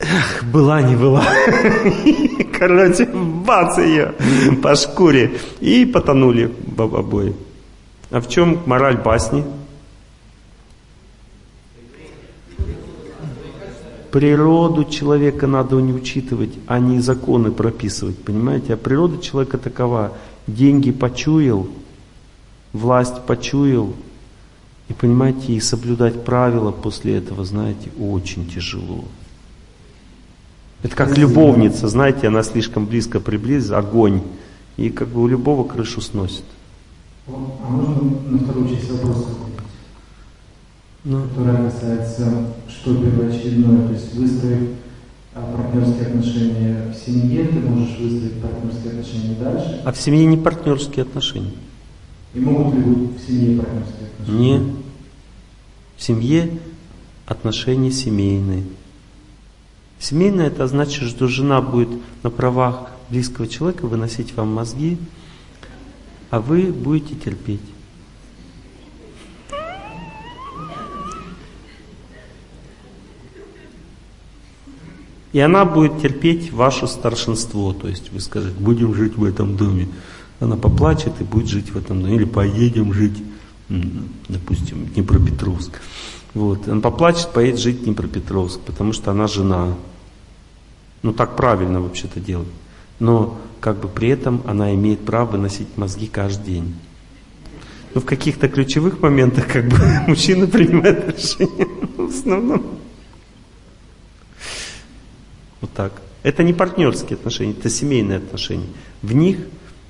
Эх, была не была. Короче, бац ее по шкуре. И потонули обои. А в чем мораль басни? Природу человека надо не учитывать, а не законы прописывать, понимаете? А природа человека такова. Деньги почуял, власть почуял, и понимаете, и соблюдать правила после этого, знаете, очень тяжело. Это как любовница, знаете, она слишком близко приблизится, огонь, и как бы у любого крышу сносит. А можно на вторую часть вопроса ну. которая касается, что первоочередное, то есть выстроив а, партнерские отношения в семье, ты можешь выстроить партнерские отношения дальше. А в семье не партнерские отношения. И могут ли быть в семье партнерские отношения? Нет. В семье отношения семейные. Семейное это значит, что жена будет на правах близкого человека выносить вам мозги, а вы будете терпеть. И она будет терпеть ваше старшинство. То есть вы скажете, будем жить в этом доме. Она поплачет и будет жить в этом доме. Или поедем жить, допустим, в Днепропетровск. Вот. Она поплачет, поедет жить в Днепропетровск, потому что она жена. Ну так правильно вообще-то делать. Но как бы при этом она имеет право выносить мозги каждый день. Но в каких-то ключевых моментах как бы мужчина принимает решение. В основном. Вот так. Это не партнерские отношения, это семейные отношения. В них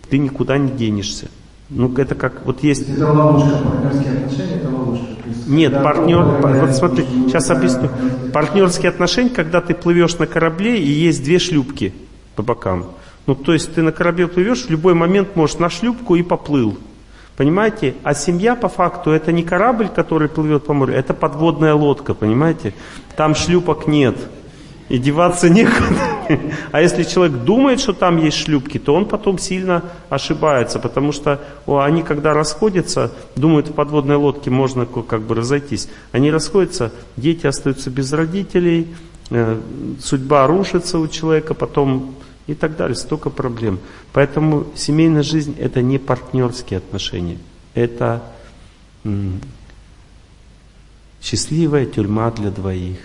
ты никуда не денешься. Ну, это как, вот есть... Это ловушка, партнерские отношения, это ловушка. Нет, партнер, вот смотри, сейчас объясню. Партнерские отношения, когда ты плывешь на корабле и есть две шлюпки по бокам. Ну, то есть ты на корабле плывешь, в любой момент можешь на шлюпку и поплыл. Понимаете? А семья по факту это не корабль, который плывет по морю, это подводная лодка, понимаете? Там шлюпок нет и деваться некуда. А если человек думает, что там есть шлюпки, то он потом сильно ошибается, потому что о, они, когда расходятся, думают, в подводной лодке можно как бы разойтись. Они расходятся, дети остаются без родителей, э, судьба рушится у человека, потом и так далее, столько проблем. Поэтому семейная жизнь это не партнерские отношения, это счастливая тюрьма для двоих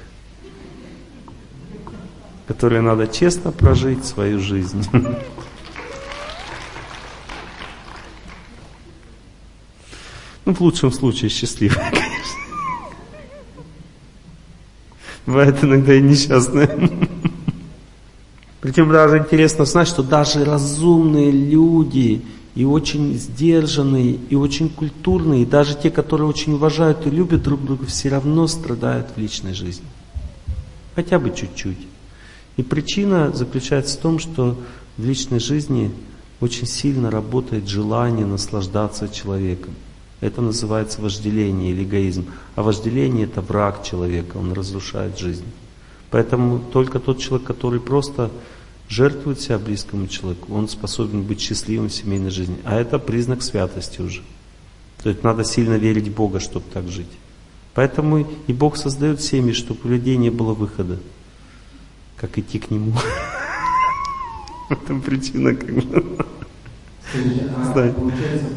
которые надо честно прожить свою жизнь. Ну, в лучшем случае счастливая, конечно. Бывает иногда и несчастная. Причем даже интересно знать, что даже разумные люди, и очень сдержанные, и очень культурные, и даже те, которые очень уважают и любят друг друга, все равно страдают в личной жизни. Хотя бы чуть-чуть. И причина заключается в том, что в личной жизни очень сильно работает желание наслаждаться человеком. Это называется вожделение или эгоизм. А вожделение это враг человека, он разрушает жизнь. Поэтому только тот человек, который просто жертвует себя близкому человеку, он способен быть счастливым в семейной жизни. А это признак святости уже. То есть надо сильно верить в Бога, чтобы так жить. Поэтому и Бог создает семьи, чтобы у людей не было выхода как идти к нему. Это причина как бы. Скажите, а получается,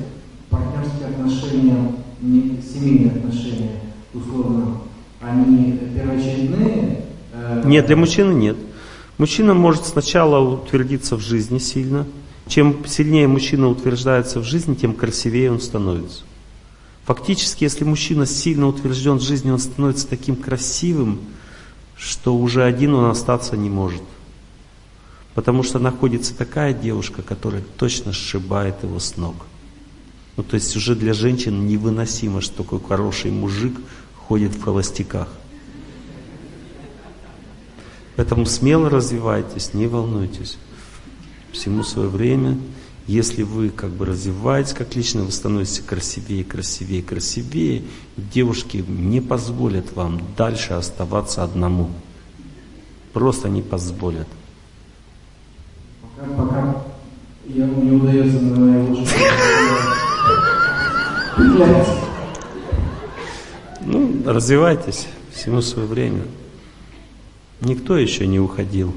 партнерские отношения, семейные отношения, условно, они первоочередные? Э, нет, для мужчины нет. Мужчина может сначала утвердиться в жизни сильно. Чем сильнее мужчина утверждается в жизни, тем красивее он становится. Фактически, если мужчина сильно утвержден в жизни, он становится таким красивым, что уже один он остаться не может. Потому что находится такая девушка, которая точно сшибает его с ног. Ну, то есть уже для женщин невыносимо, что такой хороший мужик ходит в холостяках. Поэтому смело развивайтесь, не волнуйтесь. Всему свое время. Если вы как бы развиваетесь как лично, вы становитесь красивее, красивее, красивее, девушки не позволят вам дальше оставаться одному. Просто не позволят. Пока, пока я, не удается на его Ну, развивайтесь всему свое время. Никто еще не уходил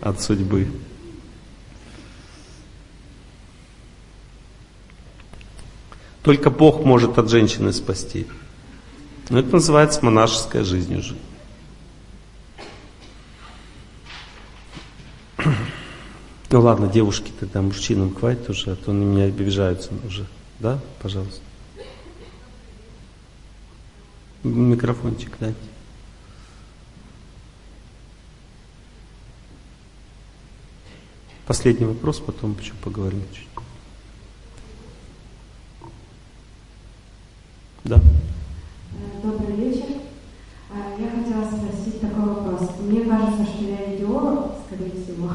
от судьбы. Только Бог может от женщины спасти. Но это называется монашеская жизнь уже. Ну ладно, девушки тогда мужчинам хватит уже, а то они меня обижаются уже. Да, пожалуйста. Микрофончик дайте. Последний вопрос, потом еще поговорим чуть. Да. Добрый вечер. А, я хотела спросить такой вопрос. Мне кажется, что я идеолог, скорее всего.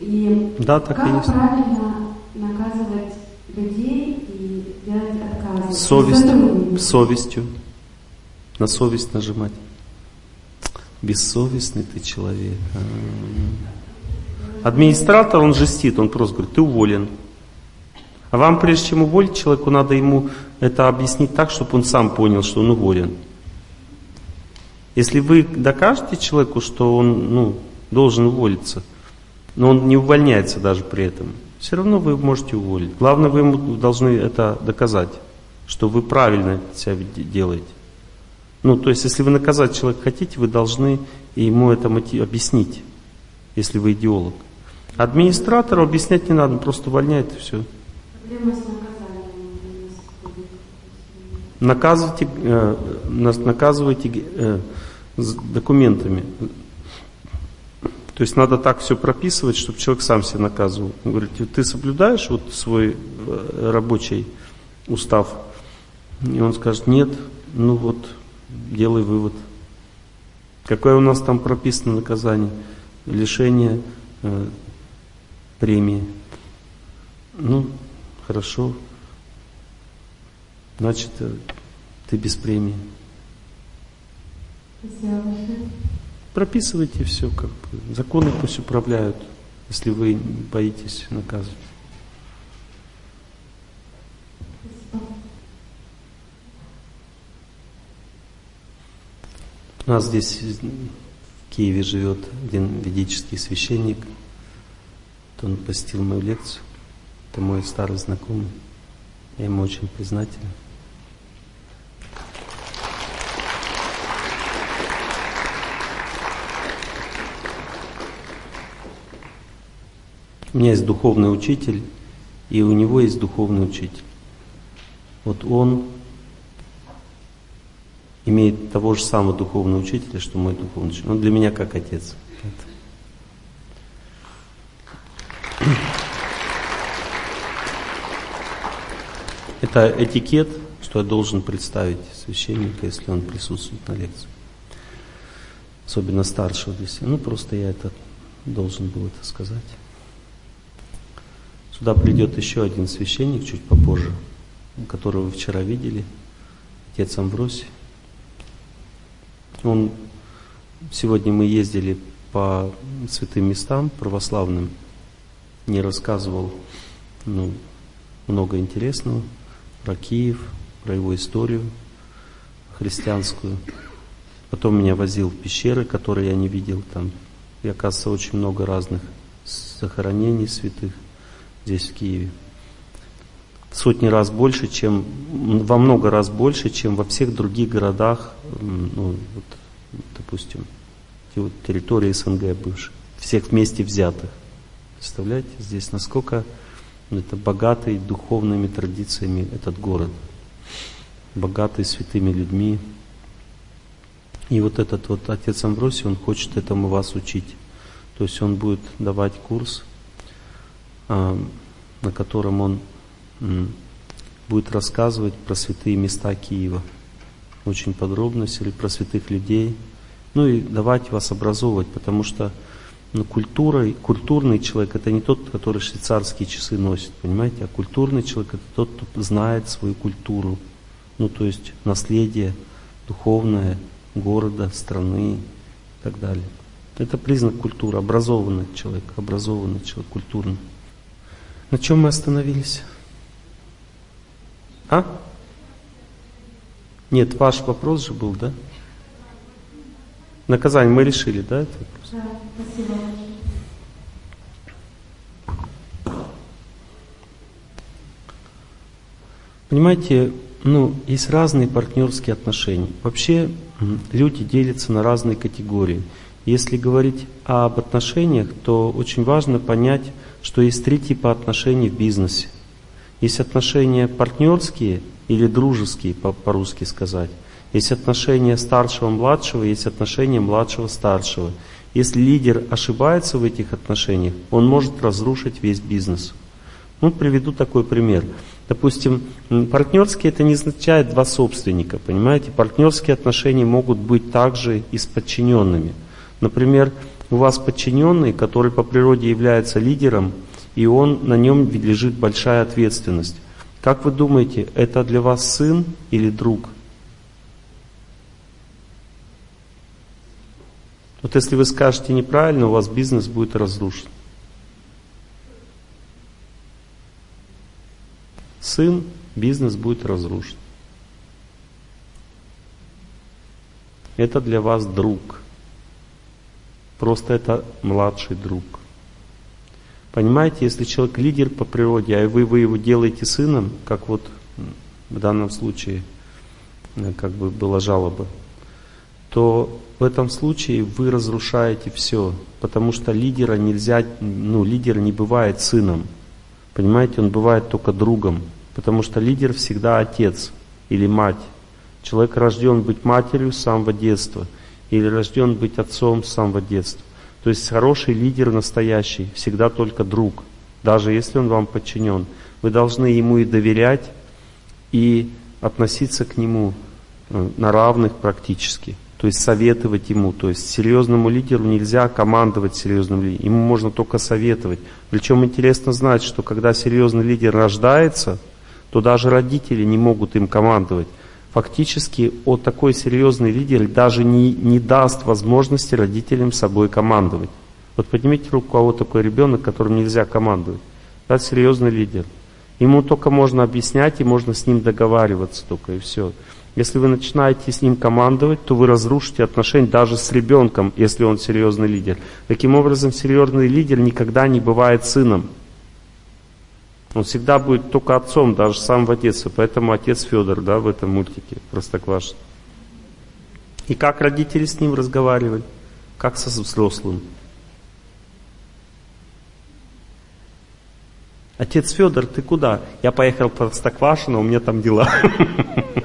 И да, так как и есть. правильно наказывать людей и делать отказы? Совестью. Совестью. На совесть нажимать. Бессовестный ты человек. А. Администратор, он жестит, он просто говорит, ты уволен. А вам, прежде чем уволить человеку, надо ему это объяснить так, чтобы он сам понял, что он уволен. Если вы докажете человеку, что он ну, должен уволиться, но он не увольняется даже при этом, все равно вы можете уволить. Главное, вы ему должны это доказать, что вы правильно себя делаете. Ну, то есть, если вы наказать человека хотите, вы должны ему это объяснить, если вы идеолог. Администратору объяснять не надо, он просто увольняет и все. Наказывайте, э, наказывайте э, документами. То есть надо так все прописывать, чтобы человек сам себя наказывал. Он говорит, ты соблюдаешь вот свой э, рабочий устав? И он скажет, нет, ну вот, делай вывод. Какое у нас там прописано наказание? Лишение э, премии. Ну, хорошо. Значит, э, ты без премии. Прописывайте все, как бы. Законы пусть управляют, если вы боитесь наказывать. У нас здесь в Киеве живет один ведический священник. Он посетил мою лекцию. Это мой старый знакомый. Я ему очень признателен. У меня есть духовный учитель, и у него есть духовный учитель. Вот он имеет того же самого духовного учителя, что мой духовный учитель. Он для меня как отец. Это этикет, что я должен представить священника, если он присутствует на лекции. Особенно старшего для. Ну, просто я это должен был это сказать. Сюда придет еще один священник чуть попозже, которого вы вчера видели, отец Амвросий. Он, сегодня мы ездили по святым местам православным, не рассказывал ну, много интересного про Киев, про его историю христианскую. Потом меня возил в пещеры, которые я не видел там. И оказывается очень много разных захоронений святых здесь в Киеве. Сотни раз больше, чем, во много раз больше, чем во всех других городах, ну, вот, допустим, территории СНГ бывших, всех вместе взятых. Представляете, здесь насколько Это богатый духовными традициями этот город, богатый святыми людьми. И вот этот вот отец Амбросий, он хочет этому вас учить. То есть он будет давать курс, а, на котором он будет рассказывать про святые места Киева. Очень подробно, про святых людей. Ну и давать вас образовывать, потому что ну, культура, культурный человек это не тот, который швейцарские часы носит, понимаете, а культурный человек это тот, кто знает свою культуру, ну то есть наследие духовное города, страны и так далее. Это признак культуры, образованный человек, образованный человек, культурный. На чем мы остановились? А? Нет, ваш вопрос же был, да? Наказание мы решили, да, вопрос? Спасибо. Понимаете, ну, есть разные партнерские отношения. Вообще люди делятся на разные категории. Если говорить об отношениях, то очень важно понять, что есть три типа отношений в бизнесе. Есть отношения партнерские или дружеские, по-русски сказать. Есть отношения старшего-младшего, есть отношения младшего-старшего. Если лидер ошибается в этих отношениях, он может разрушить весь бизнес. Ну, приведу такой пример. Допустим, партнерские это не означает два собственника, понимаете? Партнерские отношения могут быть также и с подчиненными. Например, у вас подчиненный, который по природе является лидером, и он, на нем лежит большая ответственность. Как вы думаете, это для вас сын или друг? Вот если вы скажете неправильно, у вас бизнес будет разрушен. Сын, бизнес будет разрушен. Это для вас друг. Просто это младший друг. Понимаете, если человек лидер по природе, а вы, вы его делаете сыном, как вот в данном случае э, как бы была жалоба, то в этом случае вы разрушаете все, потому что лидера нельзя, ну, лидер не бывает сыном, понимаете, он бывает только другом, потому что лидер всегда отец или мать. Человек рожден быть матерью с самого детства или рожден быть отцом с самого детства. То есть хороший лидер настоящий, всегда только друг, даже если он вам подчинен. Вы должны ему и доверять, и относиться к нему э, на равных практически. То есть советовать ему. То есть серьезному лидеру нельзя командовать серьезным лидером. Ему можно только советовать. Причем интересно знать, что когда серьезный лидер рождается, то даже родители не могут им командовать фактически вот такой серьезный лидер даже не, не даст возможности родителям собой командовать. Вот поднимите руку, у кого такой ребенок, которым нельзя командовать. Это серьезный лидер. Ему только можно объяснять и можно с ним договариваться только и все. Если вы начинаете с ним командовать, то вы разрушите отношения даже с ребенком, если он серьезный лидер. Таким образом, серьезный лидер никогда не бывает сыном. Он всегда будет только отцом, даже с самого детства. Поэтому отец Федор, да, в этом мультике Простоквашино. И как родители с ним разговаривали? Как со взрослым? Отец Федор, ты куда? Я поехал в Простоквашино, у меня там дела.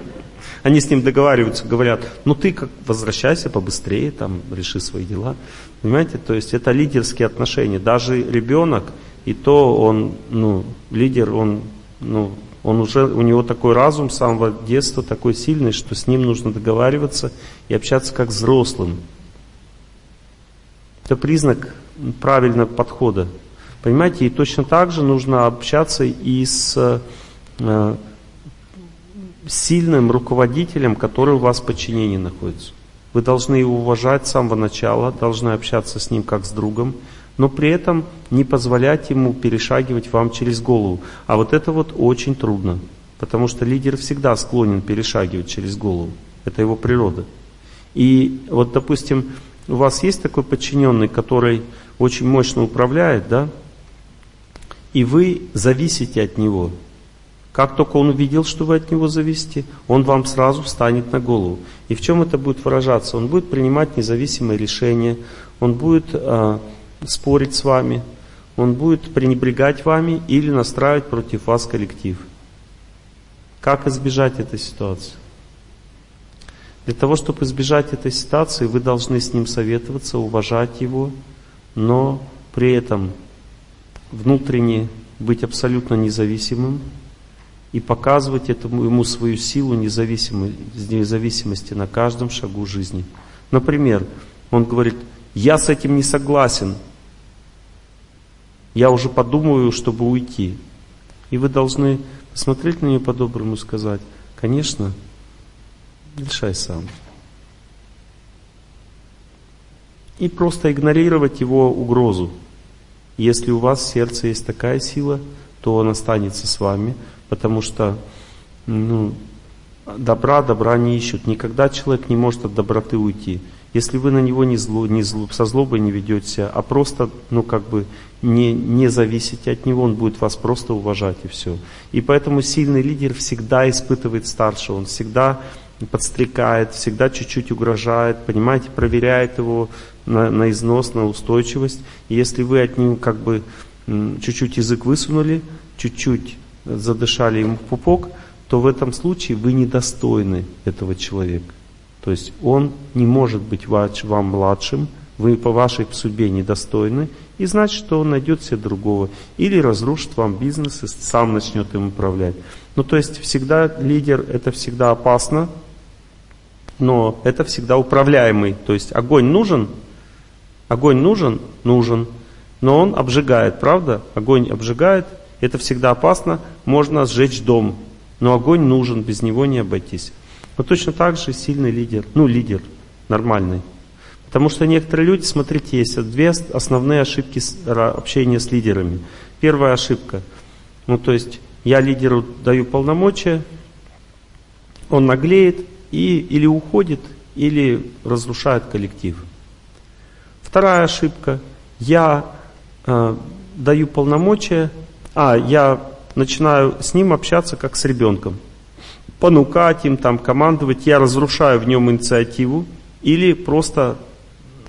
Они с ним договариваются, говорят, ну ты как возвращайся побыстрее, там, реши свои дела. Понимаете, то есть это лидерские отношения. Даже ребенок, и то он, ну, лидер, он, ну, он уже, у него такой разум с самого детства такой сильный, что с ним нужно договариваться и общаться как взрослым. Это признак правильного подхода. Понимаете, и точно так же нужно общаться и с э, сильным руководителем, который у вас в подчинении находится. Вы должны его уважать с самого начала, должны общаться с ним как с другом, но при этом не позволять ему перешагивать вам через голову. А вот это вот очень трудно, потому что лидер всегда склонен перешагивать через голову. Это его природа. И вот, допустим, у вас есть такой подчиненный, который очень мощно управляет, да, и вы зависите от него. Как только он увидел, что вы от него зависите, он вам сразу встанет на голову. И в чем это будет выражаться? Он будет принимать независимые решения, он будет а, спорить с вами, он будет пренебрегать вами или настраивать против вас коллектив. Как избежать этой ситуации? Для того, чтобы избежать этой ситуации, вы должны с ним советоваться, уважать его, но при этом внутренне быть абсолютно независимым и показывать этому, ему свою силу независимости на каждом шагу жизни. Например, он говорит, я с этим не согласен, я уже подумаю, чтобы уйти. И вы должны посмотреть на нее по-доброму и сказать, конечно, решай сам. И просто игнорировать его угрозу. Если у вас в сердце есть такая сила, то он останется с вами, потому что ну, добра добра не ищут. Никогда человек не может от доброты уйти. Если вы на него не, зло, не зло, со злобой не ведете, а просто, ну, как бы, не, не зависите от него, он будет вас просто уважать и все. И поэтому сильный лидер всегда испытывает старшего, он всегда подстрекает, всегда чуть-чуть угрожает, понимаете, проверяет его на, на износ, на устойчивость. И если вы от него как бы чуть-чуть язык высунули, чуть-чуть задышали ему в пупок, то в этом случае вы недостойны этого человека. То есть он не может быть вам младшим, вы по вашей судьбе недостойны, и значит, что он найдет себе другого. Или разрушит вам бизнес и сам начнет им управлять. Ну, то есть всегда лидер, это всегда опасно, но это всегда управляемый. То есть огонь нужен, огонь нужен, нужен, но он обжигает, правда? Огонь обжигает, это всегда опасно, можно сжечь дом, но огонь нужен, без него не обойтись. Но точно так же сильный лидер, ну лидер, нормальный. Потому что некоторые люди, смотрите, есть две основные ошибки общения с лидерами. Первая ошибка, ну то есть я лидеру даю полномочия, он наглеет и или уходит, или разрушает коллектив. Вторая ошибка, я э, даю полномочия, а я начинаю с ним общаться как с ребенком понукать им, там, командовать, я разрушаю в нем инициативу, или просто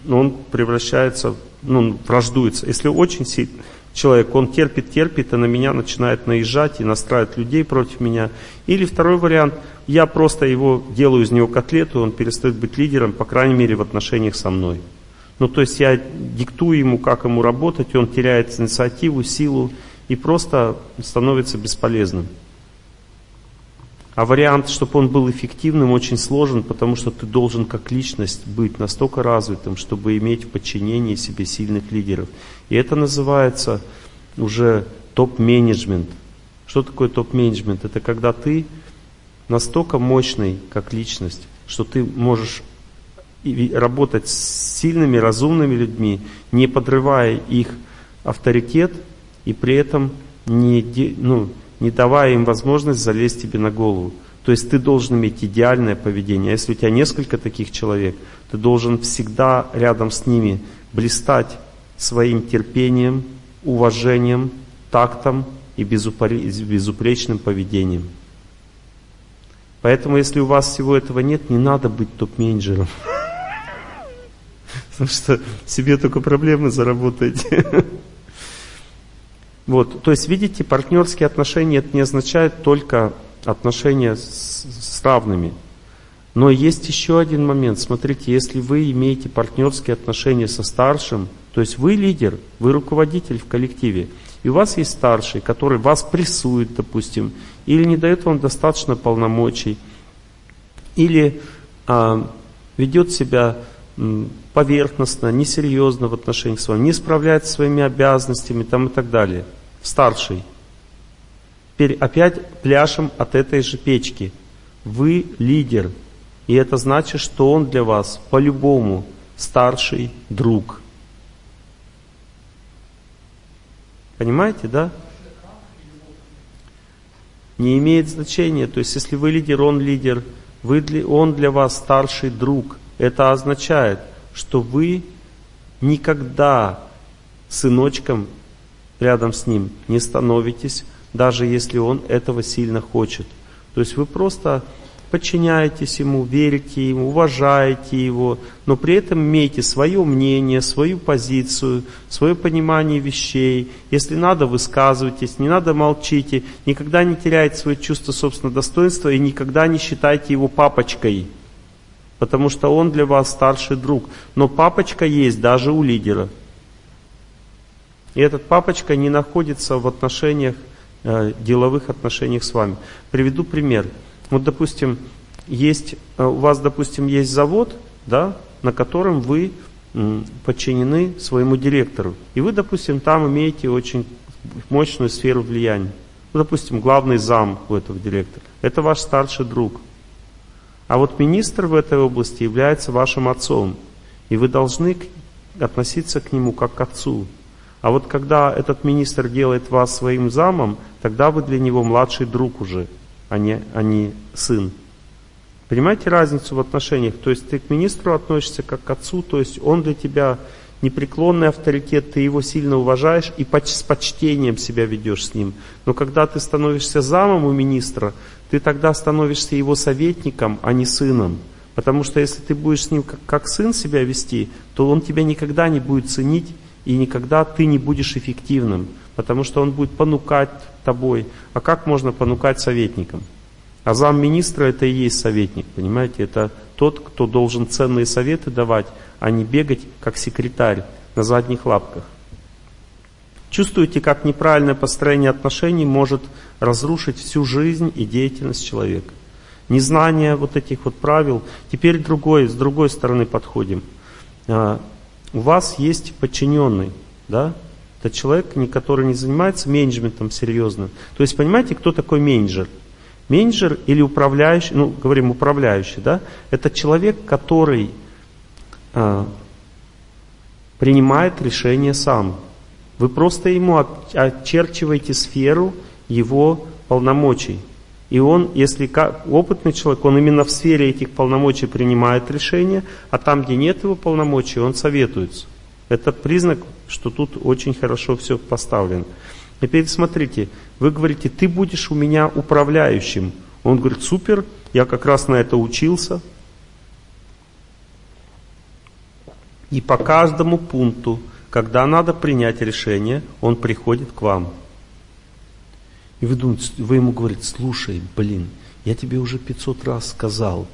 ну, он превращается, ну, враждуется. Если очень сильный человек, он терпит, терпит, и на меня начинает наезжать и настраивает людей против меня. Или второй вариант, я просто его делаю из него котлету, он перестает быть лидером, по крайней мере, в отношениях со мной. Ну, то есть я диктую ему, как ему работать, и он теряет инициативу, силу и просто становится бесполезным. А вариант, чтобы он был эффективным, очень сложен, потому что ты должен как личность быть настолько развитым, чтобы иметь в подчинении себе сильных лидеров. И это называется уже топ-менеджмент. Что такое топ-менеджмент? Это когда ты настолько мощный как личность, что ты можешь работать с сильными, разумными людьми, не подрывая их авторитет и при этом не, ну, не давая им возможность залезть тебе на голову. То есть ты должен иметь идеальное поведение. А если у тебя несколько таких человек, ты должен всегда рядом с ними блистать своим терпением, уважением, тактом и безупречным поведением. Поэтому, если у вас всего этого нет, не надо быть топ-менеджером. Потому что себе только проблемы заработаете. Вот, то есть, видите, партнерские отношения это не означает только отношения с, с равными. Но есть еще один момент. Смотрите, если вы имеете партнерские отношения со старшим, то есть вы лидер, вы руководитель в коллективе, и у вас есть старший, который вас прессует, допустим, или не дает вам достаточно полномочий, или а, ведет себя поверхностно, несерьезно в отношениях с вами, не справляется своими обязанностями там, и так далее – старший. Теперь опять пляшем от этой же печки. Вы лидер. И это значит, что он для вас по-любому старший друг. Понимаете, да? Не имеет значения. То есть, если вы лидер, он лидер, вы, он для вас старший друг. Это означает, что вы никогда сыночком рядом с ним не становитесь, даже если он этого сильно хочет. То есть вы просто подчиняетесь ему, верите ему, уважаете его, но при этом имеете свое мнение, свою позицию, свое понимание вещей. Если надо, высказывайтесь, не надо, молчите. Никогда не теряйте свое чувство собственного достоинства и никогда не считайте его папочкой, потому что он для вас старший друг. Но папочка есть даже у лидера. И этот папочка не находится в отношениях, э, деловых отношениях с вами. Приведу пример. Вот, допустим, есть, э, у вас, допустим, есть завод, да, на котором вы подчинены своему директору. И вы, допустим, там имеете очень мощную сферу влияния. Ну, допустим, главный зам у этого директора. Это ваш старший друг. А вот министр в этой области является вашим отцом. И вы должны относиться к нему как к отцу. А вот когда этот министр делает вас своим замом, тогда вы для него младший друг уже, а не, а не сын. Понимаете разницу в отношениях? То есть ты к министру относишься как к отцу, то есть он для тебя непреклонный авторитет, ты его сильно уважаешь и с почтением себя ведешь с ним. Но когда ты становишься замом у министра, ты тогда становишься его советником, а не сыном. Потому что если ты будешь с ним как, как сын себя вести, то он тебя никогда не будет ценить и никогда ты не будешь эффективным, потому что он будет понукать тобой. А как можно понукать советником? А замминистра это и есть советник, понимаете? Это тот, кто должен ценные советы давать, а не бегать как секретарь на задних лапках. Чувствуете, как неправильное построение отношений может разрушить всю жизнь и деятельность человека. Незнание вот этих вот правил. Теперь другой, с другой стороны подходим. У вас есть подчиненный, да? Это человек, который не занимается менеджментом серьезно. То есть, понимаете, кто такой менеджер? Менеджер или управляющий, ну, говорим управляющий, да? Это человек, который а, принимает решение сам. Вы просто ему очерчиваете сферу его полномочий. И он, если опытный человек, он именно в сфере этих полномочий принимает решения, а там, где нет его полномочий, он советуется. Это признак, что тут очень хорошо все поставлено. Теперь смотрите, вы говорите, ты будешь у меня управляющим. Он говорит, супер, я как раз на это учился. И по каждому пункту, когда надо принять решение, он приходит к вам. И вы думаете, вы ему говорите, слушай, блин, я тебе уже 500 раз сказал,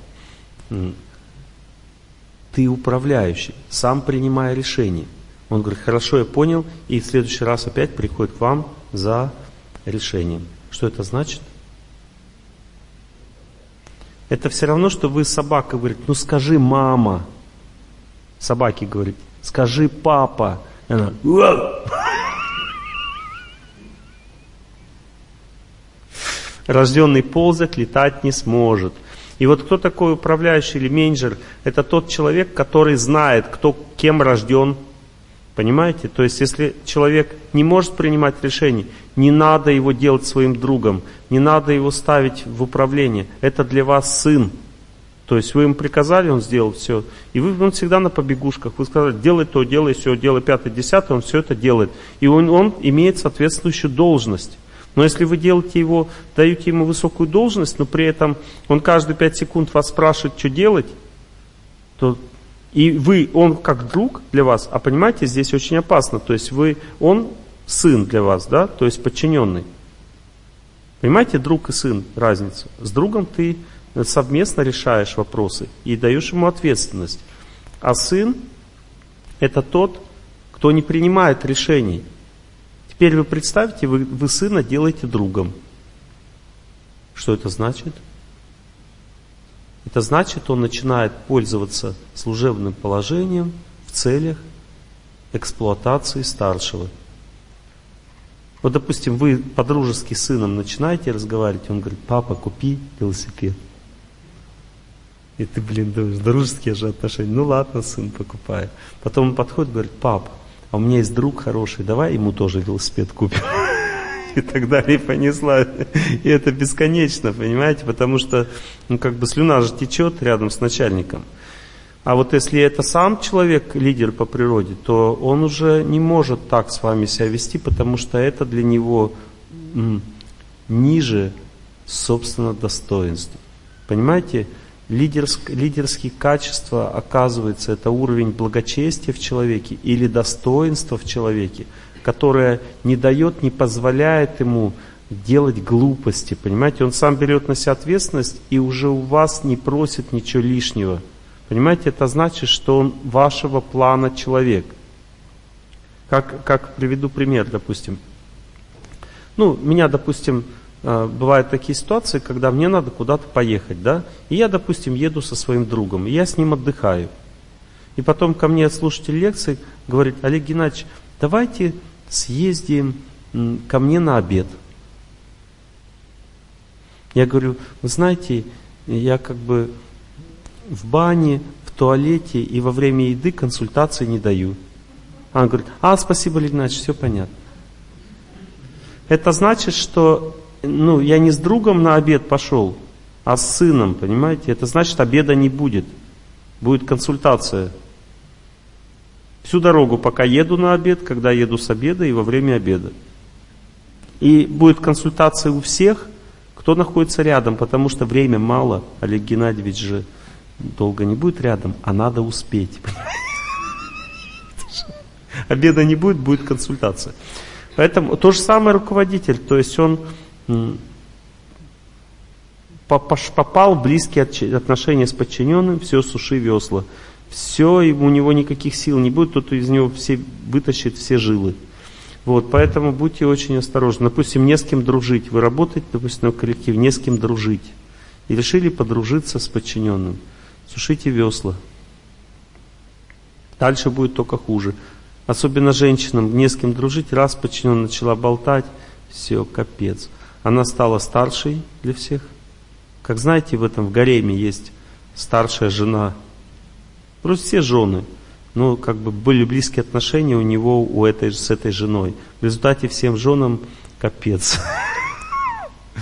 ты управляющий, сам принимая решение. Он говорит, хорошо, я понял, и в следующий раз опять приходит к вам за решением. Что это значит? Это все равно, что вы собака говорит, ну скажи мама. Собаке говорит, скажи папа. И она, рожденный ползать, летать не сможет. И вот кто такой управляющий или менеджер? Это тот человек, который знает, кто кем рожден. Понимаете? То есть, если человек не может принимать решения, не надо его делать своим другом, не надо его ставить в управление. Это для вас сын. То есть вы ему приказали, он сделал все. И вы, он всегда на побегушках. Вы сказали, делай то, делай все, делай пятое, десятое, он все это делает. И он, он имеет соответствующую должность. Но если вы делаете его, даете ему высокую должность, но при этом он каждые пять секунд вас спрашивает, что делать, то и вы, он как друг для вас, а понимаете, здесь очень опасно. То есть вы, он сын для вас, да, то есть подчиненный. Понимаете, друг и сын, разницу. С другом ты совместно решаешь вопросы и даешь ему ответственность. А сын это тот, кто не принимает решений. Теперь вы представьте, вы, вы сына делаете другом. Что это значит? Это значит, он начинает пользоваться служебным положением в целях эксплуатации старшего. Вот, допустим, вы по-дружески с сыном начинаете разговаривать, он говорит, папа, купи велосипед. И ты, блин, думаешь, дружеские же отношения. Ну ладно, сын, покупает. Потом он подходит, говорит, папа, а у меня есть друг хороший, давай ему тоже велосипед купим. И так далее, понесла. И это бесконечно, понимаете, потому что, ну, как бы слюна же течет рядом с начальником. А вот если это сам человек, лидер по природе, то он уже не может так с вами себя вести, потому что это для него ниже собственно достоинства. Понимаете, лидерск, лидерские качества, оказывается, это уровень благочестия в человеке или достоинства в человеке, которое не дает, не позволяет ему делать глупости, понимаете? Он сам берет на себя ответственность и уже у вас не просит ничего лишнего. Понимаете, это значит, что он вашего плана человек. Как, как приведу пример, допустим. Ну, меня, допустим, бывают такие ситуации, когда мне надо куда-то поехать, да, и я, допустим, еду со своим другом, и я с ним отдыхаю. И потом ко мне слушатель лекции говорит, Олег Геннадьевич, давайте съездим ко мне на обед. Я говорю, вы знаете, я как бы в бане, в туалете и во время еды консультации не даю. Она говорит, а, спасибо, Олег Геннадьевич, все понятно. Это значит, что ну, я не с другом на обед пошел, а с сыном, понимаете? Это значит, обеда не будет. Будет консультация. Всю дорогу, пока еду на обед, когда еду с обеда и во время обеда. И будет консультация у всех, кто находится рядом, потому что время мало. Олег Геннадьевич же долго не будет рядом, а надо успеть. Обеда не будет, будет консультация. Поэтому то же самое руководитель, то есть он попал в близкие отношения с подчиненным, все, суши весла. Все, у него никаких сил не будет, тот из него все вытащит все жилы. Вот, поэтому будьте очень осторожны. Допустим, не с кем дружить. Вы работаете, допустим, в коллективе, не с кем дружить. И решили подружиться с подчиненным. Сушите весла. Дальше будет только хуже. Особенно женщинам, не с кем дружить. Раз подчиненная начала болтать, все, капец. Она стала старшей для всех. Как знаете, в этом в гареме есть старшая жена. Просто все жены. Ну, как бы были близкие отношения у него у этой, с этой женой. В результате всем женам капец.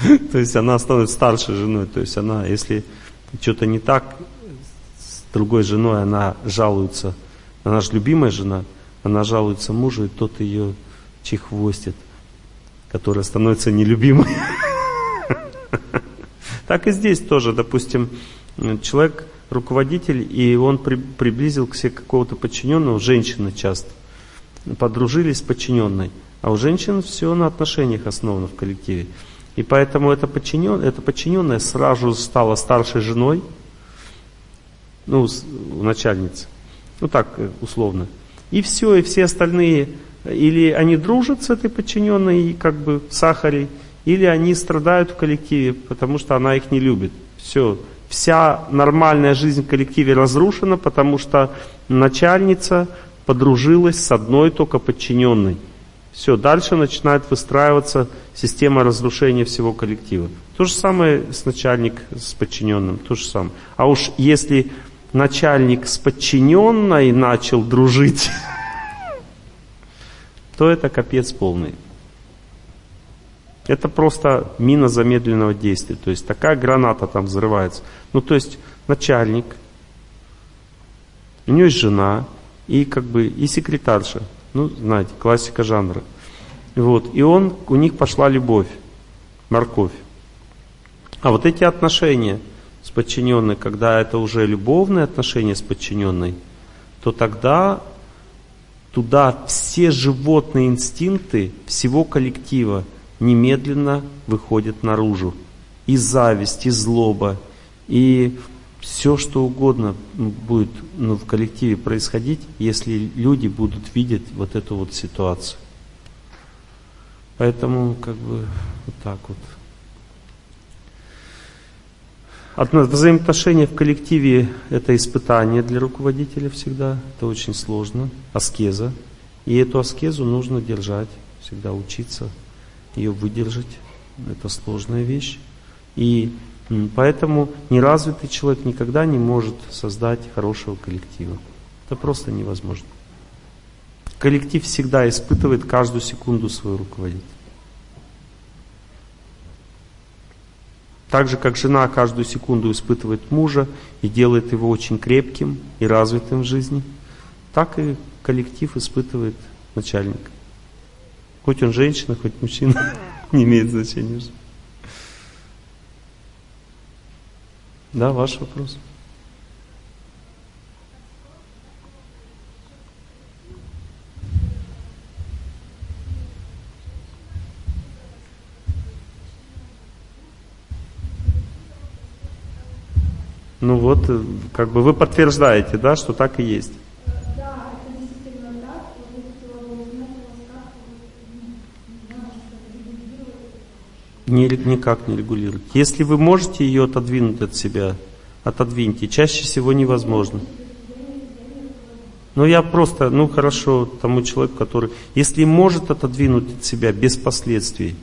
То есть она становится старшей женой. То есть она, если что-то не так с другой женой, она жалуется. Она же любимая жена. Она жалуется мужу, и тот ее чехвостит, которая становится нелюбимой. Так и здесь тоже, допустим, человек руководитель, и он при, приблизил к себе какого-то подчиненного, женщины часто, подружились с подчиненной. А у женщин все на отношениях основано в коллективе. И поэтому эта, подчинен, эта подчиненная сразу стала старшей женой, ну, у начальницы. Ну так, э, условно. И все, и все остальные, или они дружат с этой подчиненной, как бы в сахаре, или они страдают в коллективе, потому что она их не любит. Все, вся нормальная жизнь в коллективе разрушена, потому что начальница подружилась с одной только подчиненной. Все, дальше начинает выстраиваться система разрушения всего коллектива. То же самое с начальник с подчиненным, то же самое. А уж если начальник с подчиненной начал дружить, то это капец полный. Это просто мина замедленного действия. То есть такая граната там взрывается. Ну то есть начальник, у него есть жена и как бы и секретарша. Ну, знаете, классика жанра. Вот. И он, у них пошла любовь, морковь. А вот эти отношения – с подчиненной, когда это уже любовные отношения с подчиненной, то тогда туда все животные инстинкты всего коллектива немедленно выходят наружу. И зависть, и злоба, и все, что угодно будет ну, в коллективе происходить, если люди будут видеть вот эту вот ситуацию. Поэтому как бы вот так вот. Взаимоотношения в коллективе – это испытание для руководителя всегда, это очень сложно, аскеза. И эту аскезу нужно держать, всегда учиться ее выдержать. Это сложная вещь. И поэтому неразвитый человек никогда не может создать хорошего коллектива. Это просто невозможно. Коллектив всегда испытывает каждую секунду своего руководителя. Так же, как жена каждую секунду испытывает мужа и делает его очень крепким и развитым в жизни, так и коллектив испытывает начальника. Хоть он женщина, хоть мужчина, не имеет значения. Да, ваш вопрос. Ну вот, э, как бы вы подтверждаете, да, что так и есть. Не никак не регулировать. Если вы можете ее отодвинуть от себя, отодвиньте. Чаще всего невозможно. Ну я просто, ну хорошо, тому человеку, который, если может отодвинуть от себя без последствий,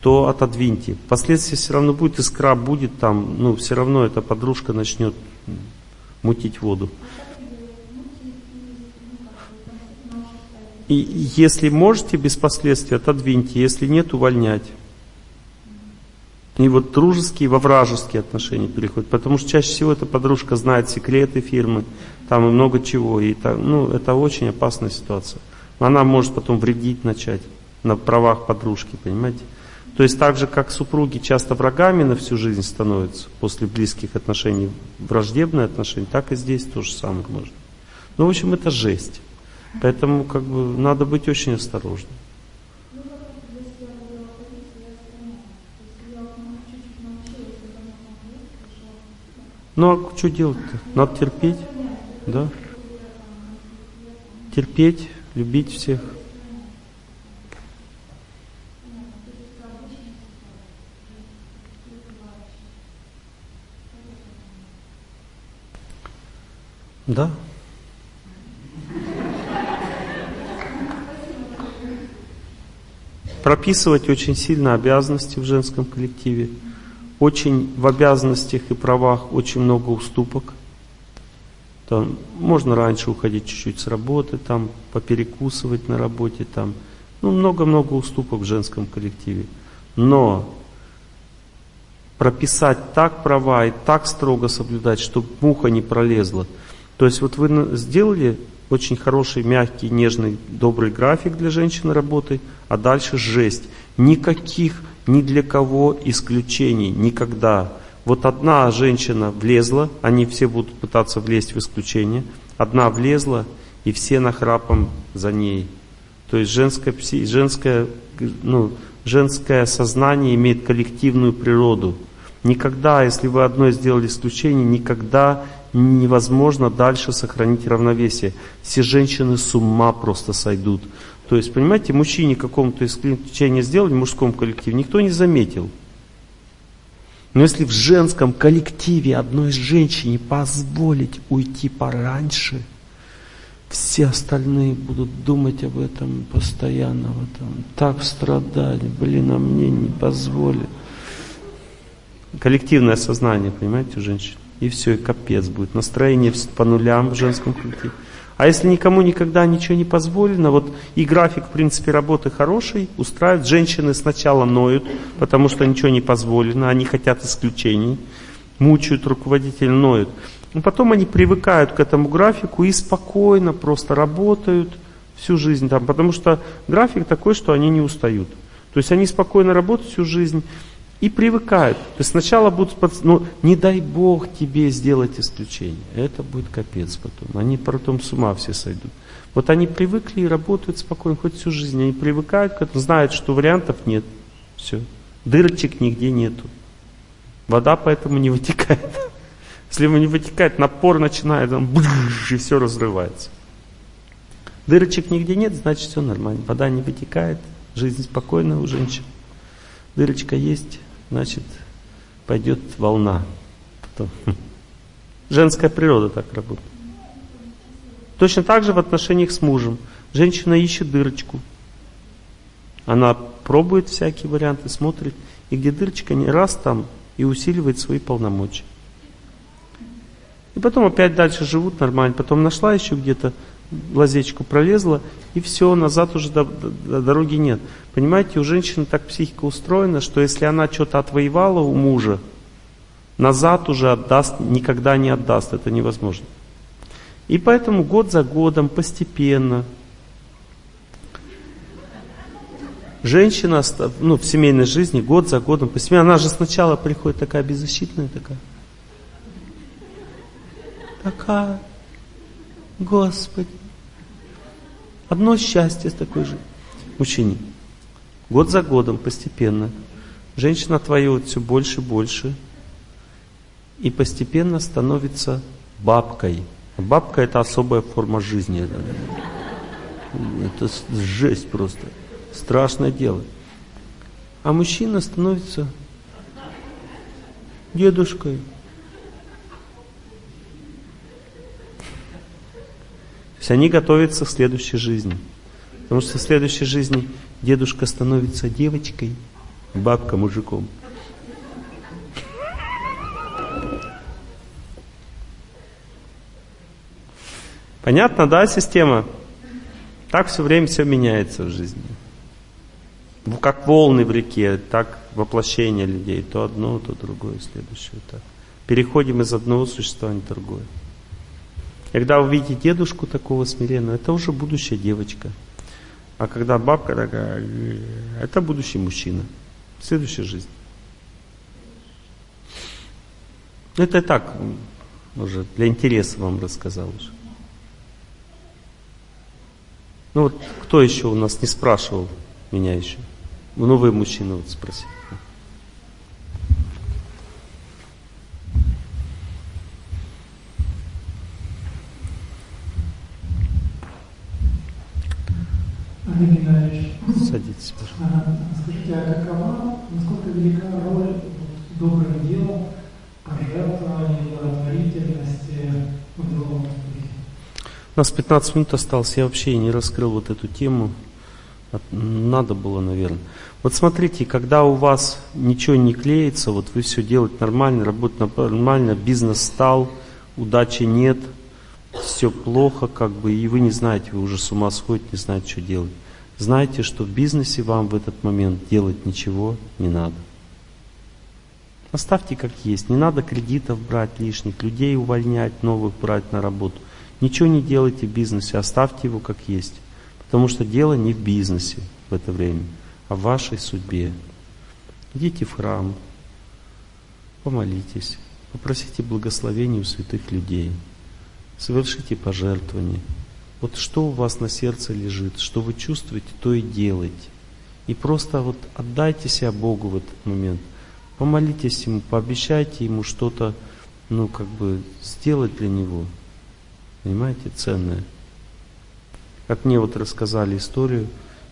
то отодвиньте. Последствия все равно будет, искра будет там, ну все равно эта подружка начнет мутить воду. И если можете без последствий, отодвиньте, если нет, увольнять. И вот дружеские во вражеские отношения переходят. Потому что чаще всего эта подружка знает секреты фирмы, там и много чего. И так, ну, это очень опасная ситуация. Она может потом вредить начать на правах подружки, понимаете? То есть так же, как супруги часто врагами на всю жизнь становятся после близких отношений, враждебные отношения, так и здесь то же самое можно. Ну, в общем, это жесть. Поэтому как бы надо быть очень осторожным. Ну а что делать-то? Надо терпеть, да? Терпеть, любить всех. Да. Прописывать очень сильно обязанности в женском коллективе. Очень в обязанностях и правах очень много уступок. Там, можно раньше уходить чуть-чуть с работы, там, поперекусывать на работе, там. Ну, много-много уступок в женском коллективе. Но прописать так права и так строго соблюдать, чтобы муха не пролезла – то есть вот вы сделали очень хороший, мягкий, нежный, добрый график для женщины работы, а дальше жесть. Никаких ни для кого исключений, никогда. Вот одна женщина влезла, они все будут пытаться влезть в исключение, одна влезла, и все нахрапом за ней. То есть женское, женское, ну, женское сознание имеет коллективную природу. Никогда, если вы одной сделали исключение, никогда невозможно дальше сохранить равновесие. Все женщины с ума просто сойдут. То есть, понимаете, мужчине какому-то исключение сделали в мужском коллективе, никто не заметил. Но если в женском коллективе одной женщине позволить уйти пораньше, все остальные будут думать об этом постоянно, в этом, так страдать, блин, а мне не позволят. Коллективное сознание, понимаете, у женщин и все, и капец будет. Настроение по нулям в женском коллективе. А если никому никогда ничего не позволено, вот и график, в принципе, работы хороший, устраивает. Женщины сначала ноют, потому что ничего не позволено, они хотят исключений, мучают руководитель, ноют. Но потом они привыкают к этому графику и спокойно просто работают всю жизнь там, потому что график такой, что они не устают. То есть они спокойно работают всю жизнь, и привыкают. То есть сначала будут, ну, не дай Бог тебе сделать исключение. Это будет капец потом. Они потом с ума все сойдут. Вот они привыкли и работают спокойно, хоть всю жизнь. Они привыкают к этому, знают, что вариантов нет. Все. Дырочек нигде нету. Вода поэтому не вытекает. Если не вытекает, напор начинает, там, и все разрывается. Дырочек нигде нет, значит все нормально. Вода не вытекает, жизнь спокойная у женщин. Дырочка есть, значит, пойдет волна. Потом. Женская природа так работает. Точно так же в отношениях с мужем. Женщина ищет дырочку. Она пробует всякие варианты, смотрит, и где дырочка, не раз там и усиливает свои полномочия. И потом опять дальше живут нормально. Потом нашла еще где-то лазечку пролезла, и все, назад уже до, до, до дороги нет. Понимаете, у женщины так психика устроена, что если она что-то отвоевала у мужа, назад уже отдаст, никогда не отдаст, это невозможно. И поэтому год за годом, постепенно, женщина ну, в семейной жизни год за годом, постепенно, она же сначала приходит такая беззащитная такая, такая, Господи. Одно счастье такое же. Мужчине. Год за годом, постепенно. Женщина твоя все больше и больше. И постепенно становится бабкой. Бабка это особая форма жизни. Это жесть просто. Страшное дело. А мужчина становится дедушкой. То есть они готовятся к следующей жизни. Потому что в следующей жизни дедушка становится девочкой, бабка мужиком. Понятно, да, система? Так все время все меняется в жизни. Как волны в реке, так воплощение людей. То одно, то другое, следующее. Так. Переходим из одного существования в другое. Когда видите дедушку такого смиренного, это уже будущая девочка. А когда бабка такая, это будущий мужчина. Следующая жизнь. Это так, уже для интереса вам рассказал уже. Ну вот кто еще у нас не спрашивал меня еще? Ну вы мужчина вот спросите. Олег Геннадьевич. Садитесь, пожалуйста. Скажите, а какова, насколько велика роль добрых дел, пожертвований, благотворительности в успехе? У нас 15 минут осталось, я вообще не раскрыл вот эту тему. Надо было, наверное. Вот смотрите, когда у вас ничего не клеится, вот вы все делаете нормально, работаете нормально, бизнес стал, удачи нет, все плохо, как бы, и вы не знаете, вы уже с ума сходите, не знаете, что делать. Знайте, что в бизнесе вам в этот момент делать ничего не надо. Оставьте как есть. Не надо кредитов брать лишних, людей увольнять, новых брать на работу. Ничего не делайте в бизнесе, оставьте его как есть. Потому что дело не в бизнесе в это время, а в вашей судьбе. Идите в храм, помолитесь, попросите благословения у святых людей, совершите пожертвования. Вот что у вас на сердце лежит, что вы чувствуете, то и делайте. И просто вот отдайте себя Богу в этот момент. Помолитесь Ему, пообещайте Ему что-то, ну, как бы, сделать для Него. Понимаете, ценное. Как мне вот рассказали историю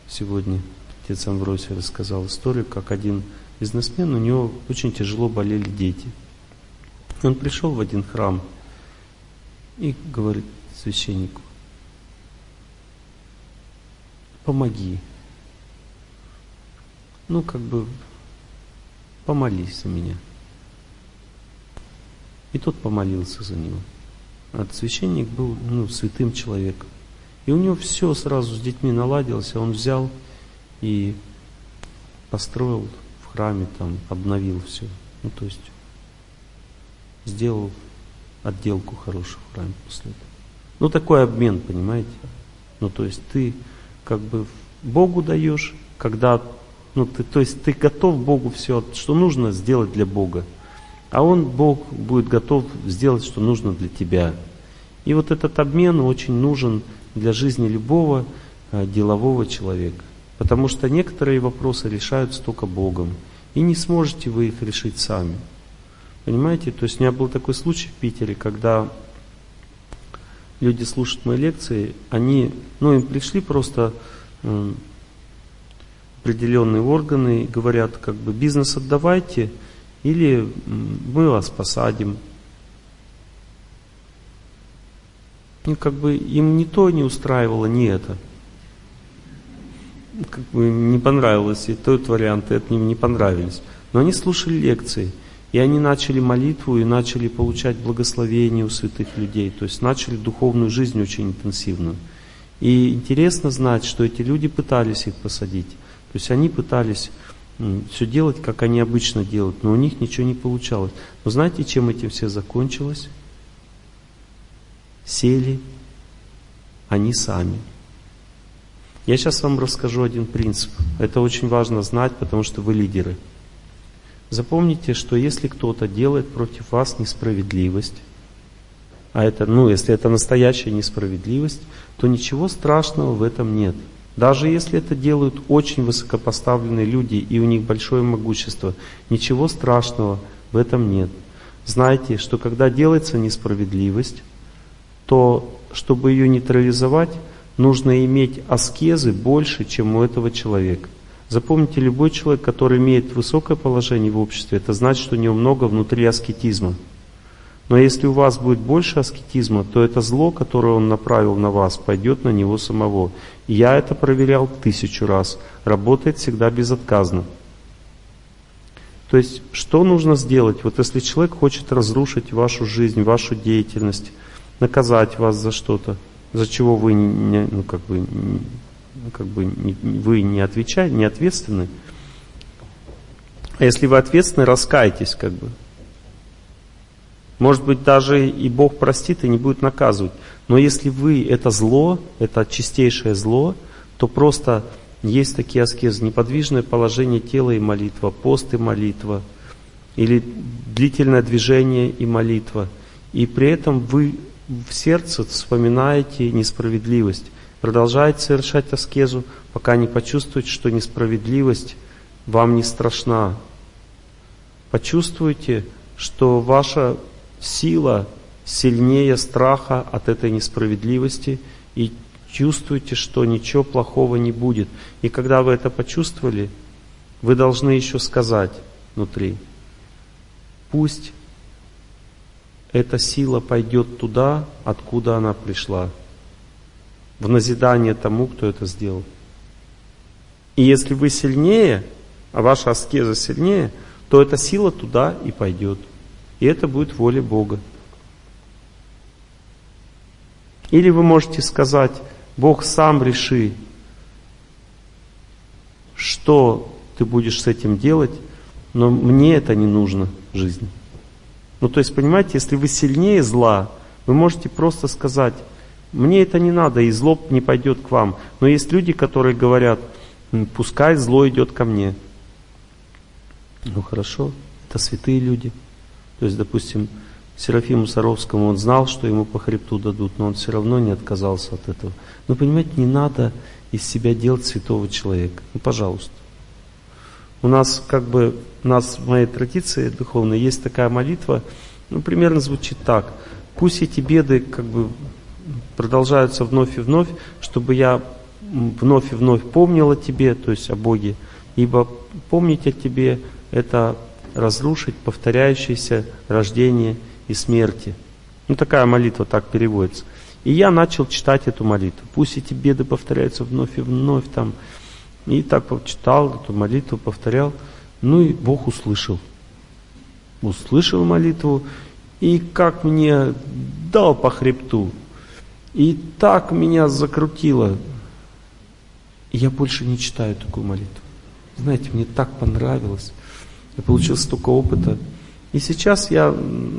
сегодня, отец Амвросий рассказал историю, как один бизнесмен, у него очень тяжело болели дети. Он пришел в один храм и говорит священнику, помоги. Ну, как бы, помолись за меня. И тот помолился за него. А священник был ну, святым человеком. И у него все сразу с детьми наладилось, а он взял и построил в храме, там, обновил все. Ну, то есть сделал отделку хорошую в храме после этого. Ну, такой обмен, понимаете? Ну, то есть ты как бы Богу даешь, когда, ну, ты, то есть ты готов Богу все, что нужно сделать для Бога. А Он, Бог, будет готов сделать, что нужно для тебя. И вот этот обмен очень нужен для жизни любого э, делового человека. Потому что некоторые вопросы решаются только Богом. И не сможете вы их решить сами. Понимаете? То есть у меня был такой случай в Питере, когда люди слушают мои лекции, они, ну, им пришли просто э, определенные органы и говорят, как бы, бизнес отдавайте, или мы вас посадим. И как бы им ни то не устраивало, ни это. Как бы не понравилось, и тот вариант, и это им не понравились. Но они слушали лекции – и они начали молитву и начали получать благословение у святых людей, то есть начали духовную жизнь очень интенсивную. И интересно знать, что эти люди пытались их посадить. То есть они пытались все делать, как они обычно делают, но у них ничего не получалось. Но знаете, чем этим все закончилось? Сели они сами. Я сейчас вам расскажу один принцип. Это очень важно знать, потому что вы лидеры. Запомните, что если кто-то делает против вас несправедливость, а это, ну, если это настоящая несправедливость, то ничего страшного в этом нет. Даже если это делают очень высокопоставленные люди и у них большое могущество, ничего страшного в этом нет. Знайте, что когда делается несправедливость, то чтобы ее нейтрализовать, нужно иметь аскезы больше, чем у этого человека. Запомните, любой человек, который имеет высокое положение в обществе, это значит, что у него много внутри аскетизма. Но если у вас будет больше аскетизма, то это зло, которое он направил на вас, пойдет на него самого. Я это проверял тысячу раз. Работает всегда безотказно. То есть, что нужно сделать? Вот если человек хочет разрушить вашу жизнь, вашу деятельность, наказать вас за что-то, за чего вы не, ну, как бы, ну, как бы вы не отвечаете, не ответственны. А если вы ответственны, раскайтесь, как бы. Может быть, даже и Бог простит и не будет наказывать. Но если вы это зло, это чистейшее зло, то просто есть такие аскезы, неподвижное положение тела и молитва, пост и молитва, или длительное движение и молитва. И при этом вы в сердце вспоминаете несправедливость. Продолжаете совершать аскезу, пока не почувствуете, что несправедливость вам не страшна. Почувствуйте, что ваша сила сильнее страха от этой несправедливости и чувствуйте, что ничего плохого не будет. И когда вы это почувствовали, вы должны еще сказать внутри, пусть эта сила пойдет туда, откуда она пришла, в назидание тому, кто это сделал. И если вы сильнее, а ваша аскеза сильнее, то эта сила туда и пойдет. И это будет воля Бога. Или вы можете сказать, Бог сам реши, что ты будешь с этим делать, но мне это не нужно в жизни. Ну, то есть, понимаете, если вы сильнее зла, вы можете просто сказать, мне это не надо, и зло не пойдет к вам. Но есть люди, которые говорят, пускай зло идет ко мне. Ну хорошо, это святые люди. То есть, допустим, Серафиму Саровскому он знал, что ему по хребту дадут, но он все равно не отказался от этого. Но понимаете, не надо из себя делать святого человека. Ну, пожалуйста. У нас как бы, у нас в моей традиции духовной есть такая молитва, ну, примерно звучит так. Пусть эти беды как бы продолжаются вновь и вновь, чтобы я вновь и вновь помнил о тебе, то есть о Боге, ибо помнить о тебе – это разрушить повторяющееся рождение и смерти. Ну, такая молитва так переводится. И я начал читать эту молитву. Пусть эти беды повторяются вновь и вновь там. И так читал эту молитву, повторял. Ну и Бог услышал. Услышал молитву. И как мне дал по хребту. И так меня закрутило. Я больше не читаю такую молитву. Знаете, мне так понравилось. Я получил столько опыта. И сейчас я,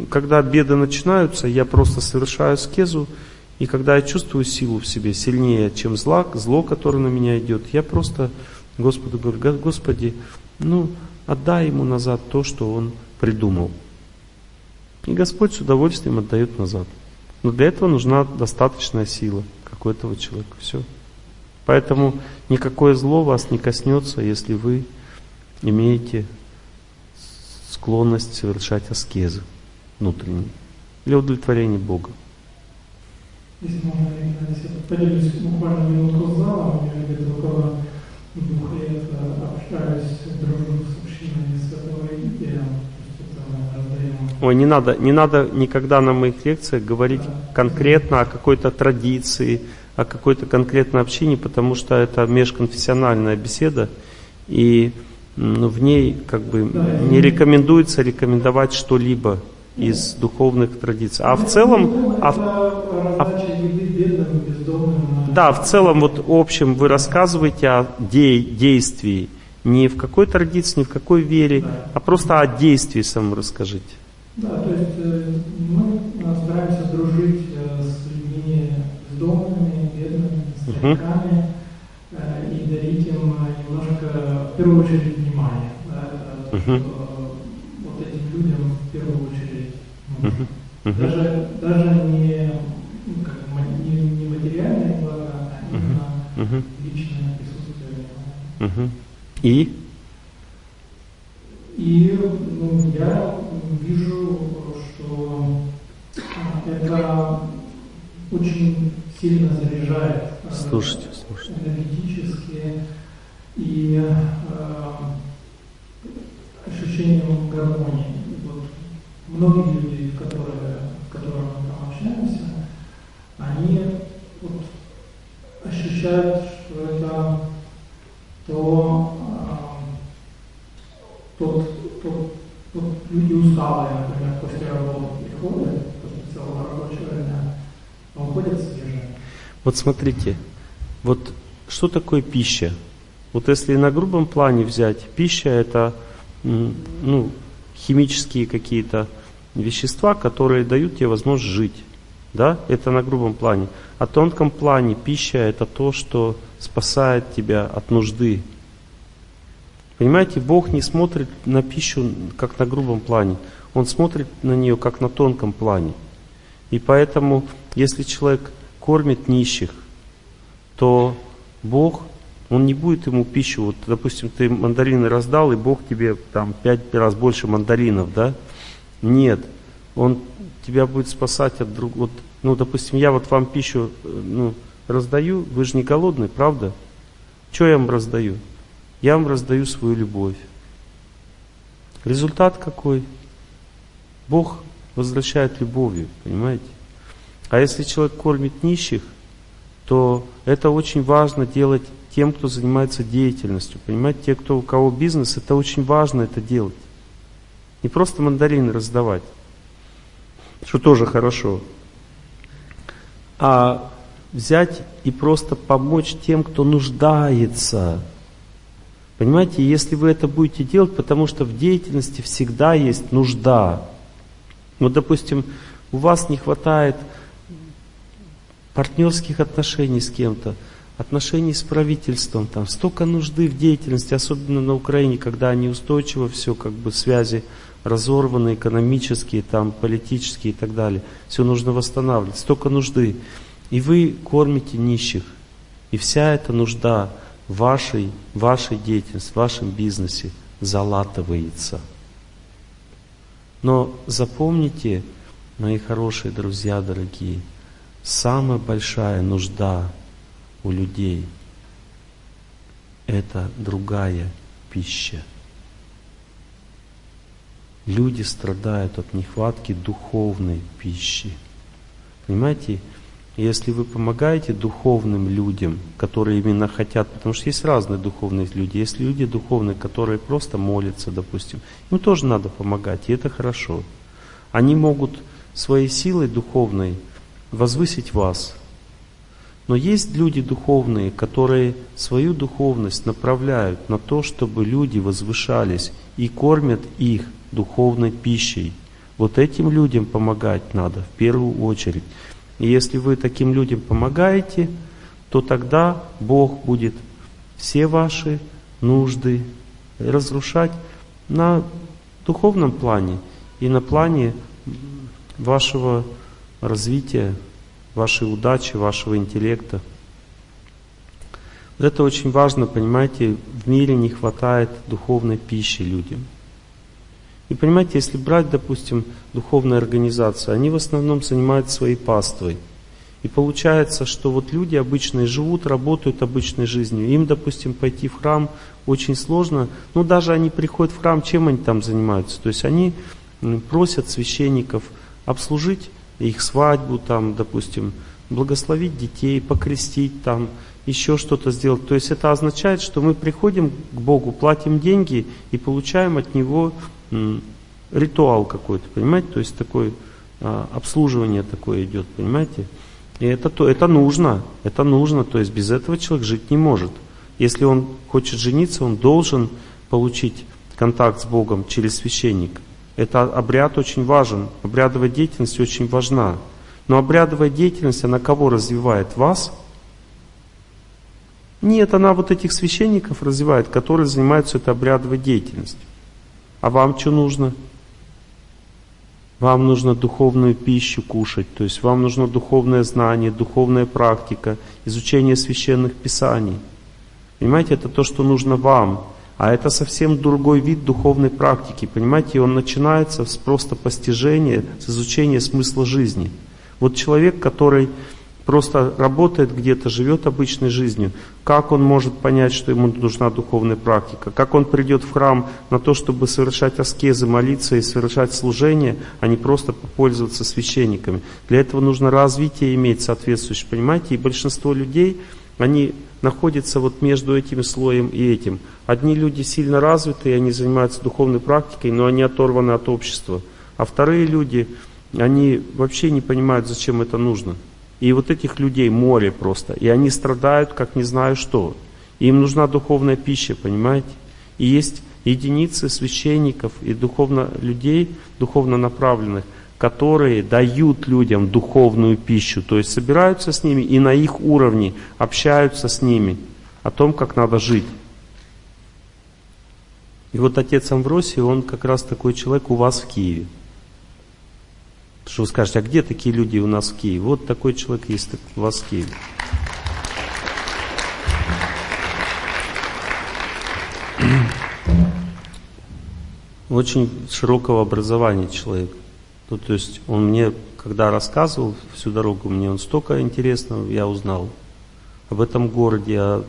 когда беды начинаются, я просто совершаю скезу, и когда я чувствую силу в себе сильнее, чем зло, зло, которое на меня идет, я просто Господу говорю, Господи, ну, отдай ему назад то, что он придумал. И Господь с удовольствием отдает назад. Но для этого нужна достаточная сила, как у этого человека. Все. Поэтому никакое зло вас не коснется, если вы имеете склонность совершать аскезы внутренние для удовлетворения Бога. Если можно, если поделюсь буквально минутку с залом, я где-то около двух лет общаюсь, дружу с общиной Святого Игоря, Ой, не надо, не надо никогда на моих лекциях говорить конкретно о какой-то традиции, о какой-то конкретной общине, потому что это межконфессиональная беседа, и но в ней как бы не рекомендуется рекомендовать что-либо из духовных традиций. А в целом, а а, да, в целом вот общем вы рассказываете о де, действии, не в какой традиции, не в какой вере, а просто о действии самом расскажите. Да, то есть э, мы стараемся дружить э, с людьми бездомными, бедными, стариками, угу. и дарить им немножко, в первую очередь, внимание. Да, угу. Вот этим людям в первую очередь. Угу. Даже, даже не, ну, как, не, не материальные блага, а именно угу. личное присутствие. Угу. И? И ну, я вижу, что это очень сильно заряжает э, слушайте, слушайте. энергетически и э, ощущением гармонии. Вот многие люди, которые, с которыми мы там общаемся, они вот, ощущают, что это то, тот, тот, тот люди усталые, например, после работы приходят, после целого рабочего дня, а уходят свежие. Вот смотрите, вот что такое пища? Вот если на грубом плане взять, пища это ну, химические какие-то вещества, которые дают тебе возможность жить. Да? Это на грубом плане. А тонком плане пища это то, что спасает тебя от нужды. Понимаете, Бог не смотрит на пищу как на грубом плане. Он смотрит на нее как на тонком плане. И поэтому, если человек кормит нищих, то Бог он не будет ему пищу, вот, допустим, ты мандарины раздал, и Бог тебе там пять раз больше мандаринов, да? Нет, Он тебя будет спасать от другого. Вот, ну, допустим, я вот вам пищу э, ну, раздаю, вы же не голодный, правда? Что я вам раздаю? Я вам раздаю свою любовь. Результат какой? Бог возвращает любовью, понимаете? А если человек кормит нищих, то это очень важно делать тем, кто занимается деятельностью. Понимаете, те, кто, у кого бизнес, это очень важно это делать. Не просто мандарины раздавать, что тоже хорошо, а взять и просто помочь тем, кто нуждается. Понимаете, если вы это будете делать, потому что в деятельности всегда есть нужда. Вот, допустим, у вас не хватает партнерских отношений с кем-то, отношений с правительством, там столько нужды в деятельности, особенно на Украине, когда неустойчиво все, как бы связи разорваны, экономические, там, политические и так далее. Все нужно восстанавливать, столько нужды. И вы кормите нищих. И вся эта нужда вашей, вашей деятельности, в вашем бизнесе залатывается. Но запомните, мои хорошие друзья, дорогие, самая большая нужда у людей – это другая пища. Люди страдают от нехватки духовной пищи. Понимаете, если вы помогаете духовным людям, которые именно хотят, потому что есть разные духовные люди, есть люди духовные, которые просто молятся, допустим, им тоже надо помогать, и это хорошо. Они могут своей силой духовной возвысить вас, но есть люди духовные, которые свою духовность направляют на то, чтобы люди возвышались и кормят их духовной пищей. Вот этим людям помогать надо в первую очередь. И если вы таким людям помогаете, то тогда Бог будет все ваши нужды разрушать на духовном плане и на плане вашего развития вашей удачи, вашего интеллекта. это очень важно, понимаете, в мире не хватает духовной пищи людям. И понимаете, если брать, допустим, духовные организации, они в основном занимаются своей паствой. И получается, что вот люди обычные живут, работают обычной жизнью. Им, допустим, пойти в храм очень сложно. Ну, даже они приходят в храм, чем они там занимаются? То есть они просят священников обслужить их свадьбу, там, допустим, благословить детей, покрестить, там, еще что-то сделать. То есть это означает, что мы приходим к Богу, платим деньги и получаем от Него ритуал какой-то, понимаете? То есть такое а, обслуживание такое идет, понимаете? И это, то, это нужно, это нужно, то есть без этого человек жить не может. Если он хочет жениться, он должен получить контакт с Богом через священника. Это обряд очень важен, обрядовая деятельность очень важна. Но обрядовая деятельность, она кого развивает? Вас? Нет, она вот этих священников развивает, которые занимаются этой обрядовой деятельностью. А вам что нужно? Вам нужно духовную пищу кушать, то есть вам нужно духовное знание, духовная практика, изучение священных писаний. Понимаете, это то, что нужно вам. А это совсем другой вид духовной практики. Понимаете, он начинается с просто постижения, с изучения смысла жизни. Вот человек, который просто работает где-то, живет обычной жизнью, как он может понять, что ему нужна духовная практика? Как он придет в храм на то, чтобы совершать аскезы, молиться и совершать служение, а не просто попользоваться священниками? Для этого нужно развитие иметь соответствующее, понимаете? И большинство людей, они находятся вот между этим слоем и этим. Одни люди сильно развитые, они занимаются духовной практикой, но они оторваны от общества. А вторые люди, они вообще не понимают, зачем это нужно. И вот этих людей море просто. И они страдают, как не знаю что. И им нужна духовная пища, понимаете? И есть единицы священников и духовно людей, духовно направленных, которые дают людям духовную пищу, то есть собираются с ними и на их уровне общаются с ними о том, как надо жить. И вот отец Амвросий, он как раз такой человек у вас в Киеве. Что вы скажете, а где такие люди у нас в Киеве? Вот такой человек есть у вас в Киеве. Очень широкого образования человек. Ну, то есть он мне, когда рассказывал всю дорогу, мне он столько интересного я узнал об этом городе, о,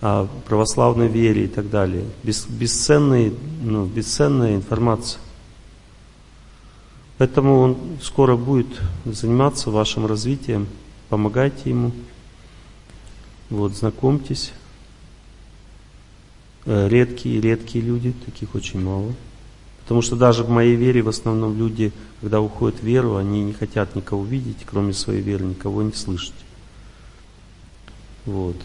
о православной вере и так далее. Бес, бесценный, ну, бесценная информация. Поэтому он скоро будет заниматься вашим развитием. Помогайте ему. Вот, знакомьтесь. Э, редкие, редкие люди, таких очень мало. Потому что даже в моей вере в основном люди, когда уходят в веру, они не хотят никого видеть, кроме своей веры, никого не слышать. Вот.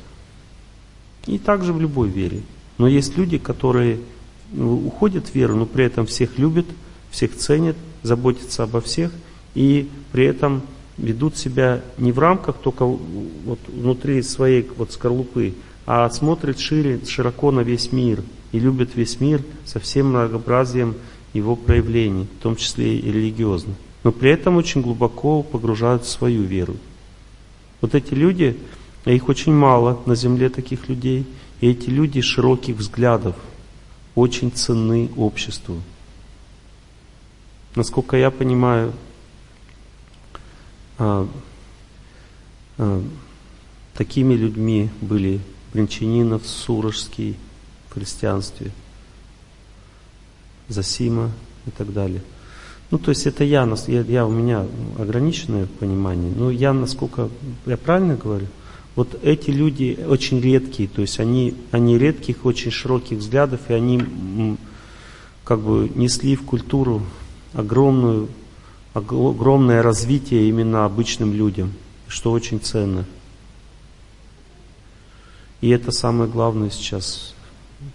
И также в любой вере. Но есть люди, которые ну, уходят в веру, но при этом всех любят, всех ценят, заботятся обо всех и при этом ведут себя не в рамках только вот внутри своей вот скорлупы, а смотрят шире, широко на весь мир и любят весь мир со всем многообразием его проявлений, в том числе и религиозно. Но при этом очень глубоко погружают в свою веру. Вот эти люди, их очень мало на земле таких людей, и эти люди широких взглядов очень ценны обществу. Насколько я понимаю, а, а, такими людьми были Бринчанинов, Сурожский в христианстве, Засима и так далее. Ну, то есть это я, я, я у меня ограниченное понимание, но я, насколько я правильно говорю, вот эти люди очень редкие, то есть они, они редких, очень широких взглядов, и они как бы несли в культуру огромную, огромное развитие именно обычным людям, что очень ценно. И это самое главное сейчас.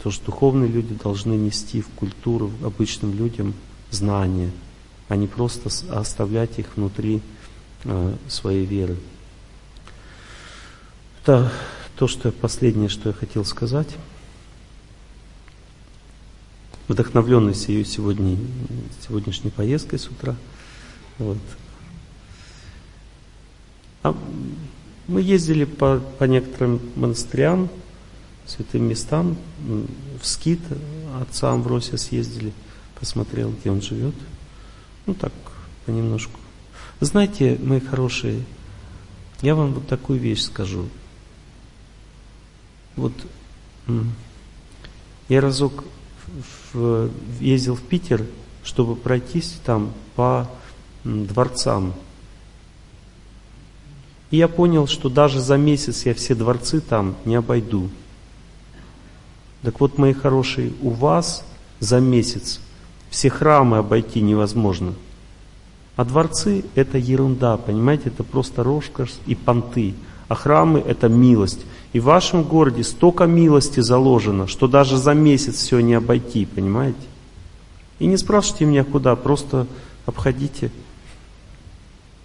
То, что духовные люди должны нести в культуру обычным людям знания, а не просто оставлять их внутри э, своей веры. Это то, что последнее, что я хотел сказать вдохновленный сегодня, сегодняшней поездкой с утра. Вот. А мы ездили по, по некоторым монастырям, святым местам, в скит отца Амвросия съездили, посмотрел, где он живет. Ну так, понемножку. Знаете, мои хорошие, я вам вот такую вещь скажу. Вот я разок в, ездил в Питер, чтобы пройтись там по дворцам. И я понял, что даже за месяц я все дворцы там не обойду. Так вот, мои хорошие, у вас за месяц все храмы обойти невозможно. А дворцы – это ерунда, понимаете, это просто роскошь и понты. А храмы – это милость. И в вашем городе столько милости заложено, что даже за месяц все не обойти, понимаете? И не спрашивайте меня куда, просто обходите.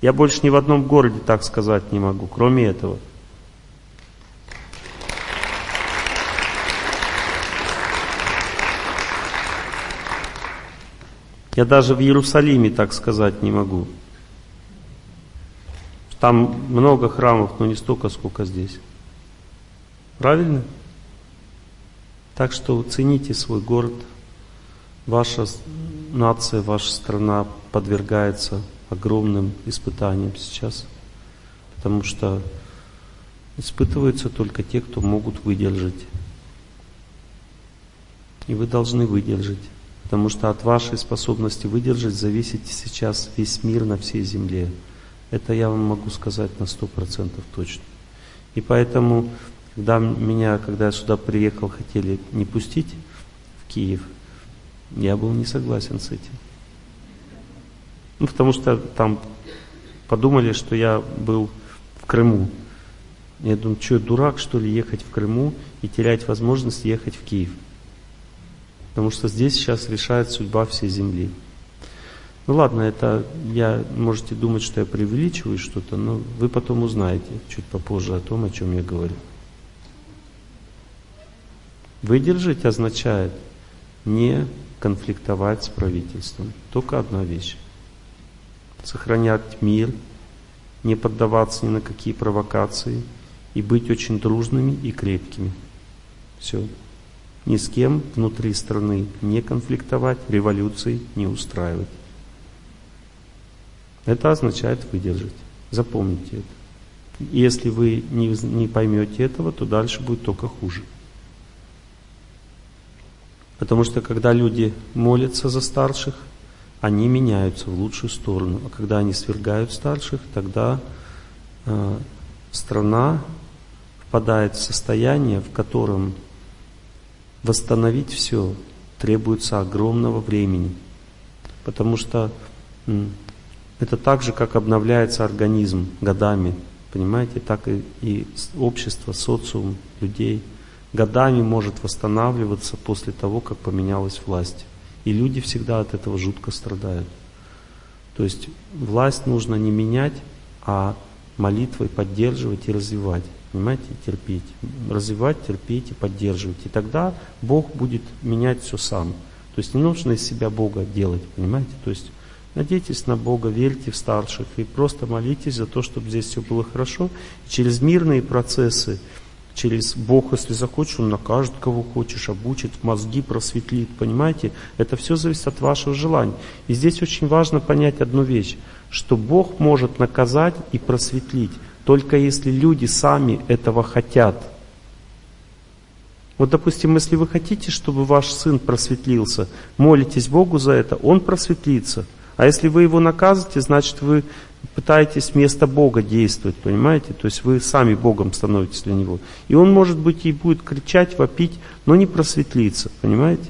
Я больше ни в одном городе так сказать не могу, кроме этого. Я даже в Иерусалиме так сказать не могу. Там много храмов, но не столько, сколько здесь. Правильно? Так что цените свой город. Ваша нация, ваша страна подвергается огромным испытаниям сейчас. Потому что испытываются только те, кто могут выдержать. И вы должны выдержать. Потому что от вашей способности выдержать зависит сейчас весь мир на всей земле. Это я вам могу сказать на сто процентов точно. И поэтому, когда меня, когда я сюда приехал, хотели не пустить в Киев, я был не согласен с этим. Ну, потому что там подумали, что я был в Крыму. Я думаю, что, дурак, что ли, ехать в Крыму и терять возможность ехать в Киев. Потому что здесь сейчас решает судьба всей земли. Ну ладно, это я, можете думать, что я преувеличиваю что-то, но вы потом узнаете чуть попозже о том, о чем я говорю. Выдержать означает не конфликтовать с правительством. Только одна вещь. Сохранять мир, не поддаваться ни на какие провокации и быть очень дружными и крепкими. Все. Ни с кем внутри страны не конфликтовать, революции не устраивать. Это означает выдержать. Запомните это. Если вы не, поймете этого, то дальше будет только хуже. Потому что когда люди молятся за старших, они меняются в лучшую сторону. А когда они свергают старших, тогда э, страна впадает в состояние, в котором восстановить все требуется огромного времени. Потому что это так же, как обновляется организм годами, понимаете, так и, и общество, социум людей годами может восстанавливаться после того, как поменялась власть. И люди всегда от этого жутко страдают. То есть власть нужно не менять, а молитвой поддерживать и развивать. Понимаете, терпеть. Развивать, терпеть и поддерживать. И тогда Бог будет менять все сам. То есть не нужно из себя Бога делать, понимаете? То есть Надейтесь на Бога, верьте в старших и просто молитесь за то, чтобы здесь все было хорошо. И через мирные процессы, через Бог, если захочешь, Он накажет, кого хочешь, обучит, мозги просветлит, понимаете? Это все зависит от вашего желания. И здесь очень важно понять одну вещь, что Бог может наказать и просветлить, только если люди сами этого хотят. Вот, допустим, если вы хотите, чтобы ваш сын просветлился, молитесь Богу за это, он просветлится – а если вы его наказываете, значит вы пытаетесь вместо Бога действовать, понимаете? То есть вы сами Богом становитесь для него. И он, может быть, и будет кричать, вопить, но не просветлиться, понимаете?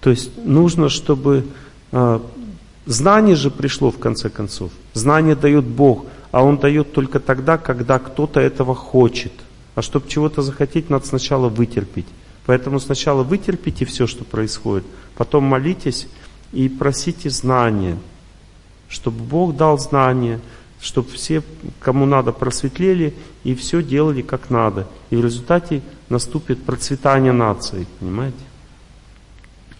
То есть нужно, чтобы... Э, знание же пришло в конце концов. Знание дает Бог, а Он дает только тогда, когда кто-то этого хочет. А чтобы чего-то захотеть, надо сначала вытерпеть. Поэтому сначала вытерпите все, что происходит, потом молитесь, и просите знания, чтобы Бог дал знания, чтобы все, кому надо, просветлели и все делали как надо. И в результате наступит процветание нации, понимаете?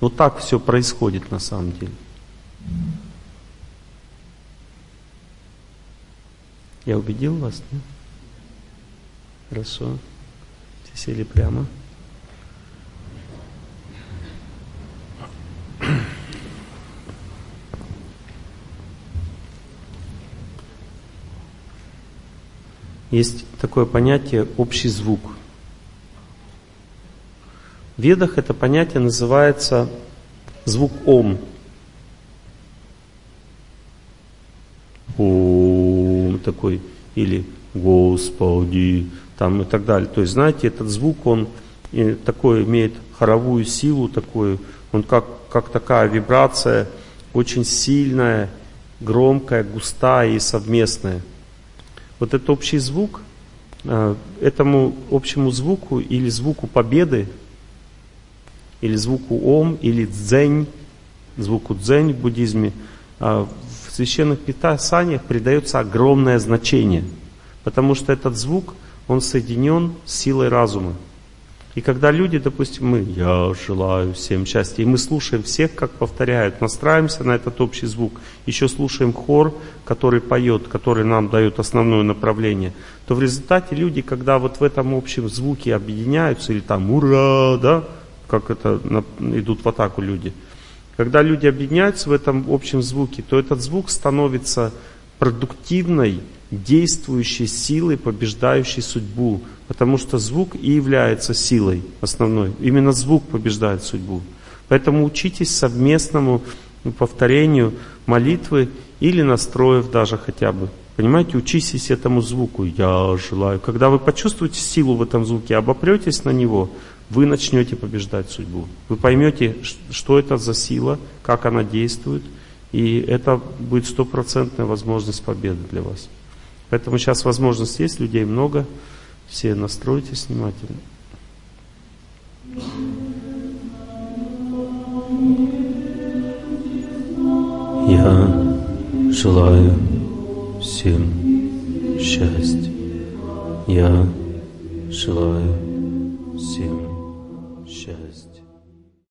Вот так все происходит на самом деле. Я убедил вас, нет? Хорошо. Все сели прямо. Есть такое понятие общий звук. В ведах это понятие называется звук Ом. Ом такой, или Господи, там и так далее. То есть, знаете, этот звук, он такой имеет хоровую силу, такую, он как, как такая вибрация, очень сильная, громкая, густая и совместная. Вот этот общий звук, э, этому общему звуку или звуку победы, или звуку ом, или дзень, звуку дзень в буддизме, э, в священных писаниях придается огромное значение, потому что этот звук, он соединен с силой разума. И когда люди, допустим, мы «я желаю всем счастья», и мы слушаем всех, как повторяют, настраиваемся на этот общий звук, еще слушаем хор, который поет, который нам дает основное направление, то в результате люди, когда вот в этом общем звуке объединяются, или там «ура», да, как это идут в атаку люди, когда люди объединяются в этом общем звуке, то этот звук становится продуктивной, действующей силой, побеждающей судьбу. Потому что звук и является силой основной. Именно звук побеждает судьбу. Поэтому учитесь совместному повторению молитвы или настроев даже хотя бы. Понимаете, учитесь этому звуку. Я желаю. Когда вы почувствуете силу в этом звуке, обопретесь на него, вы начнете побеждать судьбу. Вы поймете, что это за сила, как она действует, и это будет стопроцентная возможность победы для вас. Поэтому сейчас возможность есть, людей много, все настройтесь внимательно. Я желаю всем счастья. Я желаю всем.